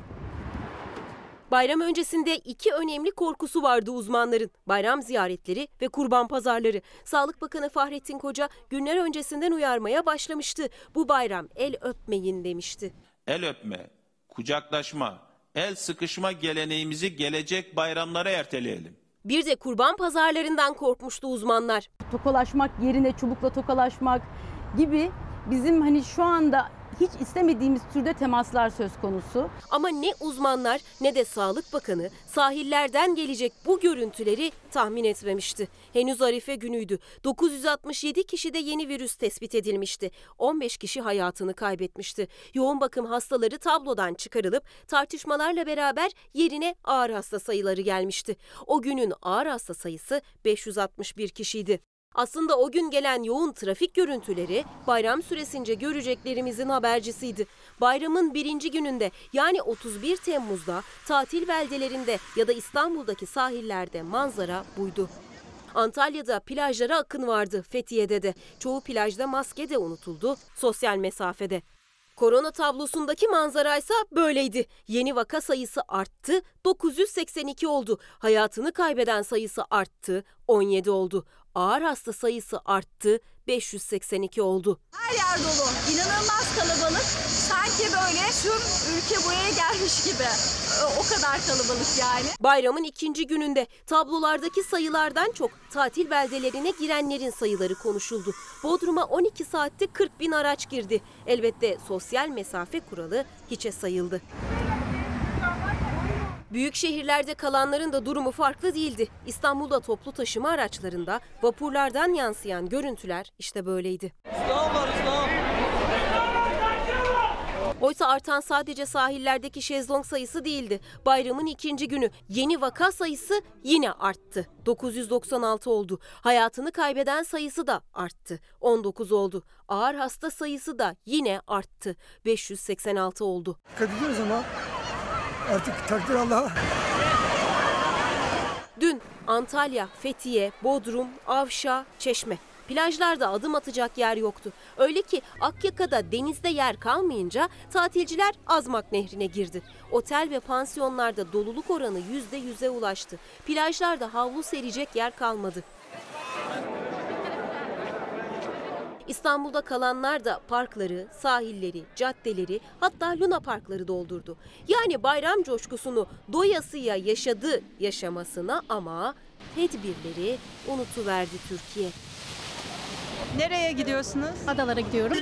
Bayram öncesinde iki önemli korkusu vardı uzmanların. Bayram ziyaretleri ve kurban pazarları. Sağlık Bakanı Fahrettin Koca günler öncesinden uyarmaya başlamıştı. Bu bayram el öpmeyin demişti. El öpme, kucaklaşma, el sıkışma geleneğimizi gelecek bayramlara erteleyelim. Bir de kurban pazarlarından korkmuştu uzmanlar. Tokalaşmak yerine çubukla tokalaşmak gibi bizim hani şu anda hiç istemediğimiz türde temaslar söz konusu. Ama ne uzmanlar ne de Sağlık Bakanı sahillerden gelecek bu görüntüleri tahmin etmemişti. Henüz Arife günüydü. 967 kişide yeni virüs tespit edilmişti. 15 kişi hayatını kaybetmişti. Yoğun bakım hastaları tablodan çıkarılıp tartışmalarla beraber yerine ağır hasta sayıları gelmişti. O günün ağır hasta sayısı 561 kişiydi. Aslında o gün gelen yoğun trafik görüntüleri bayram süresince göreceklerimizin habercisiydi. Bayramın birinci gününde yani 31 Temmuz'da tatil beldelerinde ya da İstanbul'daki sahillerde manzara buydu. Antalya'da plajlara akın vardı Fethiye'de de. Çoğu plajda maske de unutuldu, sosyal mesafede. Korona tablosundaki manzara ise böyleydi. Yeni vaka sayısı arttı, 982 oldu. Hayatını kaybeden sayısı arttı, 17 oldu. Ağır hasta sayısı arttı, 582 oldu. Her yer dolu. İnanılmaz kalabalık. Sanki böyle tüm ülke buraya gelmiş gibi. Ee, O kadar kalabalık yani. Bayramın ikinci gününde tablolardaki sayılardan çok tatil beldelerine girenlerin sayıları konuşuldu. Bodrum'a 12 saatte 40 bin araç girdi. Elbette sosyal mesafe kuralı hiçe sayıldı. Büyük şehirlerde kalanların da durumu farklı değildi. İstanbul'da toplu taşıma araçlarında vapurlardan yansıyan görüntüler işte böyleydi. Oysa artan sadece sahillerdeki şezlong sayısı değildi. Bayramın ikinci günü yeni vaka sayısı yine arttı. 996 oldu. Hayatını kaybeden sayısı da arttı. 19 oldu. Ağır hasta sayısı da yine arttı. 586 oldu. Dikkat ediyoruz ama artık takdir Allah'a. Dün Antalya, Fethiye, Bodrum, Avşa, Çeşme. Plajlarda adım atacak yer yoktu. Öyle ki Akyaka'da denizde yer kalmayınca tatilciler Azmak Nehri'ne girdi. Otel ve pansiyonlarda doluluk oranı %100'e ulaştı. Plajlarda havlu serecek yer kalmadı. İstanbul'da kalanlar da parkları, sahilleri, caddeleri hatta luna parkları doldurdu. Yani bayram coşkusunu doyasıya yaşadı yaşamasına ama tedbirleri unutuverdi Türkiye. Nereye gidiyorsunuz? Adalara gidiyorum.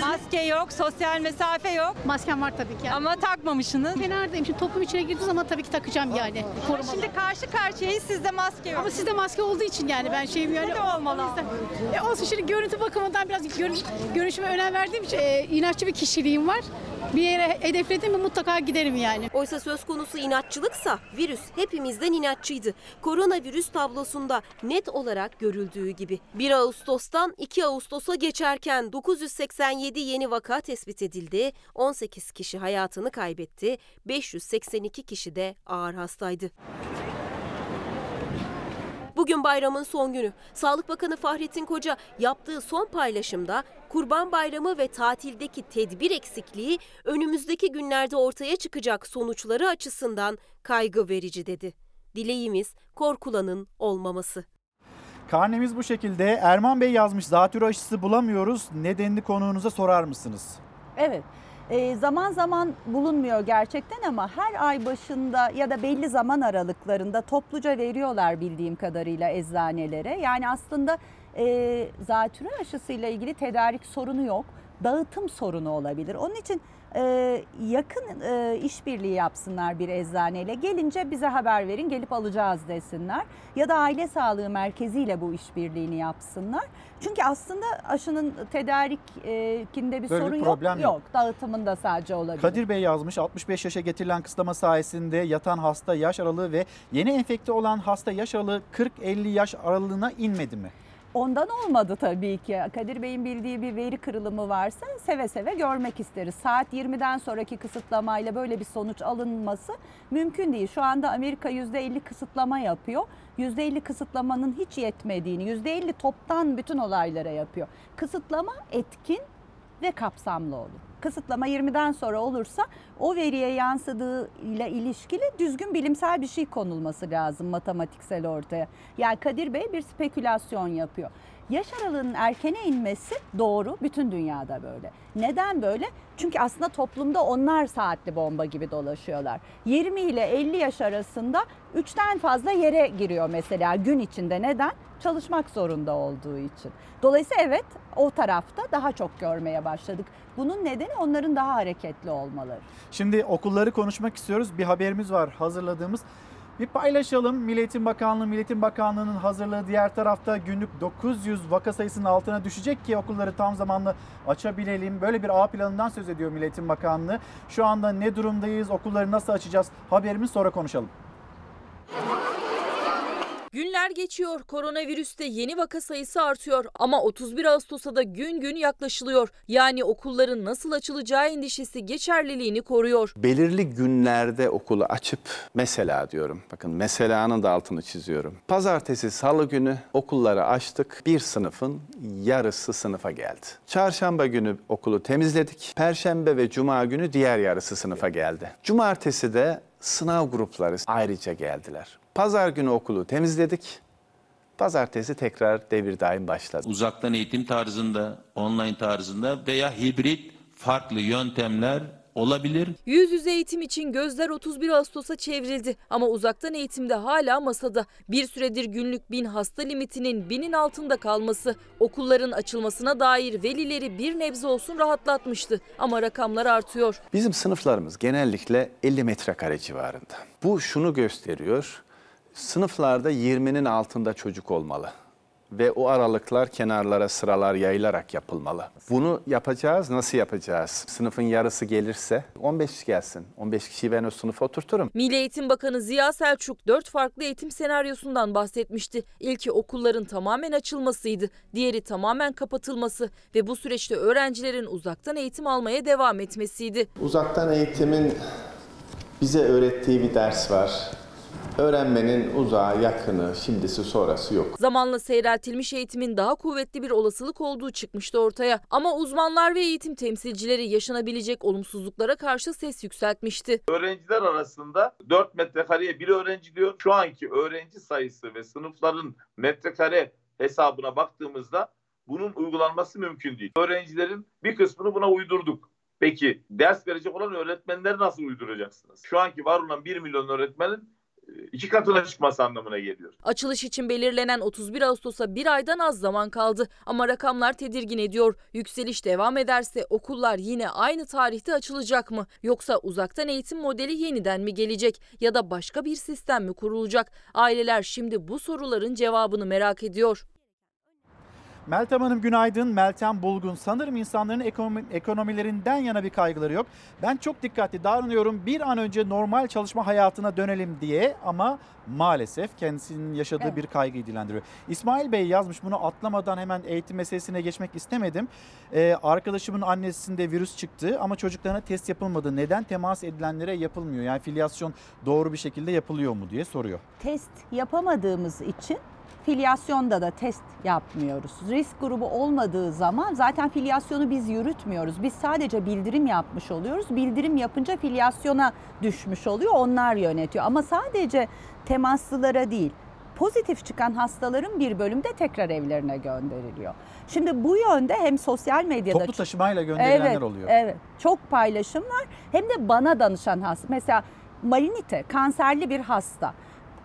Maske yok, sosyal mesafe yok. Maskem var tabii ki. Ama takmamışsınız. Fener'deyim. Şimdi toplum içine girdiği zaman tabii ki takacağım yani. Korumalı. Şimdi karşı karşıyayız, sizde maske yok. Ama sizde maske olduğu için yani ben şeyim yani. Sizde de olmalı. E olsun şimdi görüntü bakımından biraz görün, görünüşüme önem verdiğim için e, inatçı bir kişiliğim var. Bir yere hedefledim mi mutlaka giderim yani. Oysa söz konusu inatçılıksa virüs hepimizden inatçıydı. Koronavirüs tablosunda net olarak görüldüğü gibi. 1 Ağustos'tan 2 Ağustos'a geçerken 987 yeni vaka tespit edildi. 18 kişi hayatını kaybetti. 582 kişi de ağır hastaydı. Bugün bayramın son günü. Sağlık Bakanı Fahrettin Koca yaptığı son paylaşımda Kurban Bayramı ve tatildeki tedbir eksikliği önümüzdeki günlerde ortaya çıkacak sonuçları açısından kaygı verici dedi. Dileğimiz korkulanın olmaması. Karnemiz bu şekilde. Erman Bey yazmış zatürre aşısı bulamıyoruz. Nedenini konuğunuza sorar mısınız? Evet. Ee, zaman zaman bulunmuyor gerçekten ama her ay başında ya da belli zaman aralıklarında topluca veriyorlar bildiğim kadarıyla eczanelere. Yani aslında e, zatürre aşısıyla ilgili tedarik sorunu yok. Dağıtım sorunu olabilir. Onun için e, yakın e, işbirliği yapsınlar bir eczaneyle. Gelince bize haber verin gelip alacağız desinler. Ya da aile sağlığı merkeziyle bu işbirliğini yapsınlar. Çünkü aslında aşının tedarikinde bir Böyle bir sorun problem yok. yok. Yok dağıtımında sadece olabilir. Kadir Bey yazmış 65 yaşa getirilen kısıtlama sayesinde yatan hasta yaş aralığı ve yeni enfekte olan hasta yaş aralığı 40-50 yaş aralığına inmedi mi? Ondan olmadı tabii ki. Kadir Bey'in bildiği bir veri kırılımı varsa seve seve görmek isteriz. Saat 20'den sonraki kısıtlamayla böyle bir sonuç alınması mümkün değil. Şu anda Amerika %50 kısıtlama yapıyor. %50 kısıtlamanın hiç yetmediğini, %50 toptan bütün olaylara yapıyor. Kısıtlama etkin ve kapsamlı olur. Kısıtlama 20'den sonra olursa o veriye yansıdığı ile ilişkili düzgün bilimsel bir şey konulması lazım matematiksel ortaya. Yani Kadir Bey bir spekülasyon yapıyor. Yaş aralığının erkene inmesi doğru. Bütün dünyada böyle. Neden böyle? Çünkü aslında toplumda onlar saatli bomba gibi dolaşıyorlar. 20 ile 50 yaş arasında 3'ten fazla yere giriyor mesela gün içinde. Neden? Çalışmak zorunda olduğu için. Dolayısıyla evet o tarafta daha çok görmeye başladık. Bunun nedeni onların daha hareketli olmaları. Şimdi okulları konuşmak istiyoruz. Bir haberimiz var hazırladığımız. Bir paylaşalım. Milli Eğitim Bakanlığı, Milli Eğitim Bakanlığı'nın hazırlığı diğer tarafta günlük 900 vaka sayısının altına düşecek ki okulları tam zamanlı açabilelim. Böyle bir A planından söz ediyor Milli Eğitim Bakanlığı. Şu anda ne durumdayız, okulları nasıl açacağız haberimiz sonra konuşalım. Günler geçiyor. Koronavirüste yeni vaka sayısı artıyor ama 31 Ağustos'a da gün gün yaklaşılıyor. Yani okulların nasıl açılacağı endişesi geçerliliğini koruyor. belirli günlerde okulu açıp mesela diyorum. Bakın meselanın da altını çiziyorum. Pazartesi, salı günü okulları açtık. Bir sınıfın yarısı sınıfa geldi. Çarşamba günü okulu temizledik. Perşembe ve cuma günü diğer yarısı sınıfa geldi. Cumartesi de sınav grupları ayrıca geldiler. Pazar günü okulu temizledik. Pazartesi tekrar devir daim başladı. Uzaktan eğitim tarzında, online tarzında veya hibrit farklı yöntemler olabilir. Yüz yüze eğitim için gözler 31 Ağustos'a çevrildi ama uzaktan eğitimde hala masada. Bir süredir günlük bin hasta limitinin binin altında kalması okulların açılmasına dair velileri bir nebze olsun rahatlatmıştı. Ama rakamlar artıyor. Bizim sınıflarımız genellikle 50 metrekare civarında. Bu şunu gösteriyor. Sınıflarda 20'nin altında çocuk olmalı. Ve o aralıklar kenarlara sıralar yayılarak yapılmalı. Bunu yapacağız. Nasıl yapacağız? Sınıfın yarısı gelirse 15 kişi gelsin. 15 kişiyi ben o sınıfa oturturum. Milli Eğitim Bakanı Ziya Selçuk dört farklı eğitim senaryosundan bahsetmişti. İlki okulların tamamen açılmasıydı, diğeri tamamen kapatılması ve bu süreçte öğrencilerin uzaktan eğitim almaya devam etmesiydi. Uzaktan eğitimin bize öğrettiği bir ders var. Öğrenmenin uzağı, yakını, şimdisi, sonrası yok. Zamanla seyreltilmiş eğitimin daha kuvvetli bir olasılık olduğu çıkmıştı ortaya. Ama uzmanlar ve eğitim temsilcileri yaşanabilecek olumsuzluklara karşı ses yükseltmişti. Öğrenciler arasında 4 metrekareye bir öğrenci diyor. Şu anki öğrenci sayısı ve sınıfların metrekare hesabına baktığımızda bunun uygulanması mümkün değil. Öğrencilerin bir kısmını buna uydurduk. Peki ders verecek olan öğretmenleri nasıl uyduracaksınız? Şu anki var olan 1 milyon öğretmenin iki katına çıkması anlamına geliyor. Açılış için belirlenen 31 Ağustos'a bir aydan az zaman kaldı. Ama rakamlar tedirgin ediyor. Yükseliş devam ederse okullar yine aynı tarihte açılacak mı? Yoksa uzaktan eğitim modeli yeniden mi gelecek? Ya da başka bir sistem mi kurulacak? Aileler şimdi bu soruların cevabını merak ediyor. Meltem Hanım günaydın. Meltem Bulgun. Sanırım insanların ekonomi, ekonomilerinden yana bir kaygıları yok. Ben çok dikkatli davranıyorum. Bir an önce normal çalışma hayatına dönelim diye ama maalesef kendisinin yaşadığı Evet. bir kaygıyı dilendiriyor. İsmail Bey yazmış bunu atlamadan hemen eğitim meselesine geçmek istemedim. Ee, arkadaşımın annesinde virüs çıktı ama çocuklarına test yapılmadı. Neden temas edilenlere yapılmıyor? Yani filyasyon doğru bir şekilde yapılıyor mu diye soruyor. Test yapamadığımız için filyasyonda da test yapmıyoruz. Risk grubu olmadığı zaman zaten filyasyonu biz yürütmüyoruz. Biz sadece bildirim yapmış oluyoruz. Bildirim yapınca filyasyona düşmüş oluyor. Onlar yönetiyor. Ama sadece temaslılara değil, pozitif çıkan hastaların bir bölümü de tekrar evlerine gönderiliyor. Şimdi bu yönde hem sosyal medyada Toplu taşımayla gönderilenler evet, oluyor. Evet, çok paylaşım var. Hem de bana danışan hasta. Mesela malinite, kanserli bir hasta.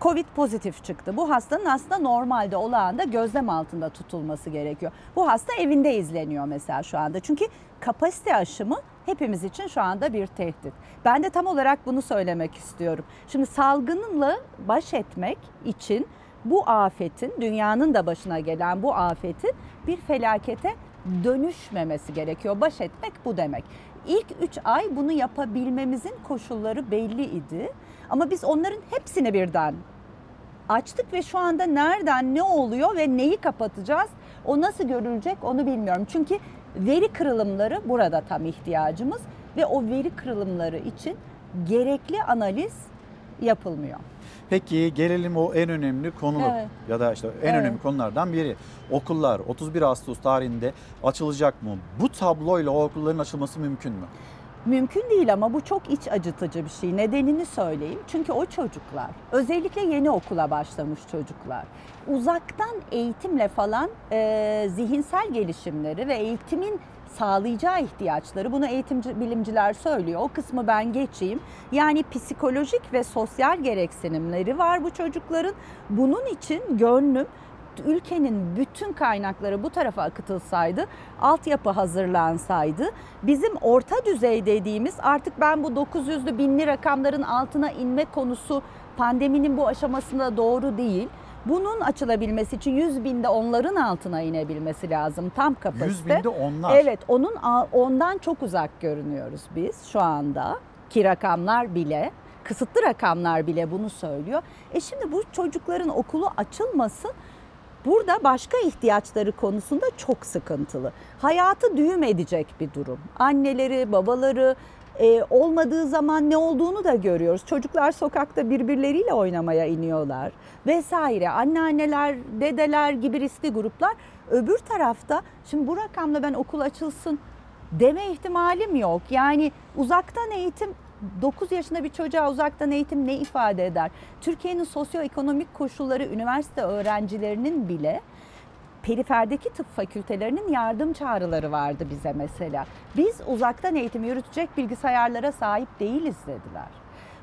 Covid pozitif çıktı. Bu hastanın aslında normalde olağanda gözlem altında tutulması gerekiyor. Bu hasta evinde izleniyor mesela şu anda. Çünkü kapasite aşımı hepimiz için şu anda bir tehdit. Ben de tam olarak bunu söylemek istiyorum. Şimdi salgınla baş etmek için bu afetin, dünyanın da başına gelen bu afetin bir felakete dönüşmemesi gerekiyor. Baş etmek bu demek. İlk 3 ay bunu yapabilmemizin koşulları belli idi. Ama biz onların hepsini birden açtık ve şu anda nereden ne oluyor ve neyi kapatacağız? O nasıl görülecek onu bilmiyorum. Çünkü veri kırılımları burada tam ihtiyacımız ve o veri kırılımları için gerekli analiz yapılmıyor. Peki gelelim o en önemli konu Evet. ya da işte en Evet. önemli konulardan biri. Okullar 31 Ağustos tarihinde açılacak mı? Bu tabloyla o okulların açılması mümkün mü? Mümkün değil ama bu çok iç acıtıcı bir şey. Nedenini söyleyeyim. Çünkü o çocuklar, özellikle yeni okula başlamış çocuklar, uzaktan eğitimle falan e, zihinsel gelişimleri ve eğitimin sağlayacağı ihtiyaçları, bunu eğitimci bilimciler söylüyor. O kısmı ben geçeyim. Yani psikolojik ve sosyal gereksinimleri var bu çocukların. Bunun için gönlüm ülkenin bütün kaynakları bu tarafa akıtılsaydı, altyapı hazırlansaydı, bizim orta düzey dediğimiz artık ben bu 900'lü binli rakamların altına inme konusu pandeminin bu aşamasında doğru değil. Bunun açılabilmesi için 100 binde onların altına inebilmesi lazım tam kapasite. 100 binde onlar. Evet onun ondan çok uzak görünüyoruz biz şu anda ki rakamlar bile kısıtlı rakamlar bile bunu söylüyor. E şimdi bu çocukların okulu açılması burada başka ihtiyaçları konusunda çok sıkıntılı. Hayatı düğüm edecek bir durum. Anneleri, babaları e, olmadığı zaman ne olduğunu da görüyoruz. Çocuklar sokakta birbirleriyle oynamaya iniyorlar vesaire. Anneanneler, dedeler gibi riskli gruplar. Öbür tarafta şimdi bu rakamla ben okul açılsın deme ihtimalim yok. Yani uzaktan eğitim 9 yaşında bir çocuğa uzaktan eğitim ne ifade eder? Türkiye'nin sosyoekonomik koşulları üniversite öğrencilerinin bile periferdeki tıp fakültelerinin yardım çağrıları vardı bize mesela. Biz uzaktan eğitim yürütecek bilgisayarlara sahip değiliz dediler.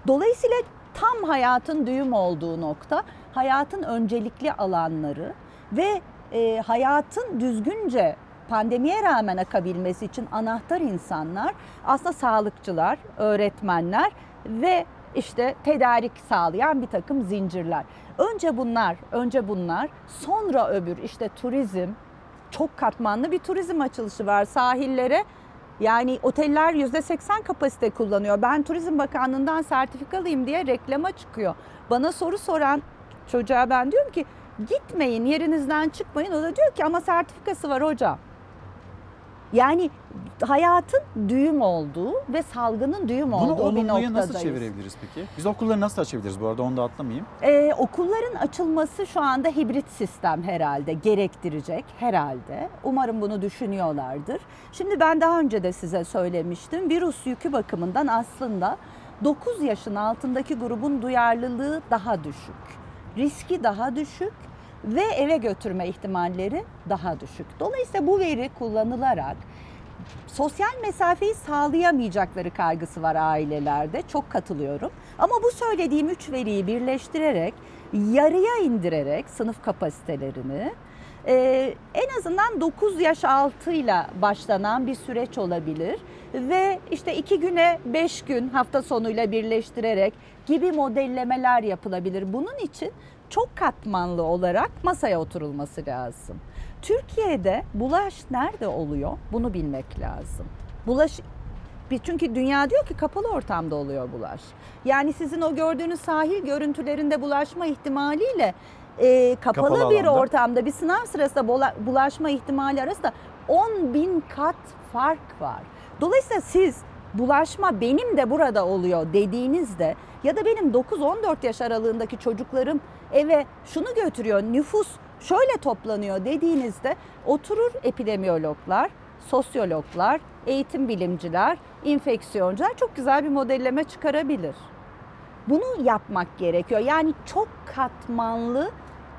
Dolayısıyla tam hayatın düğüm olduğu nokta, hayatın öncelikli alanları ve e, hayatın düzgünce pandemiye rağmen akabilmesi için anahtar insanlar aslında sağlıkçılar, öğretmenler ve işte tedarik sağlayan bir takım zincirler. Önce bunlar, önce bunlar, sonra öbür işte turizm, çok katmanlı bir turizm açılışı var sahillere. Yani oteller %80 kapasite kullanıyor. Ben Turizm Bakanlığı'ndan sertifikalıyım diye reklama çıkıyor. Bana soru soran çocuğa ben diyorum ki gitmeyin yerinizden çıkmayın. O da diyor ki ama sertifikası var hocam. Yani hayatın düğüm olduğu ve salgının düğüm Bunu olduğu bir noktadayız. nasıl çevirebiliriz peki? Biz okulları nasıl açabiliriz bu arada onu da atlamayayım. Ee, okulların açılması şu anda hibrit sistem herhalde gerektirecek herhalde. Umarım bunu düşünüyorlardır. Şimdi ben daha önce de size söylemiştim. Virüs yükü bakımından aslında 9 yaşın altındaki grubun duyarlılığı daha düşük. Riski daha düşük ve eve götürme ihtimalleri daha düşük. Dolayısıyla bu veri kullanılarak sosyal mesafeyi sağlayamayacakları kaygısı var ailelerde. Çok katılıyorum. Ama bu söylediğim üç veriyi birleştirerek, yarıya indirerek sınıf kapasitelerini e, en azından 9 yaş altıyla başlanan bir süreç olabilir ve işte iki güne 5 gün hafta sonuyla birleştirerek gibi modellemeler yapılabilir. Bunun için çok katmanlı olarak masaya oturulması lazım. Türkiye'de bulaş nerede oluyor? Bunu bilmek lazım. Bulaş çünkü dünya diyor ki kapalı ortamda oluyor bulaş. Yani sizin o gördüğünüz sahil görüntülerinde bulaşma ihtimaliyle e, kapalı, Kapalı bir alanda. ortamda bir sınav sırasında bulaşma ihtimali arasında 10 bin kat fark var. Dolayısıyla siz bulaşma benim de burada oluyor dediğinizde ya da benim 9-14 yaş aralığındaki çocuklarım eve şunu götürüyor nüfus şöyle toplanıyor dediğinizde oturur epidemiyologlar, sosyologlar, eğitim bilimciler, infeksiyoncular çok güzel bir modelleme çıkarabilir. Bunu yapmak gerekiyor. Yani çok katmanlı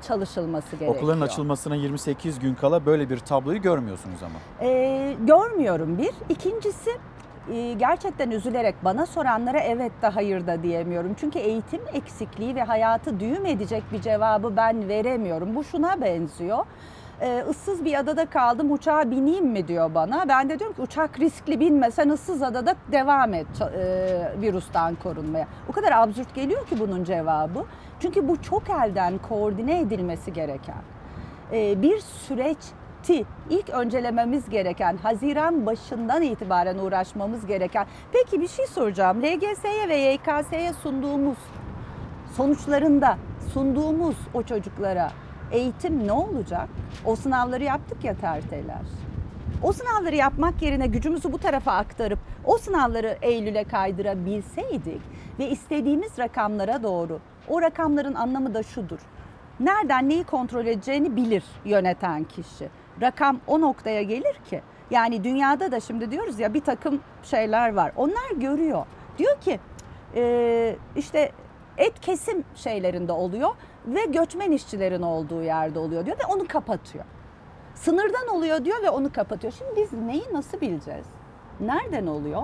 çalışılması gerekiyor. Okulların açılmasına 28 gün kala böyle bir tabloyu görmüyorsunuz ama. Ee, görmüyorum bir. İkincisi gerçekten üzülerek bana soranlara evet de hayır da diyemiyorum. Çünkü eğitim eksikliği ve hayatı düğüm edecek bir cevabı ben veremiyorum. Bu şuna benziyor. Ee, ıssız bir adada kaldım uçağa bineyim mi diyor bana. Ben de diyorum ki uçak riskli binme sen ıssız adada devam et e, virüsten korunmaya. O kadar absürt geliyor ki bunun cevabı. Çünkü bu çok elden koordine edilmesi gereken e, bir süreçti. İlk öncelememiz gereken, Haziran başından itibaren uğraşmamız gereken. Peki bir şey soracağım. LGS'ye ve YKS'ye sunduğumuz sonuçlarında sunduğumuz o çocuklara eğitim ne olacak? O sınavları yaptık ya terteler. O sınavları yapmak yerine gücümüzü bu tarafa aktarıp o sınavları Eylül'e kaydırabilseydik ve istediğimiz rakamlara doğru o rakamların anlamı da şudur. Nereden neyi kontrol edeceğini bilir yöneten kişi. Rakam o noktaya gelir ki yani dünyada da şimdi diyoruz ya bir takım şeyler var. Onlar görüyor. Diyor ki e, işte et kesim şeylerinde oluyor ve göçmen işçilerin olduğu yerde oluyor diyor ve onu kapatıyor. Sınırdan oluyor diyor ve onu kapatıyor. Şimdi biz neyi nasıl bileceğiz? Nereden oluyor?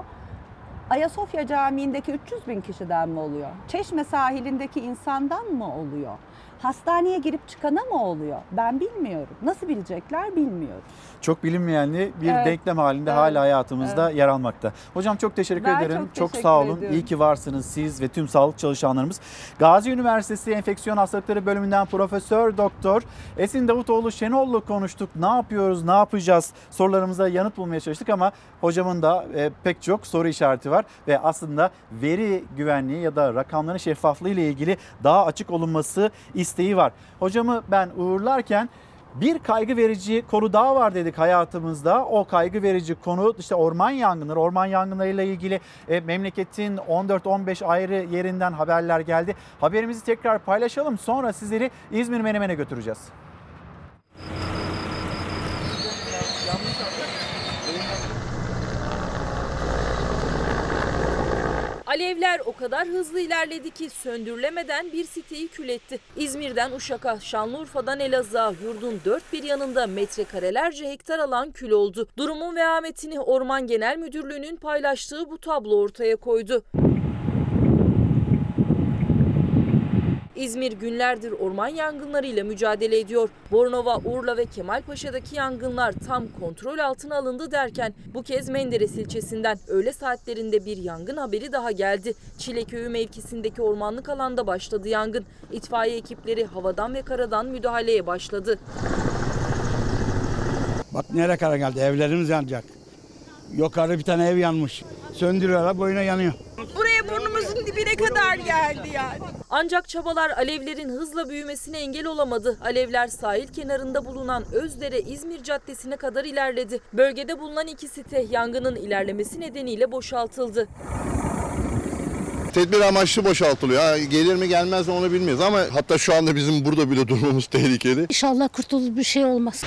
Ayasofya Camii'ndeki 300 bin kişiden mi oluyor? Çeşme sahilindeki insandan mı oluyor? Hastaneye girip çıkana mı oluyor? Ben bilmiyorum. Nasıl bilecekler bilmiyorum. Çok bilinmeyenli bir Evet. denklem halinde Evet. hala hayatımızda yer almakta. Hocam çok teşekkür Ben ederim. çok teşekkür sağ olun. ediyorum. İyi ki varsınız siz ve tüm sağlık çalışanlarımız. Gazi Üniversitesi Enfeksiyon Hastalıkları Bölümünden Profesör Doktor Esin Davutoğlu Şenol'la konuştuk. Ne yapıyoruz, ne yapacağız sorularımıza yanıt bulmaya çalıştık ama hocamın da e, pek çok soru işareti var ve aslında veri güvenliği ya da rakamların şeffaflığı ile ilgili daha açık olunması isteği var. Hocamı ben uğurlarken bir kaygı verici konu daha var dedik hayatımızda. O kaygı verici konu işte orman yangınları. Orman yangınlarıyla ilgili e, memleketin 14-15 ayrı yerinden haberler geldi. Haberimizi tekrar paylaşalım. Sonra sizleri İzmir Menemen'e götüreceğiz. Alevler o kadar hızlı ilerledi ki söndürülemeden bir siteyi kül etti. İzmir'den Uşak'a, Şanlıurfa'dan Elazığ'a yurdun dört bir yanında metrekarelerce hektar alan kül oldu. Durumun vehametini Orman Genel Müdürlüğü'nün paylaştığı bu tablo ortaya koydu. İzmir günlerdir orman yangınlarıyla mücadele ediyor. Bornova, Urla ve Kemalpaşa'daki yangınlar tam kontrol altına alındı derken bu kez Menderes ilçesinden öğle saatlerinde bir yangın haberi daha geldi. Çileköy'ü mevkisindeki ormanlık alanda başladı yangın. İtfaiye ekipleri havadan ve karadan müdahaleye başladı. Bak nereye kadar geldi evlerimiz yanacak. Yukarı bir tane ev yanmış. Söndürüyorlar boyuna yanıyor. Buraya dibine kadar geldi yani. Ancak çabalar alevlerin hızla büyümesine engel olamadı. Alevler sahil kenarında bulunan Özdere İzmir Caddesi'ne kadar ilerledi. Bölgede bulunan iki site yangının ilerlemesi nedeniyle boşaltıldı. Tedbir amaçlı boşaltılıyor. Ha, gelir mi gelmez mi onu bilmiyoruz ama hatta şu anda bizim burada bile durmamız <laughs> tehlikeli. İnşallah kurtulur bir şey olmaz.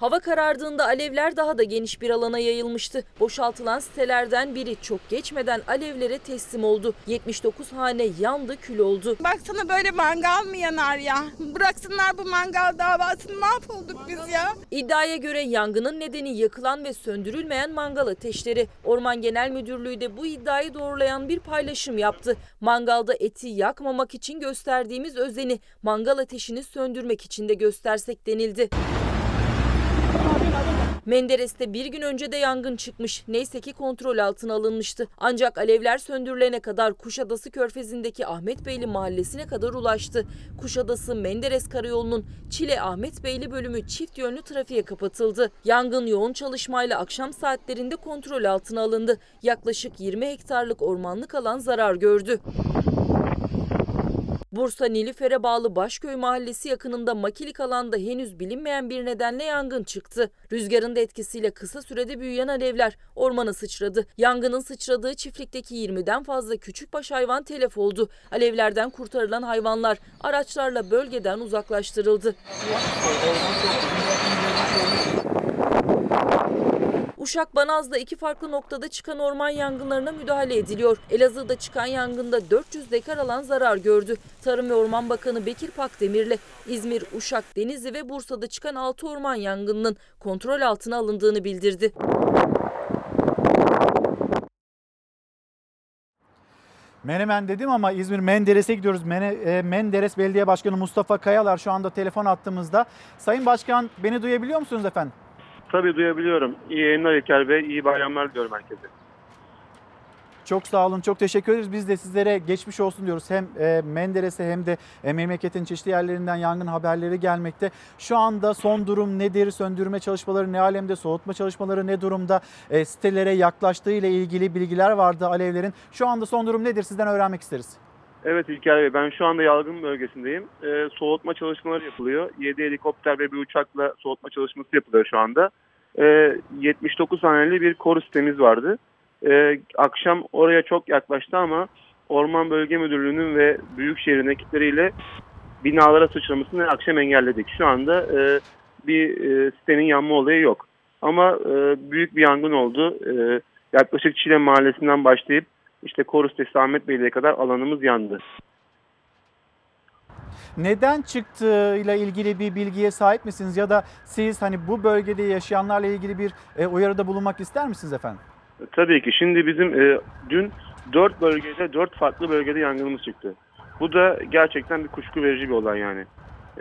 Hava karardığında alevler daha da geniş bir alana yayılmıştı. Boşaltılan sitelerden biri çok geçmeden alevlere teslim oldu. 79 hane yandı kül oldu. Baksana böyle mangal mı yanar ya? Bıraksınlar bu mangal davasını mahvolduk biz ya. İddiaya göre yangının nedeni yakılan ve söndürülmeyen mangal ateşleri. Orman Genel Müdürlüğü de bu iddiayı doğrulayan bir paylaşım yaptı. Mangalda eti yakmamak için gösterdiğimiz özeni mangal ateşini söndürmek için de göstersek denildi. Menderes'te bir gün önce de yangın çıkmış. Neyse ki kontrol altına alınmıştı. Ancak alevler söndürülene kadar Kuşadası Körfezi'ndeki Ahmet Beyli mahallesine kadar ulaştı. Kuşadası Menderes Karayolu'nun Çile Ahmet Beyli bölümü çift yönlü trafiğe kapatıldı. Yangın yoğun çalışmayla akşam saatlerinde kontrol altına alındı. Yaklaşık 20 hektarlık ormanlık alan zarar gördü. Bu Bursa Nilüfer'e bağlı Başköy Mahallesi yakınında makilik alanda henüz bilinmeyen bir nedenle yangın çıktı. Rüzgarın da etkisiyle kısa sürede büyüyen alevler ormana sıçradı. Yangının sıçradığı çiftlikteki 20'den fazla küçükbaş hayvan telef oldu. Alevlerden kurtarılan hayvanlar araçlarla bölgeden uzaklaştırıldı. Uşak Banaz'da iki farklı noktada çıkan orman yangınlarına müdahale ediliyor. Elazığ'da çıkan yangında 400 dekar alan zarar gördü. Tarım ve Orman Bakanı Bekir Pakdemirli, İzmir, Uşak, Denizli ve Bursa'da çıkan 6 orman yangınının kontrol altına alındığını bildirdi. Menemen dedim ama İzmir Menderes'e gidiyoruz. E, Menderes Belediye Başkanı Mustafa Kayalar şu anda telefon attığımızda. Sayın Başkan beni duyabiliyor musunuz efendim? Tabii duyabiliyorum. İyi yayınlar İlker Bey. İyi bayramlar diliyorum herkese. Çok sağ olun, çok teşekkür ederiz. Biz de sizlere geçmiş olsun diyoruz. Hem e, Menderes'e hem de e, memleketin çeşitli yerlerinden yangın haberleri gelmekte. Şu anda son durum nedir? Söndürme çalışmaları ne alemde? Soğutma çalışmaları ne durumda? E, sitelere yaklaştığı ile ilgili bilgiler vardı alevlerin. Şu anda son durum nedir? Sizden öğrenmek isteriz. Evet İlker Bey ben şu anda yangın bölgesindeyim. Ee, soğutma çalışmaları yapılıyor. 7 helikopter ve bir uçakla soğutma çalışması yapılıyor şu anda. Ee, 79 haneli bir koru sistemimiz vardı. Ee, akşam oraya çok yaklaştı ama Orman Bölge Müdürlüğü'nün ve Büyükşehir'in ekipleriyle binalara sıçramasını akşam engelledik. Şu anda e, bir e, sitenin yanma olayı yok. Ama e, büyük bir yangın oldu. E, yaklaşık Çile Mahallesi'nden başlayıp işte Koru sitesi Ahmet Beyliğe kadar alanımız yandı. Neden çıktığıyla ilgili bir bilgiye sahip misiniz? Ya da siz hani bu bölgede yaşayanlarla ilgili bir e, uyarıda bulunmak ister misiniz efendim? Tabii ki. Şimdi bizim e, dün dört bölgede, dört farklı bölgede yangınımız çıktı. Bu da gerçekten bir kuşku verici bir olay yani.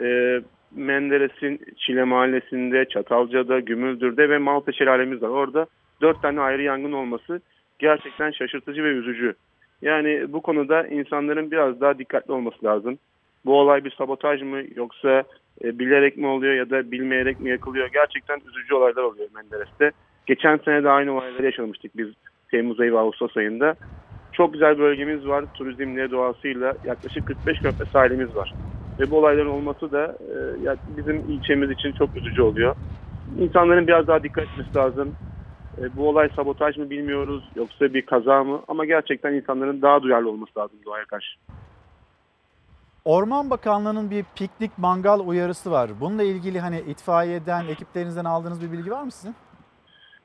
E, Menderes'in Çile Mahallesi'nde, Çatalca'da, Gümüldür'de ve Malta Şelalemiz var. Orada dört tane ayrı yangın olması gerçekten şaşırtıcı ve üzücü. Yani bu konuda insanların biraz daha dikkatli olması lazım. Bu olay bir sabotaj mı yoksa e, bilerek mi oluyor ya da bilmeyerek mi yakılıyor? Gerçekten üzücü olaylar oluyor Menderes'te. Geçen sene de aynı olayları yaşamıştık biz Temmuz ayı ve Ağustos ayında. Çok güzel bölgemiz var. Turizmle, doğasıyla yaklaşık 45 kilometre sahilimiz var. Ve bu olayların olması da e, bizim ilçemiz için çok üzücü oluyor. İnsanların biraz daha dikkat etmesi lazım. E, bu olay sabotaj mı bilmiyoruz yoksa bir kaza mı? Ama gerçekten insanların daha duyarlı olması lazım doğaya karşı. Orman Bakanlığı'nın bir piknik mangal uyarısı var. Bununla ilgili hani itfaiyeden, ekiplerinizden aldığınız bir bilgi var mı sizin?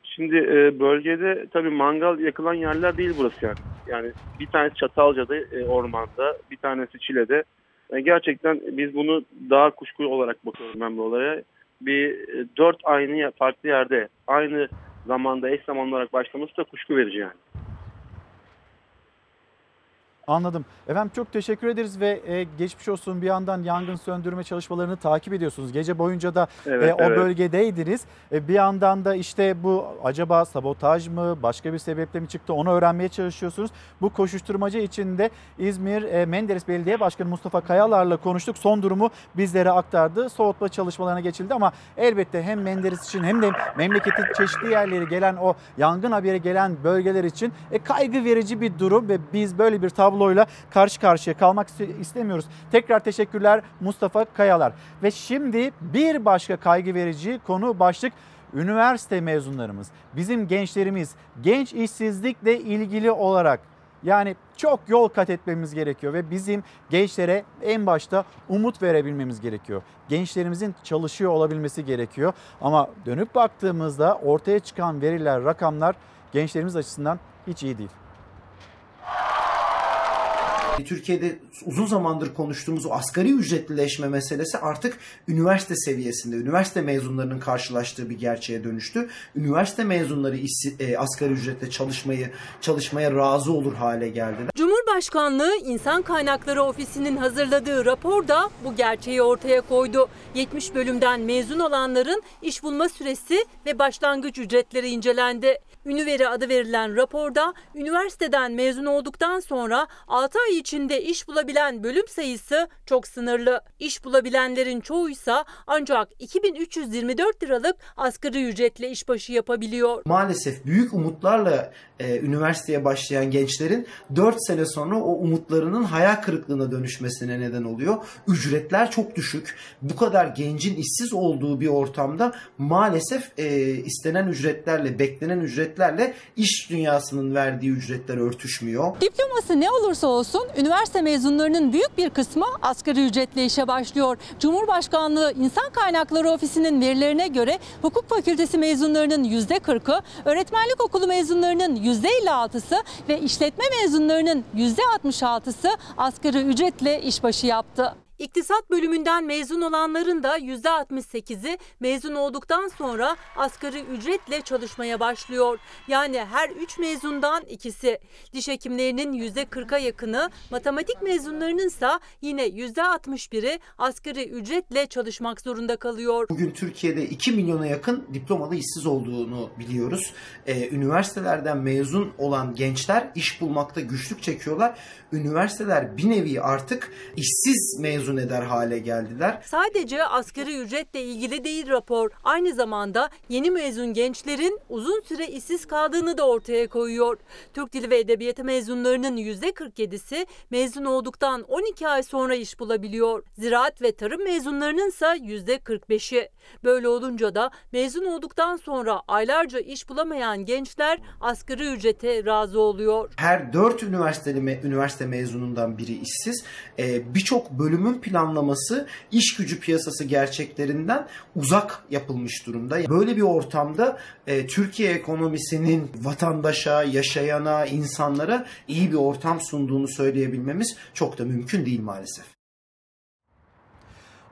Şimdi e, bölgede tabii mangal yakılan yerler değil burası yani. Yani bir tanesi Çatalca'da e, ormanda, bir tanesi Çile'de. E, gerçekten biz bunu daha kuşku olarak bakıyorum ben bu olaya. Bir e, dört aynı farklı yerde aynı zamanda eş zamanlı olarak başlaması da kuşku verici yani. Anladım. Efendim çok teşekkür ederiz ve e, geçmiş olsun bir yandan yangın söndürme çalışmalarını takip ediyorsunuz. Gece boyunca da Evet, e, o evet. bölgedeydiniz. E, bir yandan da işte bu acaba sabotaj mı başka bir sebeple mi çıktı onu öğrenmeye çalışıyorsunuz. Bu koşuşturmaca içinde İzmir e, Menderes Belediye Başkanı Mustafa Kayalar'la konuştuk. Son durumu bizlere aktardı. Soğutma çalışmalarına geçildi ama elbette hem Menderes için hem de memleketin çeşitli yerleri gelen o yangın haberi gelen bölgeler için e, kaygı verici bir durum ve biz böyle bir tabloyla karşı karşıya kalmak iste- istemiyoruz. Tekrar teşekkürler Mustafa Kayalar. Ve şimdi bir başka kaygı verici konu başlık üniversite mezunlarımız, bizim gençlerimiz genç işsizlikle ilgili olarak yani çok yol kat etmemiz gerekiyor ve bizim gençlere en başta umut verebilmemiz gerekiyor. Gençlerimizin çalışıyor olabilmesi gerekiyor. Ama dönüp baktığımızda ortaya çıkan veriler, rakamlar gençlerimiz açısından hiç iyi değil. Türkiye'de uzun zamandır konuştuğumuz o asgari ücretlileşme meselesi artık üniversite seviyesinde, üniversite mezunlarının karşılaştığı bir gerçeğe dönüştü. Üniversite mezunları işsi- e, asgari ücretle çalışmayı çalışmaya razı olur hale geldiler. Cumhurbaşkanlığı İnsan Kaynakları Ofisi'nin hazırladığı raporda bu gerçeği ortaya koydu. 70 bölümden mezun olanların iş bulma süresi ve başlangıç ücretleri incelendi. Üniveri adı verilen raporda üniversiteden mezun olduktan sonra 6 ay içinde iş bulabilen bölüm sayısı çok sınırlı. İş bulabilenlerin çoğuysa ancak 2324 liralık asgari ücretle işbaşı yapabiliyor. Maalesef büyük umutlarla e, üniversiteye başlayan gençlerin 4 sene sonra o umutlarının hayal kırıklığına dönüşmesine neden oluyor. Ücretler çok düşük. Bu kadar gencin işsiz olduğu bir ortamda maalesef e, istenen ücretlerle, beklenen ücretlerle iş dünyasının verdiği ücretler örtüşmüyor. Diploması ne olursa olsun üniversite mezunlarının büyük bir kısmı asgari ücretle işe başlıyor. Cumhurbaşkanlığı İnsan Kaynakları Ofisi'nin verilerine göre hukuk fakültesi mezunlarının %40'ı, öğretmenlik okulu mezunlarının %56'sı ve işletme mezunlarının %66'sı asgari ücretle işbaşı yaptı. İktisat bölümünden mezun olanların da %68'i mezun olduktan sonra asgari ücretle çalışmaya başlıyor. Yani her 3 mezundan ikisi. Diş hekimlerinin %40'a yakını, matematik mezunlarının ise yine %61'i asgari ücretle çalışmak zorunda kalıyor. Bugün Türkiye'de 2 milyona yakın diplomalı işsiz olduğunu biliyoruz. Ee, üniversitelerden mezun olan gençler iş bulmakta güçlük çekiyorlar. Üniversiteler bir nevi artık işsiz mezun eder hale geldiler. Sadece asgari ücretle ilgili değil rapor. Aynı zamanda yeni mezun gençlerin uzun süre işsiz kaldığını da ortaya koyuyor. Türk Dili ve Edebiyatı mezunlarının %47'si mezun olduktan 12 ay sonra iş bulabiliyor. Ziraat ve tarım mezunlarının ise %45'i. Böyle olunca da mezun olduktan sonra aylarca iş bulamayan gençler asgari ücrete razı oluyor. Her 4 üniversiteli üniversite mezunundan biri işsiz. Ee, Birçok bölümün planlaması iş gücü piyasası gerçeklerinden uzak yapılmış durumda. Böyle bir ortamda e, Türkiye ekonomisinin vatandaşa, yaşayana, insanlara iyi bir ortam sunduğunu söyleyebilmemiz çok da mümkün değil maalesef.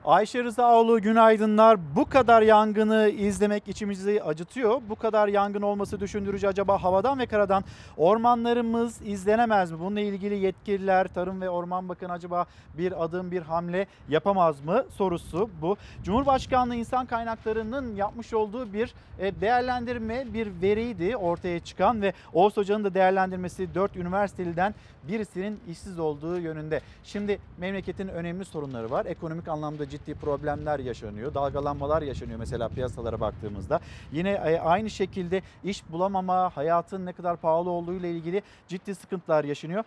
Ayşe Rızaoğlu günaydınlar. Bu kadar yangını izlemek içimizi acıtıyor. Bu kadar yangın olması düşündürücü acaba havadan ve karadan ormanlarımız izlenemez mi? Bununla ilgili yetkililer, Tarım ve Orman Bakanı acaba bir adım bir hamle yapamaz mı sorusu bu. Cumhurbaşkanlığı İnsan Kaynakları'nın yapmış olduğu bir e, değerlendirme, bir veriydi ortaya çıkan ve Oğuz Hoca'nın da değerlendirmesi 4 üniversiteliden birisinin işsiz olduğu yönünde. Şimdi memleketin önemli sorunları var. Ekonomik anlamda ciddi problemler yaşanıyor. Dalgalanmalar yaşanıyor mesela piyasalara baktığımızda. Yine e, aynı şekilde iş bulamama, hayatın ne kadar pahalı olduğu ile ilgili ciddi sıkıntılar yaşanıyor.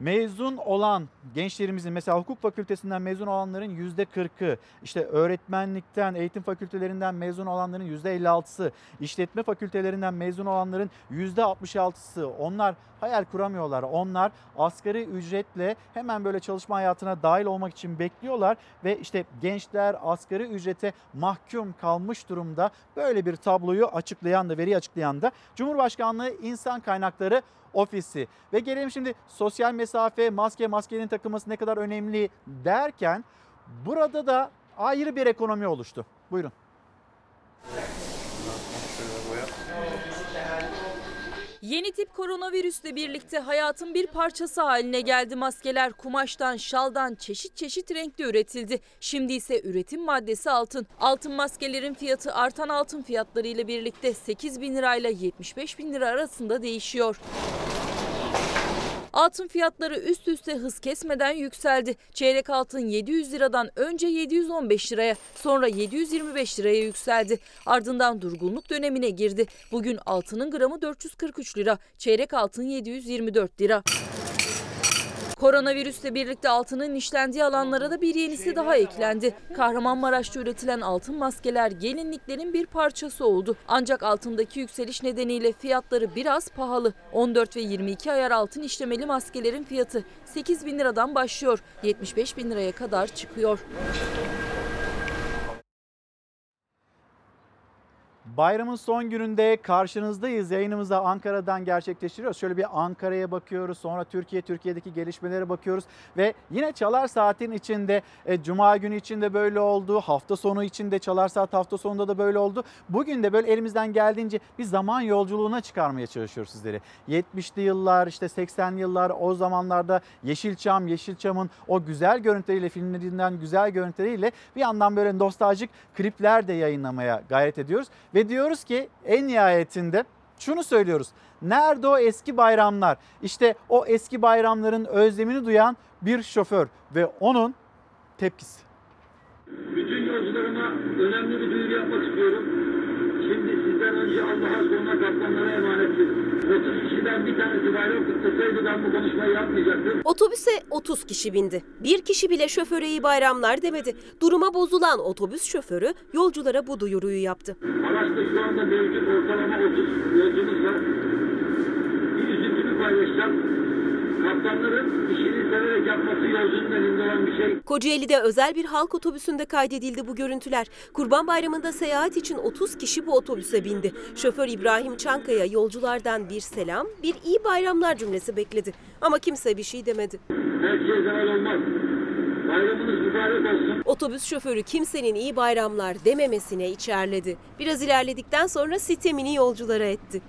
Mezun olan gençlerimizin mesela hukuk fakültesinden mezun olanların yüzde 40'ı, işte öğretmenlikten, eğitim fakültelerinden mezun olanların yüzde 56'sı, işletme fakültelerinden mezun olanların yüzde 66'sı onlar hayal kuramıyorlar. Onlar asgari ücretle hemen böyle çalışma hayatına dahil olmak için bekliyorlar ve işte gençler asgari ücrete mahkum kalmış durumda. Böyle bir tabloyu açıklayan da, veriyi açıklayan da Cumhurbaşkanlığı İnsan Kaynakları ofisi. Ve gelelim şimdi sosyal mesafe, maske, maskenin takılması ne kadar önemli derken burada da ayrı bir ekonomi oluştu. Buyurun. Yeni tip koronavirüsle birlikte hayatın bir parçası haline geldi maskeler. Kumaştan, şaldan çeşit çeşit renkte üretildi. Şimdi ise üretim maddesi altın. Altın maskelerin fiyatı artan altın fiyatları ile birlikte 8 bin lirayla 75 bin lira arasında değişiyor. Altın fiyatları üst üste hız kesmeden yükseldi. Çeyrek altın 700 liradan önce 715 liraya, sonra 725 liraya yükseldi. Ardından durgunluk dönemine girdi. Bugün altının gramı 443 lira, çeyrek altın 724 lira. Koronavirüsle birlikte altının işlendiği alanlara da bir yenisi daha eklendi. Kahramanmaraş'ta üretilen altın maskeler gelinliklerin bir parçası oldu. Ancak altındaki yükseliş nedeniyle fiyatları biraz pahalı. 14 ve 22 ayar altın işlemeli maskelerin fiyatı 8 bin liradan başlıyor. 75 bin liraya kadar çıkıyor. Bayramın son gününde karşınızdayız. Yayınımızı Ankara'dan gerçekleştiriyoruz. Şöyle bir Ankara'ya bakıyoruz. Sonra Türkiye, Türkiye'deki gelişmelere bakıyoruz. Ve yine Çalar Saat'in içinde e, Cuma günü içinde böyle oldu. Hafta sonu içinde Çalar Saat hafta sonunda da böyle oldu. Bugün de böyle elimizden geldiğince bir zaman yolculuğuna çıkarmaya çalışıyoruz sizleri. 70'li yıllar, işte 80'li yıllar o zamanlarda Yeşilçam, Yeşilçam'ın o güzel görüntüleriyle, filmlerinden güzel görüntüleriyle bir yandan böyle nostaljik klipler de yayınlamaya gayret ediyoruz. Ve diyoruz ki en nihayetinde şunu söylüyoruz. Nerede o eski bayramlar? İşte o eski bayramların özlemini duyan bir şoför ve onun tepkisi. Bütün yolcularıma önemli bir duyuru yapmak istiyorum. Şimdi sizden önce Allah'a sonra kaptanlara emanettir. 30 kişiden kişiden bir tanesi bayrak tutsaydı ben bu konuşmayı yapmayacaktım. Otobüse 30 kişi bindi. Bir kişi bile şoföre iyi bayramlar demedi. Duruma bozulan otobüs şoförü yolculara bu duyuruyu yaptı. Araçta şu anda mevcut ortalama 30 yolcumuz var. Bir üzüntümü paylaşacağım. Kaptanların işini severek yapması yolcunun elinde olan bir şey. Kocaeli'de özel bir halk otobüsünde kaydedildi bu görüntüler. Kurban Bayramı'nda seyahat için 30 kişi bu otobüse bindi. Şoför İbrahim Çankaya yolculardan bir selam, bir iyi bayramlar cümlesi bekledi. Ama kimse bir şey demedi. Her şeye olmaz. Bayramınız mübarek olsun. Otobüs şoförü kimsenin iyi bayramlar dememesine içerledi. Biraz ilerledikten sonra sitemini yolculara etti.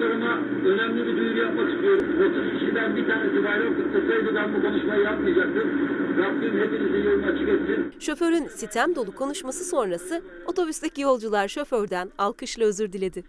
Yolcularıma önemli bir duyuru yapmak istiyorum. 30 kişiden bir tanesi bayrak tutsaydı ben bu konuşmayı yapmayacaktım. Rabbim hepinizin yolunu açık etsin. Şoförün sitem dolu konuşması sonrası otobüsteki yolcular şoförden alkışla özür diledi.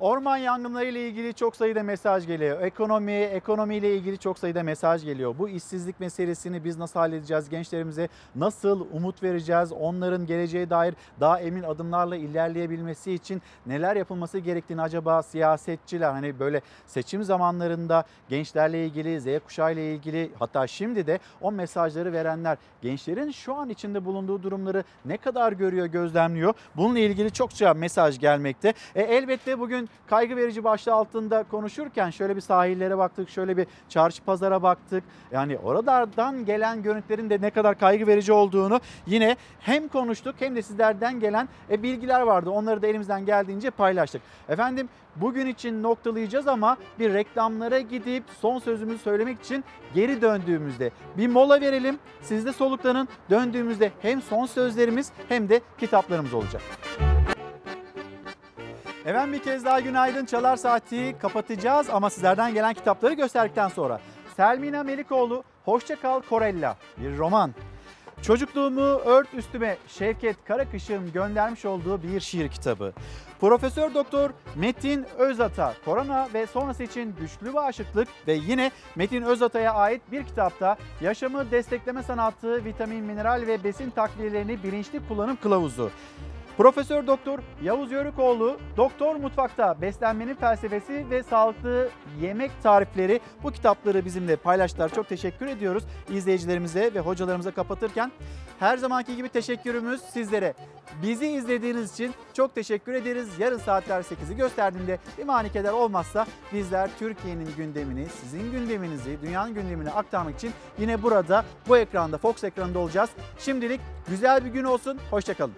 Orman yangınları ile ilgili çok sayıda mesaj geliyor. Ekonomi, ekonomiyle ilgili çok sayıda mesaj geliyor. Bu işsizlik meselesini biz nasıl halledeceğiz? Gençlerimize nasıl umut vereceğiz? Onların geleceğe dair daha emin adımlarla ilerleyebilmesi için neler yapılması gerektiğini acaba siyasetçiler hani böyle seçim zamanlarında gençlerle ilgili, Z kuşağı ile ilgili hatta şimdi de o mesajları verenler gençlerin şu an içinde bulunduğu durumları ne kadar görüyor, gözlemliyor? Bununla ilgili çokça mesaj gelmekte. E, elbette bugün kaygı verici başlığı altında konuşurken şöyle bir sahillere baktık, şöyle bir çarşı pazara baktık. Yani oralardan gelen görüntülerin de ne kadar kaygı verici olduğunu yine hem konuştuk hem de sizlerden gelen e, bilgiler vardı. Onları da elimizden geldiğince paylaştık. Efendim bugün için noktalayacağız ama bir reklamlara gidip son sözümüzü söylemek için geri döndüğümüzde bir mola verelim. Siz de soluklanın. Döndüğümüzde hem son sözlerimiz hem de kitaplarımız olacak. Efendim bir kez daha günaydın. Çalar Saati kapatacağız ama sizlerden gelen kitapları gösterdikten sonra. Selmina Melikoğlu Hoşça Kal Korella bir roman. Çocukluğumu ört üstüme Şevket Karakış'ın göndermiş olduğu bir şiir kitabı. Profesör Doktor Metin Özata korona ve sonrası için güçlü bağışıklık ve yine Metin Özata'ya ait bir kitapta yaşamı destekleme sanatı, vitamin, mineral ve besin takviyelerini bilinçli kullanım kılavuzu. Profesör Doktor Yavuz Yörükoğlu Doktor Mutfakta Beslenmenin Felsefesi ve Sağlıklı Yemek Tarifleri bu kitapları bizimle paylaştılar. Çok teşekkür ediyoruz izleyicilerimize ve hocalarımıza kapatırken. Her zamanki gibi teşekkürümüz sizlere. Bizi izlediğiniz için çok teşekkür ederiz. Yarın saatler 8'i gösterdiğinde bir manikeler olmazsa bizler Türkiye'nin gündemini, sizin gündeminizi, dünyanın gündemini aktarmak için yine burada bu ekranda Fox ekranında olacağız. Şimdilik güzel bir gün olsun. Hoşçakalın.